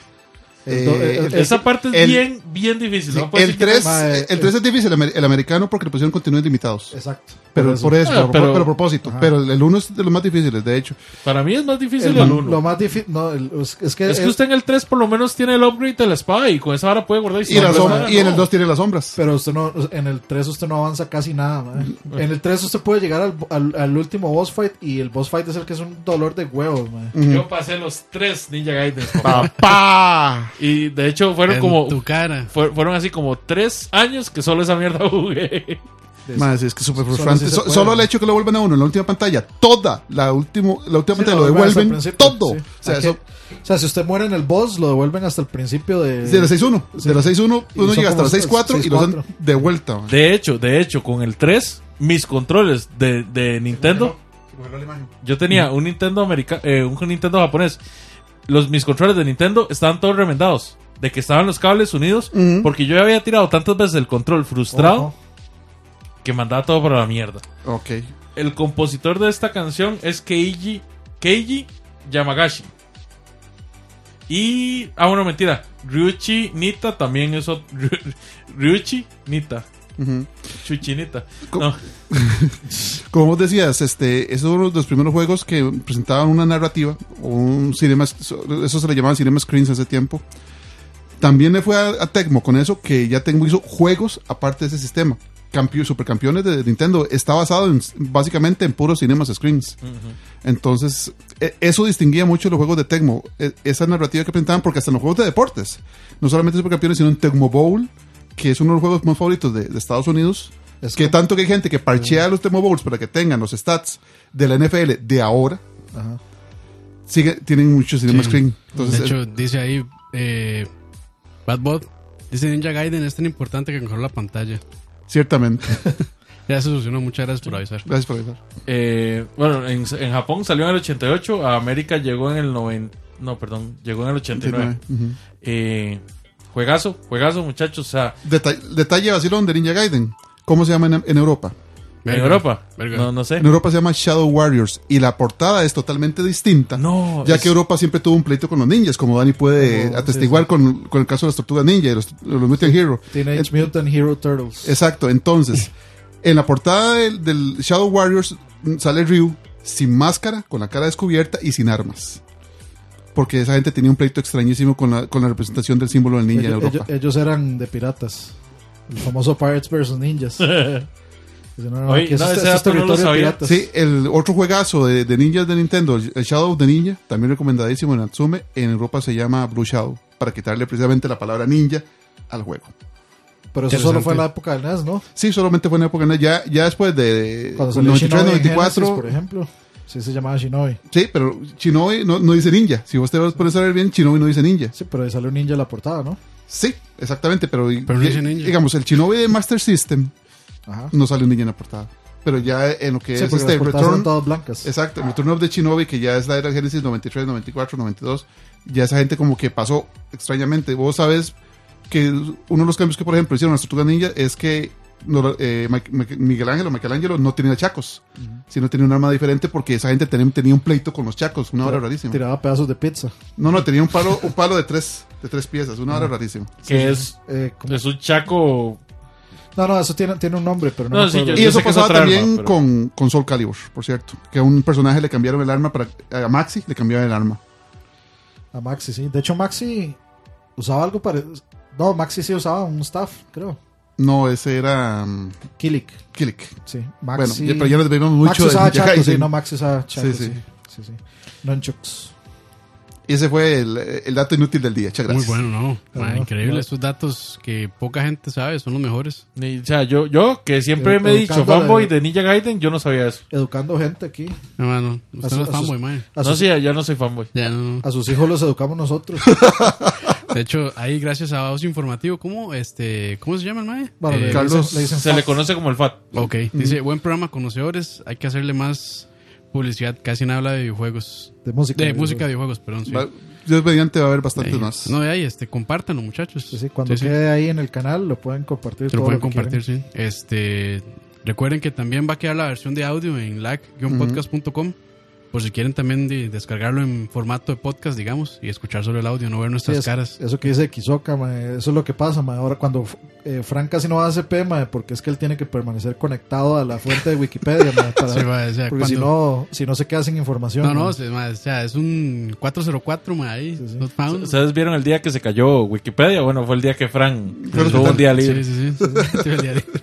Eh, el- el- esa parte es el- bien, bien difícil. Sí, ¿no? Puede el, decir que- 3, Mae, el 3 es difícil, el, amer- el americano, porque le pusieron contenidos limitados. Exacto. Pero por eso, Ah, por, pero- pero a propósito. Ajá. Pero el 1 es de los más difíciles, de hecho. Para mí es más difícil El el ma- 1. Lo más difícil. No, el- es, es que. Es que el- usted en el 3 por lo menos tiene el upgrade de la espada y con esa vara puede guardar Y, la sombra- Ahora y en el 2 tiene las sombras. Pero usted no, en el 3 usted no avanza casi nada, mae. En el 3 usted puede llegar al, al, al último boss fight y el boss fight es el que es un dolor de huevos, mae. Yo pasé los 3 Ninja Gaiden. ¡Papá! Y de hecho fueron En como. tu cara. fue- fueron así como 3 años que solo esa mierda jugué. Más, es que es súper Solo frustrante. solo el hecho que lo vuelvan a uno en la última pantalla, toda la, último, la última Sí, pantalla lo devuelven todo. sí. O sea, Aquí- eso, o sea, si usted muere en el boss, lo devuelven hasta el principio de. de la 6-1. De la 6-1 Y uno son llega hasta la 6-4 y lo dan 6-4. de vuelta. man. De hecho, de hecho, con el 3, mis controles de, de Nintendo. Yo tenía un Nintendo americano, un Nintendo japonés. Los, mis controles de Nintendo estaban todos remendados. De que estaban los cables unidos. Porque yo había tirado tantas veces el control frustrado que mandaba todo para la mierda. Ok. El compositor de esta canción es Keiji, Keiji Yamagashi. Y. Ah, bueno, mentira. Ryuichi Nita también es otro. Ryuichi Nita. Ujú. Chuchinita. Co- No, Como vos decías, este, es uno de los primeros juegos que presentaban una narrativa, o un cinema, eso se le llamaba cinema screens hace tiempo. También le fue a, a Tecmo con eso, que ya Tecmo hizo juegos aparte de ese sistema. Campeón, supercampeones de Nintendo está basado en, básicamente en puros cinemas screens. Entonces, e- eso distinguía mucho los juegos de Tecmo, e- esa narrativa que presentaban, porque hasta en los juegos de deportes, no solamente supercampeones, sino en Tecmo Bowl, que es uno de los juegos más favoritos de, de Estados Unidos. Es que tanto que hay gente que parchea los Tecmo Bowls para que tengan los stats de la NFL de ahora, Ajá. sigue, tienen mucho cinema Sí. screen. Entonces, de hecho, dice ahí. Eh, Bad Bot. Dice Ninja Gaiden es tan importante que mejoró la pantalla. ciertamente. Ya se solucionó. Muchas gracias por avisar. Gracias por avisar. Eh, bueno, en, en Japón salió en el 88, a América llegó en el 90. No, perdón, llegó en el 89. Ujú. Eh, juegazo, juegazo, muchachos. O sea, Deta- detalle vacilón de Ninja Gaiden. ¿Cómo se llama en, en Europa? en. Europa. Verga. No, no sé. En Europa se llama Shadow Warriors y la portada es totalmente distinta. No, ya es- que Europa siempre tuvo un pleito con los ninjas, como Dani puede atestiguar sí, sí. Con, con el caso de las tortugas ninja y los, los Mutant Hero. Teenage Mutant Hero Turtles. Exacto, entonces, en la portada del, del Shadow Warriors sale Ryu sin máscara, con la cara descubierta y sin armas. Porque esa gente tenía un pleito extrañísimo con la, con la representación del símbolo del ninja en ellos, Europa. ellos- ellos eran de piratas. El famoso Pirates vs. Ninjas. No, no, Oye, no, es territorio de. Sí, el otro juegazo de, de ninjas de Nintendo, el Shadow of the Ninja, también recomendadísimo en Natsume, en Europa se llama Blue Shadow, para quitarle precisamente la palabra ninja al juego. Pero eso solo fue en la época del NES, ¿no? Sí, solamente fue en la época, ¿no? ya, ya después de Cuando salió 93, Shinobi en 94, Genesis, por ejemplo. Sí, se llamaba Shinobi. sí, pero Shinobi no, no dice ninja. Si vos te vas a poner a ver bien, Shinobi no dice ninja. Sí, pero ahí salió Ninja en la portada, ¿no? Sí, exactamente, pero, Pero no dice ninja. digamos, el Shinobi de Master System Ajá. no sale un ninja en la portada. Pero ya en lo que Sí, es este Return, todas blancas. Exacto, el Return of the Shinobi, que ya es la era Genesis 93, 94, 92, ya esa gente como que pasó extrañamente. Vos sabes que uno de los cambios que, por ejemplo, hicieron las Tortugas Ninja es que no, eh, Miguel Ángel o Michelangelo no tenía chacos, sino tenía un arma diferente porque esa gente tenía, tenía un pleito con los chacos, una hora rarísima. Tiraba pedazos de pizza. No, no, tenía un palo, un palo de tres, de tres piezas, una hora rarísima. que es, Eh, es un chaco. No, no, eso tiene, tiene un nombre, pero no, No, me sí, acuerdo. yo- Y eso pasaba arma, también pero- con, con Soul Calibur, por cierto. Que a un personaje le cambiaron el arma para. A Maxi le cambiaron el arma. A Maxi, sí. De hecho, Maxi usaba algo parecido. No, Maxi sí usaba un staff, creo. No, ese era. um, Kilik, Killick. sí. Bueno, Maxi. ya- pero ya nos debemos Maxi mucho de usaba chacos, sí, no, Maxi usaba chacos, Sí, sí. sí. sí. sí, Nunchucks. Y ese fue el, el dato inútil del día. Muchas Muy bueno, ¿no? Ajá. increíble. No. Estos datos que poca gente sabe son los mejores. Ni- O sea, yo, yo que siempre Edu- me he dicho fanboy de- de Ninja Gaiden, yo no sabía eso. Educando gente aquí. No, mano, usted A su- no es fanboy, mae. A, No, sí, ya no soy fanboy. Ya no. a sus hijos los educamos nosotros. De hecho, ahí gracias a Voz Informativo, ¿cómo, este, ¿cómo se llama el mae? Bueno, Eh, Carlos, dicen, le dicen Se le conoce como el FAT. Ok, dice, buen programa, conocedores, hay que hacerle más publicidad, casi no habla de videojuegos. de música. De música de videojuegos, perdón, sí. Va- Dios mediante va a haber bastantes más. No, de ahí, este, compártanlo, muchachos. Sí, sí, cuando Sí, sí. quede ahí en el canal lo pueden compartir. Te lo todo pueden compartir, sí. Este, recuerden que también va a quedar la versión de audio en lag-podcast.com. Por si quieren también de- descargarlo en formato de podcast, digamos, y escuchar solo el audio, no ver Sí, nuestras es- caras. Eso que dice Kizoka, mae, eso es lo que pasa, mae. Ahora cuando eh, Frank casi no hace CP, mae, porque es que él tiene que permanecer conectado a la fuente de Wikipedia, mae, para- Sí, mae, o sea, porque si cuando- no, si no se queda sin información. No, no, ma, o sea, es un 404, ma, ahí, Sí, sí. not found. ¿Ustedes vieron el día que se cayó Wikipedia? Bueno, fue el día que Frank tuvo un día Sí, libre. sí, sí. Tuve el día libre.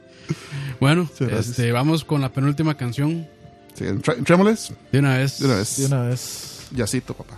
bueno, este, vamos con la penúltima canción Sí, en Tre- en Trémoles, de una vez. de una vez. De una vez. Yacito, papá.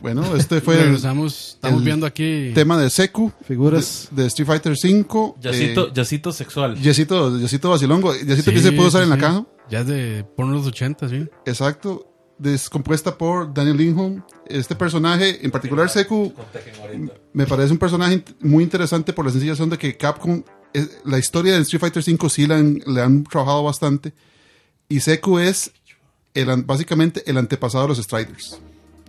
Bueno, este fue Regresamos, estamos el viendo aquí. tema de Seku, Figuras. de, de Street Fighter 5. Yacito, yacito sexual. Yacito, Yacito Basilongo. Yacito que Sí, se pudo usar sí, en la sí. caja. Ya es de por los 80, sí. Exacto. Descompuesta por Daniel Lindholm. Este personaje, en particular Seku, me parece un personaje muy interesante por la sencilla razón de que Capcom, es- la historia de Street Fighter 5 sí la han- le han trabajado bastante. Y Seku es el, básicamente el antepasado de los Striders.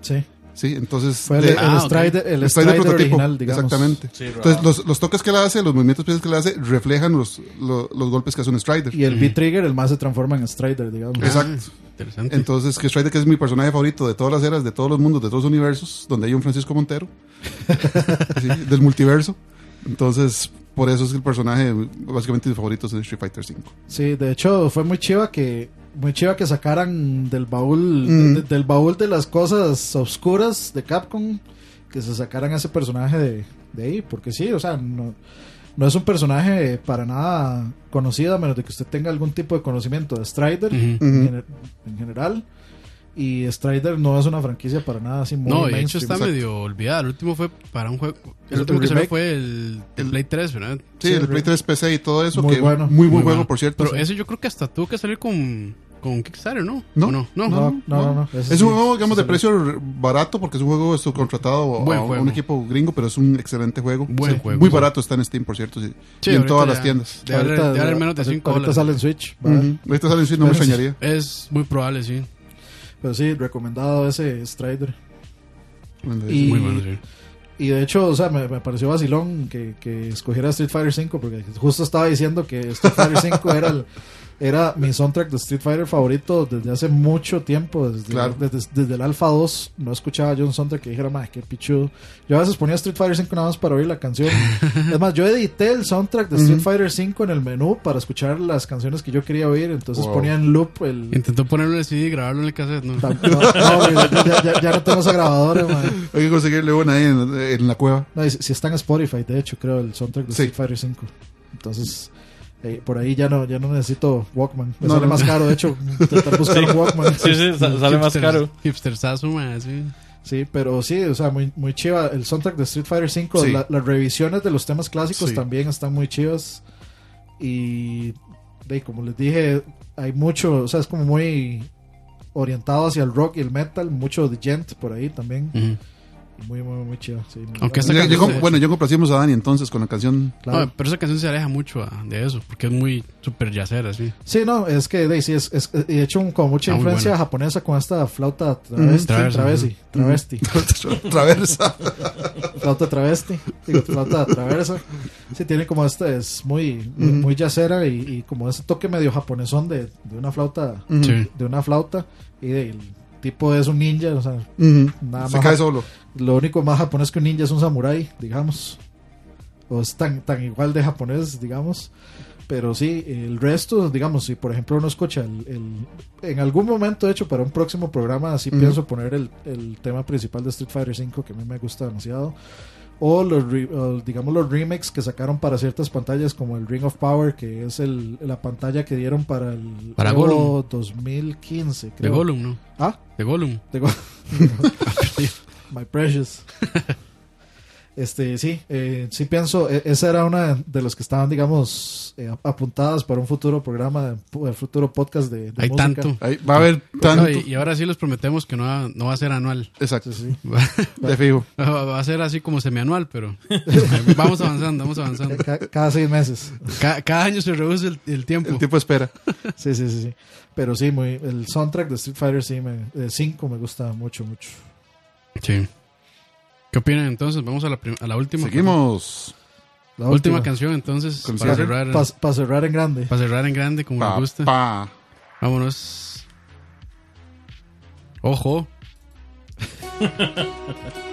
Sí. Sí, entonces. Fue el, de- el Ah. Strider, el el Strider, prototipo, original, digamos. Exactamente. Sí, Entonces, los, los toques que le hace, los movimientos que le hace, reflejan los, los, los golpes que hace un Strider. Y el B-Trigger, el más se transforma en Strider, digamos. Exacto. Ah, interesante. Entonces, que Strider que es mi personaje favorito de todas las eras, de todos los mundos, de todos los universos, donde hay un Francisco Montero, Sí, del multiverso. Entonces, por eso es que el personaje básicamente mi favorito es el Street Fighter 5. Sí, de hecho fue muy chiva que muy chiva que sacaran del baúl Mm. de- del baúl de las cosas oscuras de Capcom que se sacaran a ese personaje de, de ahí, porque sí, o sea, no, no es un personaje para nada conocido a menos de que usted tenga algún tipo de conocimiento de Strider en general. Y Strider no es una franquicia para nada así muy No, de hecho está medio olvidada. El último fue para un juego. El, ¿El último que salió remake? fue el, el Play 3, ¿verdad? Sí, Sí, el el Play 3 PC y todo eso, Muy que bueno. muy buen Muy juego, bueno. por cierto. Pero Sí. ese yo creo que hasta tuvo que salir con, con Kickstarter, ¿no? No, ¿O no, no. No, no, no, no, ese Es sí, un juego, digamos, de precio barato porque es un juego subcontratado a, Buen a juego. un equipo gringo, pero es un excelente juego. Buen Sí, juego. Muy barato está en Steam, por cierto, sí. Sí, y en ahorita todas ya- las tiendas. Debe haber- menos de ahorita- 5 ahorita sale en Switch. Ahorita sale en Switch, no me extrañaría. Es muy probable, sí. Pero sí, recomendado ese Strider. Y- Muy bueno, sí. Y de hecho, o sea, me, me pareció vacilón que, que escogiera Street Fighter 5 porque justo estaba diciendo que Street Fighter 5 era el, era mi soundtrack de Street Fighter favorito desde hace mucho tiempo, desde, Claro. desde, desde el Alpha 2 no escuchaba yo un soundtrack que dijera, madre, qué pichudo. Yo a veces ponía Street Fighter 5 nada más para oír la canción. es más, yo edité el soundtrack de Street. Fighter 5 en el menú para escuchar las canciones que yo quería oír, entonces Wow. ponía en loop el... Intentó ponerlo en el CD y grabarlo en el cassette, ¿no? No, ya, ya- ya no tengo esa grabadora, madre. Hay que conseguirle una ahí en, en la cueva. No, si, si está en Spotify, de hecho, creo, el soundtrack de Sí. Street Fighter 5. Entonces, eh, por ahí ya no, ya no necesito Walkman. Me No, sale no. más caro, de hecho, intentar buscar un Walkman. Sí, sí, sa- sale más caro. Hipstersazo, man, sí. Sí, pero sí, o sea, muy, muy chiva. El soundtrack de Street Fighter 5, Sí. la- las revisiones de los temas clásicos Sí. también están muy chivas. Y, de, como les dije, hay mucho, o sea, es como muy orientado hacia el rock y el metal, mucho de gent por ahí también. Ujú. Muy, muy, muy. Sí, Aunque esta se- bueno, yo complacimos a Dani entonces con la canción. Claro. No, pero esa canción se aleja mucho de eso, porque es muy super yacera, sí. Sí, no, es que de, sí, es, es, hecho un- con mucha Ah, influencia japonesa con esta flauta travesti, Traversa, travesti, travesti, Traversa. flauta travesti, digo, flauta traversa. Sí, tiene como este, es muy, muy, muy yacera y, y como ese toque medio japonesón de, de una flauta, Sí. de una flauta y de, tipo es un ninja, o sea, Ujú. Nada Se más. cae solo. lo único más japonés que un ninja es un samurái, digamos. O es tan, tan igual de japonés, digamos. Pero sí, el resto, digamos, si por ejemplo uno escucha el, el- en algún momento, de hecho, para un próximo programa, sí Ujú. pienso poner el, el tema principal de Street Fighter V, que a mí me gusta demasiado. O los, o, digamos, los remakes que sacaron para ciertas pantallas, como el Ring of Power, que es el, la pantalla que dieron para el Para Evo Gollum. 2015, De creo. Gollum, ¿no? Ah, De Gollum. de Go- My precious. Este, sí, eh, sí pienso, e- esa era una de los que estaban, digamos, eh, apuntadas para un futuro programa, un futuro podcast de, de Hay música. tanto. Ahí va a haber tanto. Y, y ahora sí les prometemos que no va, no va a ser anual. Exacto. Sí, sí. Va, De fijo. va a ser así como semianual, pero vamos avanzando, vamos avanzando. Ca- cada seis meses. Ca- cada año se reduce el, el tiempo. El tiempo espera. Sí, sí, sí, sí. Pero sí, muy, el soundtrack de Street Fighter sí, me, 5 me gusta mucho, mucho. Sí. ¿Qué opinan entonces? Vamos a la, a la última. Seguimos. La Última canción entonces Con para cerrar, Para cerrar en grande. para cerrar en grande como me gusta. Papá. Vámonos. Ojo.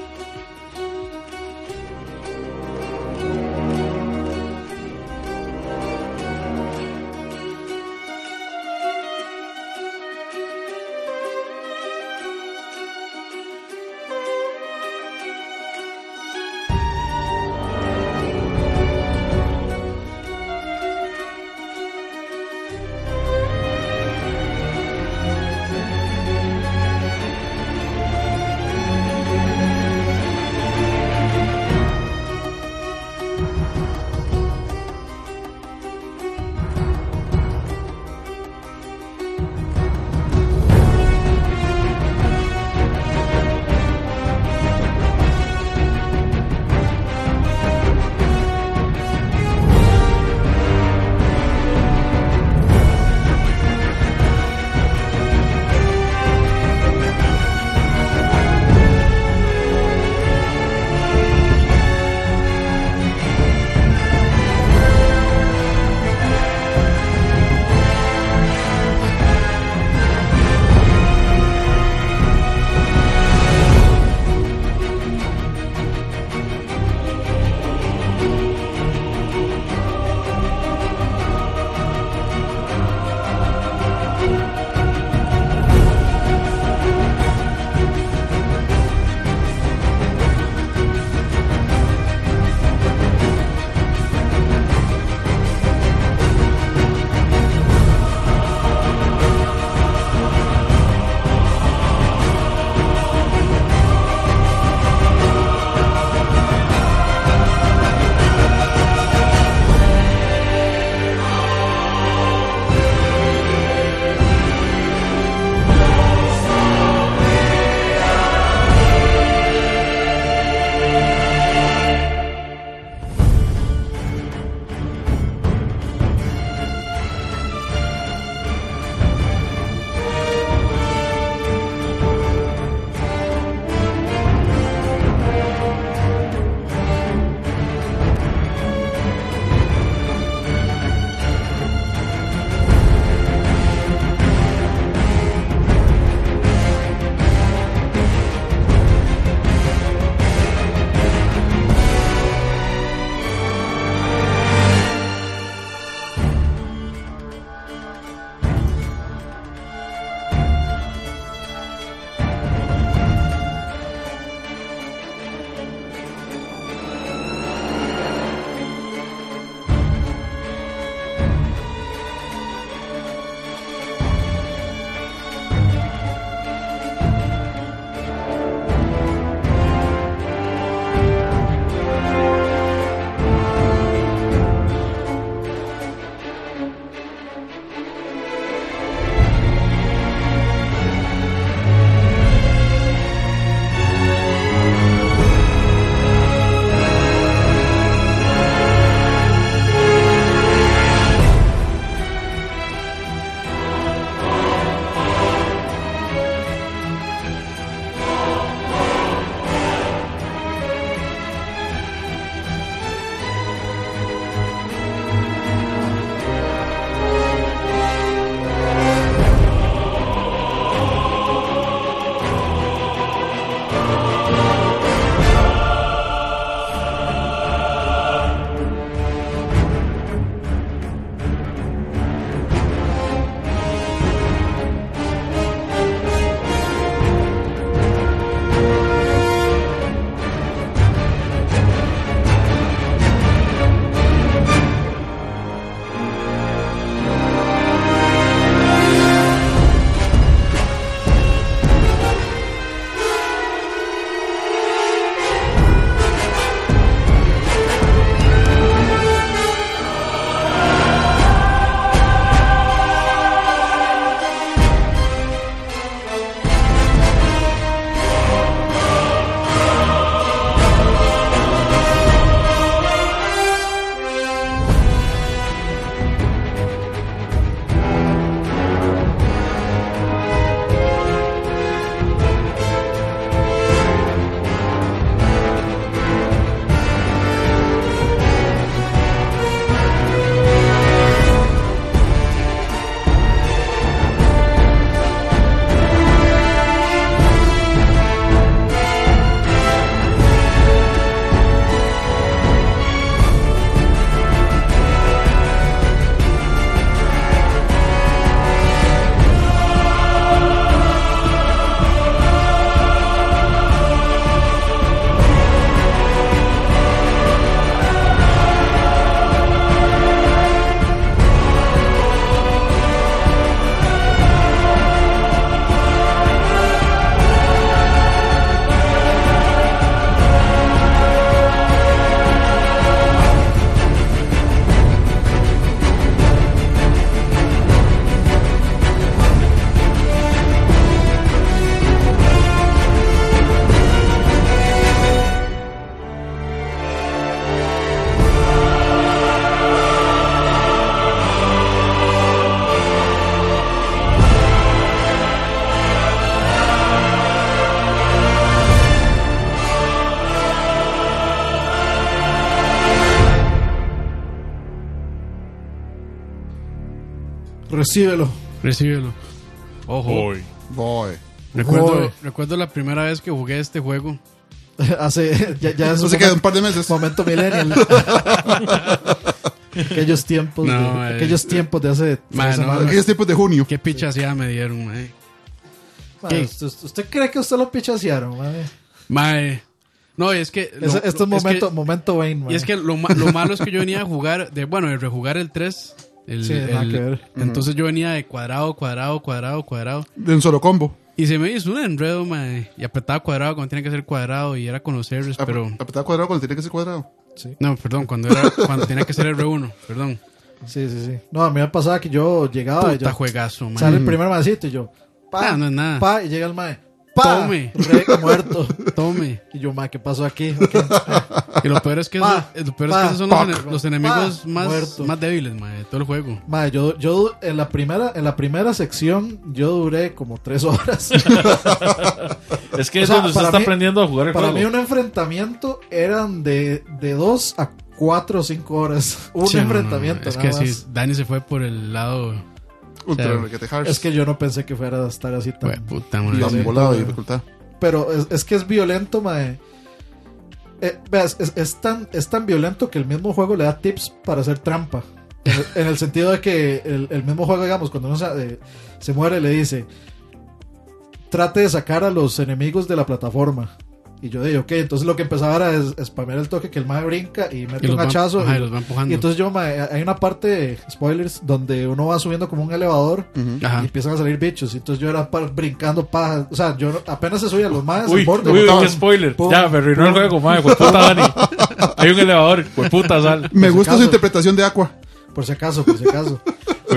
Recíbelo. Recíbelo. Ojo. Boy. Recuerdo, Joder. recuerdo la primera vez que jugué este juego. Hace. Ya, ya es No un par de meses. momento millennial. aquellos tiempos. No, de, eh. aquellos tiempos de hace. Man, no. Aquellos tiempos de junio. Qué pichaseada me dieron, mae. ¿usted, cree que usted lo pichasearon, man? Mae. No, es que. lo- Ese- este es momento, que- momento Wayne, man. Y es que lo, lo malo es que yo venía a jugar, de, bueno, de rejugar el 3. El, Sí, nada el- que ver. Entonces yo venía de cuadrado, cuadrado, cuadrado, cuadrado. De un solo combo. Y se me hizo un enredo, mae. Y apretaba cuadrado cuando tenía que ser cuadrado y era con los R's, Ap- pero. Apretar cuadrado cuando tiene que ser cuadrado. No, perdón, cuando, era, cuando tenía que ser R1, perdón. Sí, sí, sí. No, a mí me pasaba que yo llegaba y Puta yo. juegazo, mae. Sale el primer macito y yo. Pa, Ah, no es nada. Pa, y llega el mae. Pa, Tome. re muerto. Tome. Y yo, mae, ¿qué pasó aquí? Y lo peor es que, Pa, eso- lo peor es que esos son los, los enemigos más, muerto. más débiles, mae, de todo el juego. Mae, yo, yo en la primera, en la primera sección, yo duré como tres horas. Es que O es sea, donde usted para está mí- aprendiendo a jugar el Para juego. mí un enfrentamiento eran de, de dos a cuatro o cinco horas. Un Sí, no, no, enfrentamiento. Es nada que sí. Dani se fue por el lado. Ultra sea. Es que yo no pensé que fuera a estar así tan... Fue puta, tan volado de dificultad. Pero es, es que es violento, mae. Eh, veas, es, es tan, es tan violento que el mismo juego le da tips para hacer trampa. En el, en el sentido de que el, el mismo juego, digamos, cuando uno se, eh, se muere, le dice: Trate de sacar a los enemigos de la plataforma. Y yo digo, ok, entonces lo que empezaba era es, spamear el toque que el mae brinca y Y mete los un va- hachazo. ajá, y, y los va empujando. y entonces yo, mae, hay una parte, spoilers, donde uno va subiendo como un elevador Ajá. y empiezan a salir bichos. Y entonces yo era pa- brincando paja. O sea, yo apenas se subían los maes Uy, al borde. uy, uy, botaban. qué spoiler. Pum, ya, me arruinó el juego, madre. puta Dani. Hay un elevador, puta sal. Me si gusta acaso. su interpretación de Aqua. Por si acaso, por si acaso.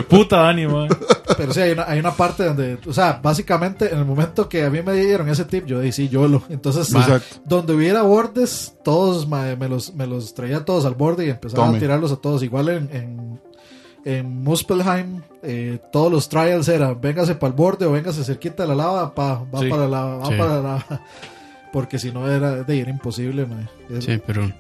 Puta Dani, madre. Pero sí, hay una, hay una parte donde, o sea, básicamente en el momento que a mí me dieron ese tip, yo dije, sí, YOLO. Entonces, Exacto. donde hubiera bordes, todos ma- me, los, me los traía todos al borde y empezaba Tome. a tirarlos a todos. Igual en, en, en Muspelheim, eh, todos los trials eran, véngase para el borde o véngase cerquita de la lava, pa, va Sí. para la lava, va Sí. para la lava. Porque si no era, de, era imposible, ma. Es- Sí, pero.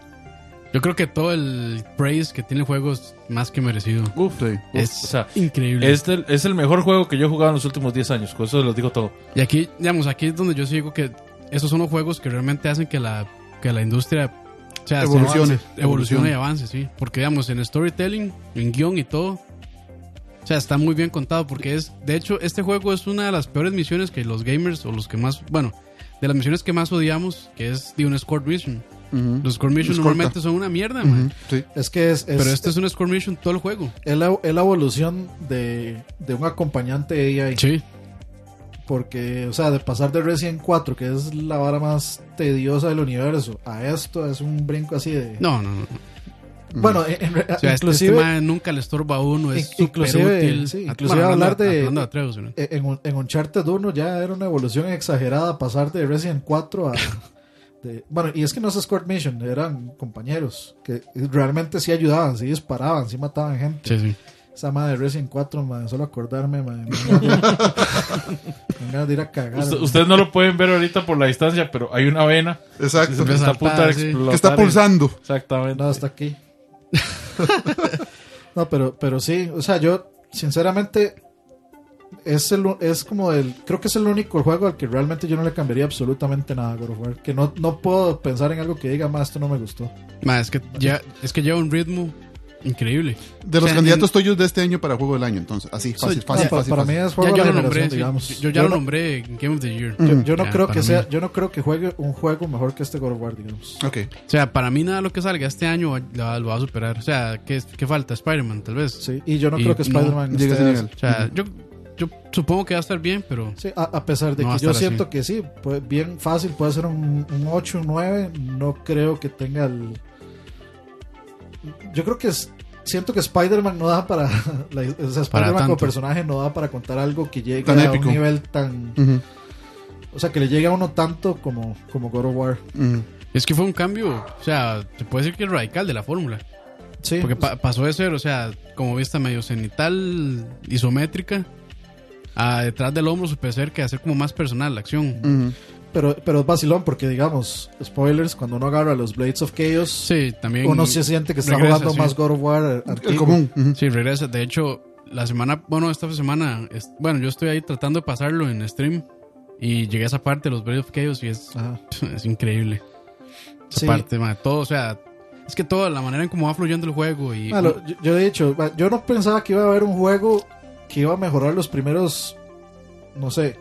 Yo creo que todo el praise que tiene el juego es más que merecido. Uf, Sí. es o sea, increíble. es el, es el mejor juego que yo he jugado en los últimos 10 años. Con eso los digo todo. Y aquí, digamos, aquí es donde yo sí digo que esos son los juegos que realmente hacen que la, que la industria o sea, se Evolucione. avance, evolucione y avance, sí. Porque, digamos, en storytelling, en guion y todo, o sea, está muy bien contado. Porque es, de hecho, este juego es una de las peores misiones que los gamers o los que más, bueno, de las misiones que más odiamos, que es de un score mission. Los score missions Escolta. normalmente son una mierda, man. Sí. Es que es, es- Pero este es un score mission todo el juego. es la, es la evolución de, de un acompañante AI. Sí. Porque, o sea, de pasar de Resident 4, que es la vara más tediosa del universo, a esto es un brinco así de... No, no, no. Bueno, en- en- O sea, este- inclusive, este nunca le estorba a uno, es inclusive, útil. sí, Ah, inclusive bueno, hablar de- hablando de Atreus, ¿no? en, en Uncharted 1 ya era una evolución exagerada pasar de Resident 4 a... de- bueno, y es que no es Squad Mission, eran compañeros que realmente sí ayudaban, sí disparaban, sí mataban gente. Sí, sí. Esa madre de Resident 4, man, solo acordarme, ganas de- ir a cagar. Usted- ustedes no lo pueden ver ahorita por la distancia, pero hay una vena Exacto. está de sí. Que está pulsando. Exactamente. No, hasta aquí. no, pero, pero sí, o sea, yo, sinceramente, es, el, es como el, creo que es el único juego al que realmente yo no le cambiaría absolutamente nada a God of War. Que no, no puedo pensar en algo que diga, más esto no me gustó. Ma, es que ya, es que lleva un ritmo increíble. De los O sea, candidatos tuyos de este año para juego del año, entonces. Así, fácil, fácil, fácil. para fácil. mí es Ya juego yo de lo la nombré, digamos. Yo, ya lo no- nombré en Game of the Year. Yo, yo no Ya, creo que mí. sea, yo no creo que juegue un juego mejor que este God of War, digamos. Ok. O sea, para mí nada de lo que salga este año lo, va- lo va a superar. O sea, ¿qué, qué falta? Spider-Man, tal vez. Sí, y yo no Y creo que no Spider-Man llega a ese nivel. O sea, yo, yo supongo que va a estar bien, pero Sí, a, a pesar de No que yo así. siento que sí, pues bien fácil, puede ser un, un 8, un 9, no creo que tenga el... Yo creo que es... Siento que Spider-Man no da para... la- o sea, Spider-Man como personaje no da para contar algo que llegue Tan a épico. un nivel tan... O sea, que le llegue a uno tanto como, como God of War. es que fue un cambio. O sea, se puede decir que radical de la fórmula. Sí, Porque pa- pasó de ser, o sea, como vista medio cenital, isométrica, a detrás del hombro super cerca, y hacer como más personal la acción. Pero, pero es vacilón porque, digamos, spoilers, cuando uno agarra los Blades of Chaos, Sí, también. uno se siente que está regresa, jugando sí. más God of War El común. Sí, regresa. De hecho, la semana, bueno, esta semana, es- bueno, yo estoy ahí tratando de pasarlo en stream y llegué a esa parte de los Breath of Chaos y es, Ajá. es increíble. Esa Sí. parte, ma, todo, o sea, es que toda la manera en cómo va fluyendo el juego y Ma, lo- yo, yo he dicho, ma, yo no pensaba que iba a haber un juego que iba a mejorar los primeros, no sé,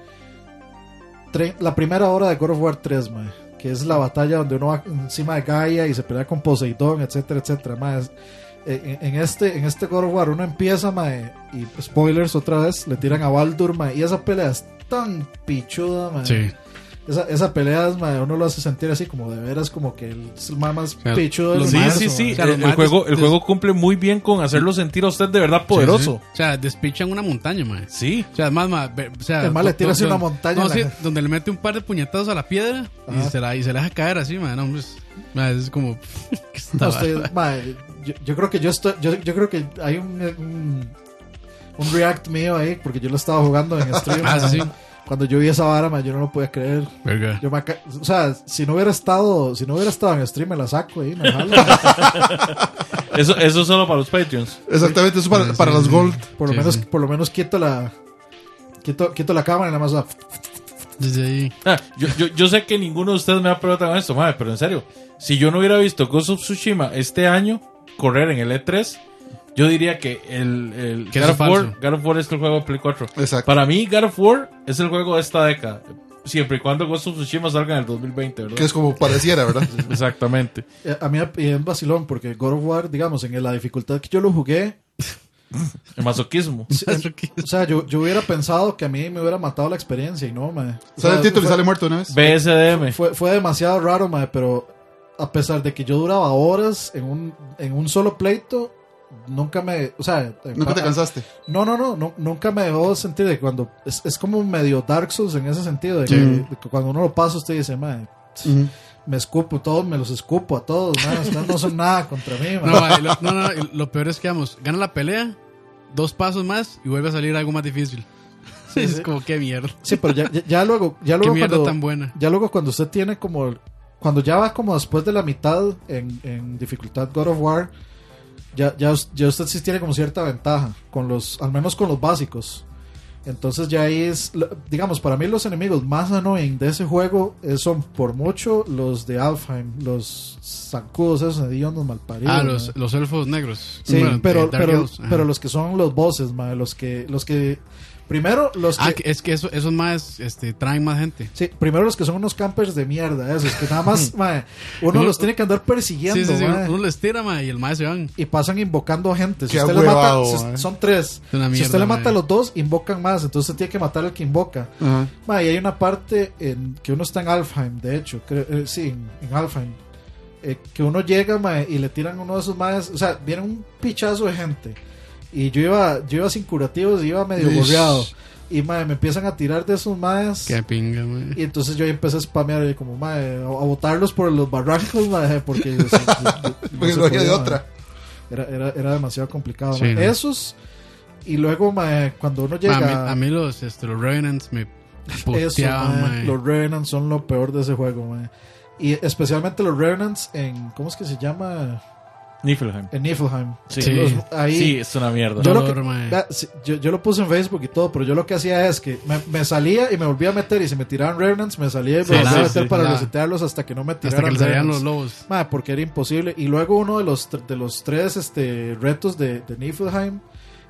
la primera hora de God of War 3, ma, que es la batalla donde uno va encima de Gaia y se pelea con Poseidón, etcétera, etcétera. ma, es- eh, en, este, en este God of War uno empieza, ma, y spoilers otra vez, le tiran a Baldur, ma, y esa pelea es tan pichuda, ma. sí. Esa, esa pelea, uno lo hace sentir así como de veras, como que el, es el más sea, pichudo del los Sí, sí, sí. O sea, los el, juego, el juego cumple muy bien con hacerlo sentir a usted de verdad poderoso. Sí, sí. O sea, despichan una montaña, ma. Sí. O sea, además, ma, ve- o sea, El ma le tira así do- una montaña No, la- sí, donde le mete un par de puñetazos a la piedra y se, la, y se la deja caer así, ma. No, pues, ma, es como. yo, yo creo que yo estoy, yo, yo creo que hay un, un, un react mío ahí, porque yo lo estaba jugando en stream. Ah, sí. Cuando yo vi esa vara, ma, yo no lo podía creer. Verga. Yo me o sea, si no hubiera estado, si no hubiera estado en stream me la saco ahí, me jalo. Eso, eso es solo para los Patreons. Exactamente, eso para, Sí, para sí, las sí. Gold. Por lo Sí, menos, sí. por lo menos quito la, quito, quito la cámara y nada más. va- Desde ahí. Ah, yo, yo, yo sé que ninguno de ustedes me va a preguntar con esto, madre, pero en serio, si yo no hubiera visto Ghost of Tsushima este año correr en el E3, yo diría que el, el God, of es War. God of War es el juego de Play 4. Exacto. Para mí, God of War es el juego de esta década. Siempre y cuando Ghost of Tsushima salga en el 2020, ¿verdad? Que es como pareciera, ¿verdad? Exactamente. eh, A mí en vacilón, porque God of War, digamos, en la dificultad que yo lo jugué, El masoquismo. o sea, yo, yo hubiera pensado que a mí me hubiera matado la experiencia y no, ma. O Sale sea, el título y fue- sale muerto una vez. BSDM. Fue, fue demasiado raro, mae, pero a pesar de que yo duraba horas en un, en un solo pleito, nunca me, o sea, Nunca te cansaste. No, no, no, no, nunca me dejó sentir de cuando es, es como medio Dark Souls en ese sentido, de que, de que cuando uno lo pasa usted dice, me escupo todos, me los escupo a todos, ustedes no son nada contra mí, mae. No, lo, no, no, no, lo peor es que, vamos, gana la pelea, dos pasos más y vuelve a salir algo más difícil. es sí. como, qué mierda. Sí, pero ya, ya, ya luego, ya Qué luego mierda cuando, tan buena. ya luego cuando usted tiene como cuando ya va como después de la mitad en, en dificultad God of War ya, ya, ya usted sí tiene como cierta ventaja con los al menos con los básicos. Entonces ya ahí es digamos para mí los enemigos más annoying de ese juego eh, son por mucho los de Alfheim los zancudos esos hediondos malparidos Ah, los, los elfos negros. sí Bueno, pero pero, pero los que son los bosses ma, los que los que primero los que Ah, que es que eso, esos más este, traen más gente. Sí, primero los que son unos campers de mierda, esos que nada más, mae, uno Uno- los tiene que andar persiguiendo, Sí, sí, sí. mae, Uno les tira, ma, y el más se van. y pasan invocando a gente. Si Qué usted le mata, si- mae. son tres. Si usted le mata mae. a los dos, invocan más, entonces usted tiene que matar al que invoca. Mae, y hay una parte en que uno está en Alfheim, de hecho, creo- eh, sí, en, en Alfheim, eh, que uno llega mae, y le tiran uno de esos más, o sea, viene un pichazo de gente. Y yo iba, yo iba sin curativos, iba medio Ish. borreado. Y mae, me empiezan a tirar de esos más. Qué pinga, ma. Y entonces yo ahí empecé a spamear y como, mae, a, botarlos por los barrancos, mae, porque, sea, yo- yo- Porque se no había de otra. Era, era, era demasiado complicado. Sí, no. Esos, y luego, mae, cuando uno Ma, llega... a, mí, a mí los, este, los Revenants me eso, puteaban, mae, ma. los Revenants son lo peor de ese juego, mae. Y especialmente los Revenants en, ¿cómo es que se llama? Niflheim. En Niflheim. Sí. Sí. Los- ahí, Sí, es una mierda. Yo lo, que- yo, yo puse en Facebook y todo, pero yo lo que hacía es que me, me salía y me volvía a meter y si me tiraban Revenants me salía y me Sí, volvía a meter sí, para resetearlos hasta que no me Hasta tiraran que le salían los lobos. Ma, porque era imposible. Y luego uno de los, de los tres este, retos de, de Niflheim,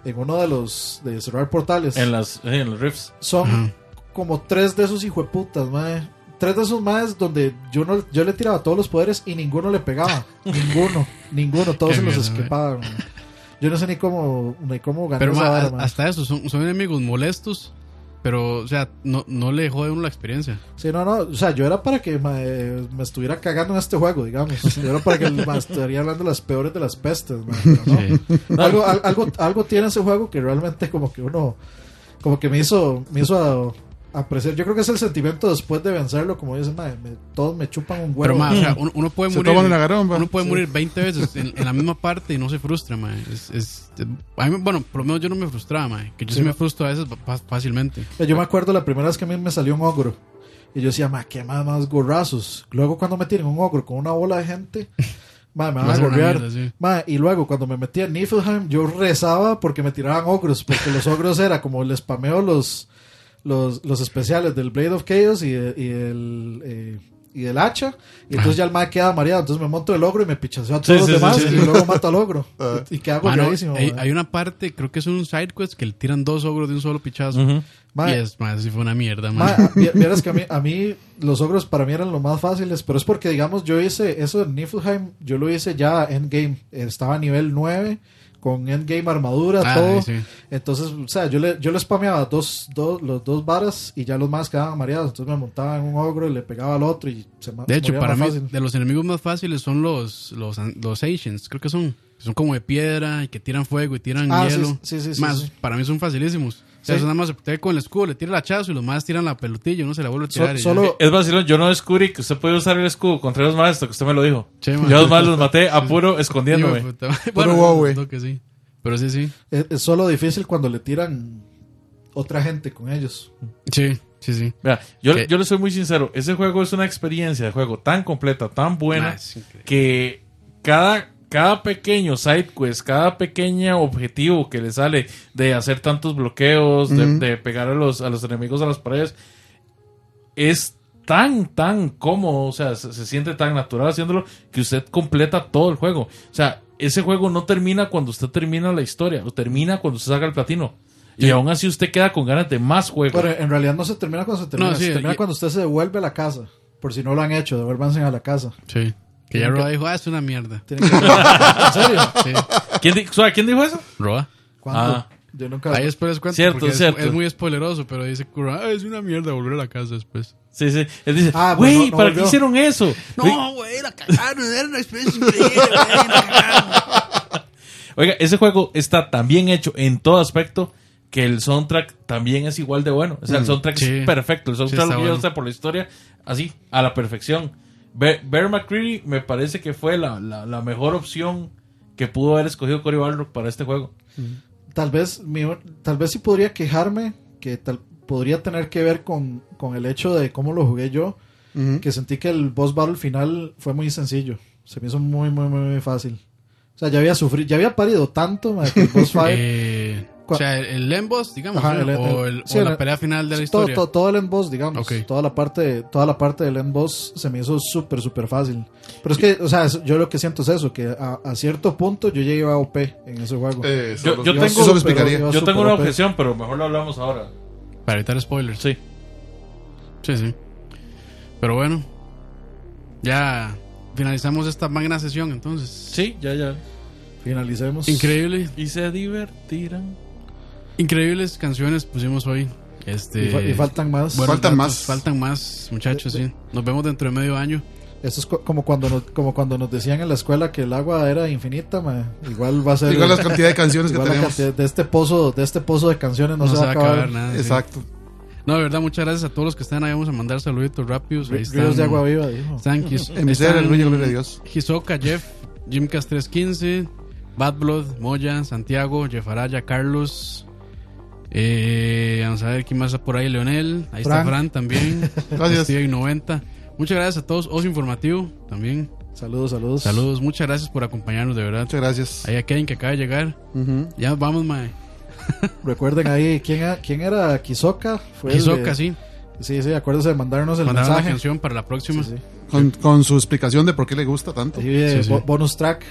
en uno de los de cerrar portales, En las en los riffs. son como tres de esos hijueputas, mae. Tres de esos más donde yo no yo le tiraba todos los poderes y ninguno le pegaba. ninguno, ninguno, todos Qué se los esquipaban. mae. Yo no sé ni cómo, ni cómo ganar Pero esa ma, hasta eso, son, son enemigos molestos. Pero, o sea, no, no le jode a uno la experiencia. Sí, no, no, o sea, yo era para que mae, me estuviera cagando en este juego, digamos. Yo era para que me estaría hablando de las peores de las pestes, mae, pero no. algo, al- algo, algo tiene ese juego que realmente como que uno, como que me hizo, me hizo a- apreciar. Yo creo que es el sentimiento después de vencerlo, como dicen, mae, me- todos me chupan un huevo. Pero, ma, o sea, uno, uno puede Se morir. el va. Uno puede morir 20 veces en, en la misma parte y no se frustra, ma. Es, es, a mí, bueno, por lo menos yo no me frustraba, ma. Que yo sí, Sí. me frustro a veces fácilmente. Yo me acuerdo la primera vez que a mí me salió un ogro. Y yo decía, ma, qué más, más gorrazos. Luego cuando me tienen un ogro con una bola de gente, Ma, me Va van a golpear. mierda, sí. Ma, y luego cuando me metí a Niflheim, yo rezaba porque me tiraban ogros, porque los ogros era como les spameo los, los, los especiales del Blade of Chaos y, de- y el eh, y del hacha, y entonces ya el ma queda mareado, entonces me monto el ogro y me pichaseo a todos Sí, los sí, demás sí, sí. y luego mato al ogro. Ah. y, y Mano, golpeadísimo. hay, una parte, creo que es un side quest que le tiran dos ogros de un solo pichazo. Ma, Y es más, si fue una mierda, Ma, man. a- vi- vieras que a mí, a mí los ogros para mí eran los más fáciles, pero es porque, digamos, yo hice eso en Niflheim, yo lo hice ya endgame, estaba a nivel 9, con endgame armadura, Ah, todo. sí. Entonces, o sea, yo le, yo le spameaba dos, dos, los dos varas y ya los más quedaban mareados. Entonces me montaba en un ogro y le pegaba al otro y se De hecho, para mí, fácil. de los enemigos más fáciles son los, los, los Asians, creo que son. Son como de piedra y que tiran fuego y tiran Ah, hielo. sí, sí, más, sí. para mí son facilísimos. O sea, Sí. eso nada más se con el escudo, le tira el hachazo y los más tiran la pelotilla y uno se la vuelve a So- tirar. y ya. solo, Es vacilón, yo no descubrí que usted puede usar el escudo contra los maestros, que usted me lo dijo. Sí, man. Yo a los más los maté a puro escondiéndome. puta. Bueno, wow, no, güey. creo que sí. Pero sí, sí. es, es solo difícil cuando le tiran otra gente con ellos. Sí, sí, sí. Vea, yo, ¿Qué? yo le soy muy sincero, ese juego es una experiencia de juego tan completa, tan buena, Ah, que cada, cada pequeño side quest, cada pequeño objetivo que le sale de hacer tantos bloqueos, de, de pegar a los, a los enemigos a las paredes, es tan, tan cómodo, o sea, se, se siente tan natural haciéndolo que usted completa todo el juego. O sea, ese juego no termina cuando usted termina la historia, lo termina cuando usted saca el platino. Y aún así usted queda con ganas de más juego. Pero en realidad no se termina cuando se termina, No, sí, se termina y- cuando usted se devuelve a la casa. Por si no lo han hecho, devuélvanse a la casa. Sí. Que ya Roa dijo, ah, es una mierda. Tienen que- ¿En serio? Sí. ¿Quién, di- suave, ¿quién dijo eso? Roa. ¿Cuándo? Ah. Yo nunca. Ahí después les cuento. Cierto, porque es- cierto. Es, muy spoileroso, pero dice Kuro, ah, es una mierda volver a la casa después. Sí, sí. Él dice, Ah, güey, no ¿para qué volvió". hicieron eso? Güey, güey, la cagaron, era una experiencia increíble, güey, la cagaron. Oiga, ese juego está tan bien hecho en todo aspecto que el soundtrack también es igual de bueno. O sea, el soundtrack sí. es perfecto. El soundtrack está que yo bueno. sé por la historia, así, a la perfección. Be- Bear McCreary me parece que fue la, la, la mejor opción que pudo haber escogido Cory Balrog para este juego. Tal vez, mi- tal vez sí podría quejarme que tal, podría tener que ver con, con el hecho de cómo lo jugué yo. Que sentí que el boss battle final fue muy sencillo. Se me hizo muy, muy, muy, muy fácil. O sea, ya había sufrido, ya había parido tanto que el boss fight. O sea, el, el end boss, digamos, Ajá, ¿no? el- el- o, el- sí, o la el- pelea final de la todo, historia. todo, todo el end boss, digamos. Ok. Toda la parte, toda la parte del end boss se me hizo súper, súper fácil. Pero es que, o sea, yo lo que siento es eso, que a, a cierto punto yo ya iba OP en ese juego. Eh, Yo- yo eso tengo- lo explicaría. Yo tengo una OP. objeción, pero mejor lo hablamos ahora. Para evitar spoilers. Sí. Sí, sí. Pero bueno, ya finalizamos esta magna sesión entonces. Sí, ya, ya. Finalicemos. Increíble, Y se divertirán. Increíbles canciones pusimos hoy. Este, Y, fa- y faltan más. buenos Faltan datos, más. Faltan más, muchachos, sí. Nos vemos dentro de medio año. Eso es co- como cuando nos, como cuando nos decían en la escuela que el agua era infinita, ma. igual va a ser Igual la cantidad de canciones que tenemos. cantidad de este pozo, de este pozo de canciones no, No, se va a acabar. nada. sí. Exacto. No, de verdad, muchas gracias a todos los que están ahí. Vamos a mandar saluditos rápidos. Ahí están, Ríos de agua viva, dijo. Están, a Dios. Hisoka, Jeff, Jimcast 315, Bad Blood, Moya, Santiago, Jeff Araya, Carlos. Eh, vamos a ver quién más está por ahí. Leonel. Ahí está Fran. También. Gracias. Steve 90. Muchas gracias a todos. Oso Informativo también. Saludos, saludos. Saludos. Muchas gracias por acompañarnos, de verdad. Muchas gracias. Ahí a Kevin que acaba de llegar. Ujú. Ya vamos, mae. Recuerden ahí quién, a- quién era Kisoka. Fue el Hisoka, de- sí. Sí, sí, acuérdense de mandarnos el Mandaron la mensaje. canción para la próxima. Sí, sí. Con, con su explicación de por qué le gusta tanto. Eh, Sí, sí. bo- bonus track.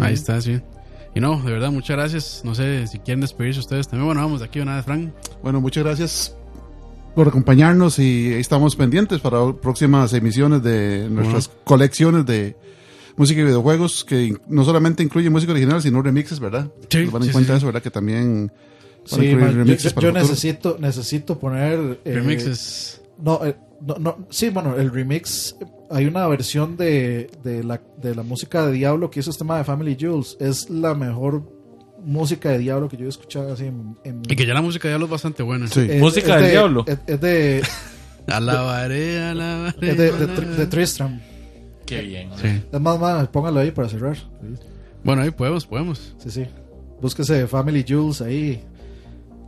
Ahí está, sí. Y no, de verdad, muchas gracias. No sé si quieren despedirse ustedes también. Bueno, vamos de aquí una vez, Frank. Bueno, muchas gracias por acompañarnos y estamos pendientes para próximas emisiones de nuestras colecciones de música y videojuegos que no solamente incluye música original, sino remixes, ¿verdad? Sí, Van en sí, cuenta sí. eso, ¿verdad? Que también Sí, man, yo, necesito, necesito poner. eh, Remixes. No, eh, no, no, sí, bueno, el remix. Hay una versión de, de, la, de la música de Diablo que hizo este tema de Family Jewels. Es la mejor música de Diablo que yo he escuchado así en. en- Y que ya la música de Diablo es bastante buena. Sí. es- Música es de- Diablo. Es, es de, Alabaré, alabaré. es de, de, de Tristram. Qué bien. Sí. Es más, más, póngalo ahí para cerrar. Bueno, ahí podemos, podemos. Sí, sí. Búsquese Family Jewels ahí.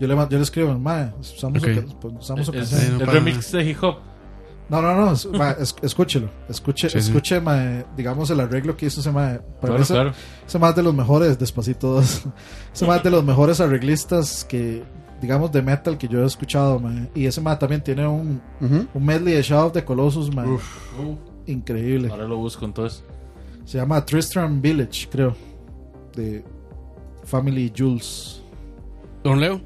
Yo le, yo le escribo, ma, usamos, Ok. su, usamos su canción. el remix de hip hop. No, no, no, es- ma, es- escúchelo. Escuche, Sí, sí. escuche ma, digamos, el arreglo que hizo ese ma. Para Claro, mí claro. ese ma es de los mejores, despacito dos. Ese ma es de los mejores arreglistas que, digamos, de metal que yo he escuchado, ma. Y ese ma también tiene un, un medley de Shadow of the Colossus, ma. Increíble. Ahora lo busco entonces. Se llama Tristram Village, creo. De Family Jules. Don Leo.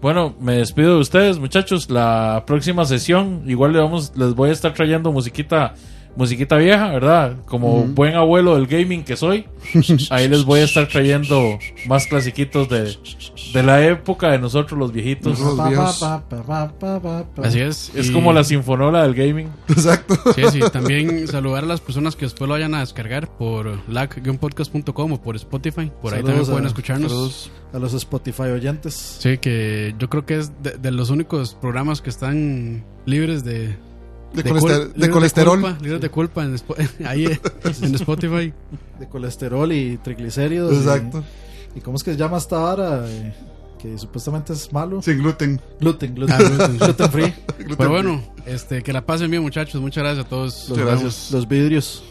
Bueno, me despido de ustedes, muchachos. La próxima sesión, igual vamos, les voy a estar trayendo musiquita, musiquita vieja, ¿verdad? Como buen abuelo del gaming que soy, ahí les voy a estar trayendo más clasiquitos de, de la época de nosotros los viejitos. Los. Así es. Es y- como la sinfonola del gaming. Exacto. Sí, sí. También saludar a las personas que después lo vayan a descargar por lag-podcast.com o por Spotify. Por ahí Saludos también pueden a- escucharnos. saludos a los Spotify oyentes. Sí, que yo creo que es de, de los únicos programas que están libres de... De, de colester- cul- de colesterol. culpa, libres de culpa en, ahí en Spotify. De colesterol y triglicéridos. y- Exacto. ¿Y, cómo es que se llama esta vara? Eh, que supuestamente es malo. Sin gluten. Gluten, gluten. Ah, gluten. gluten free. Gluten Pero bueno, este, que la pasen bien muchachos. Muchas gracias a todos. Los, gracias. los vidrios.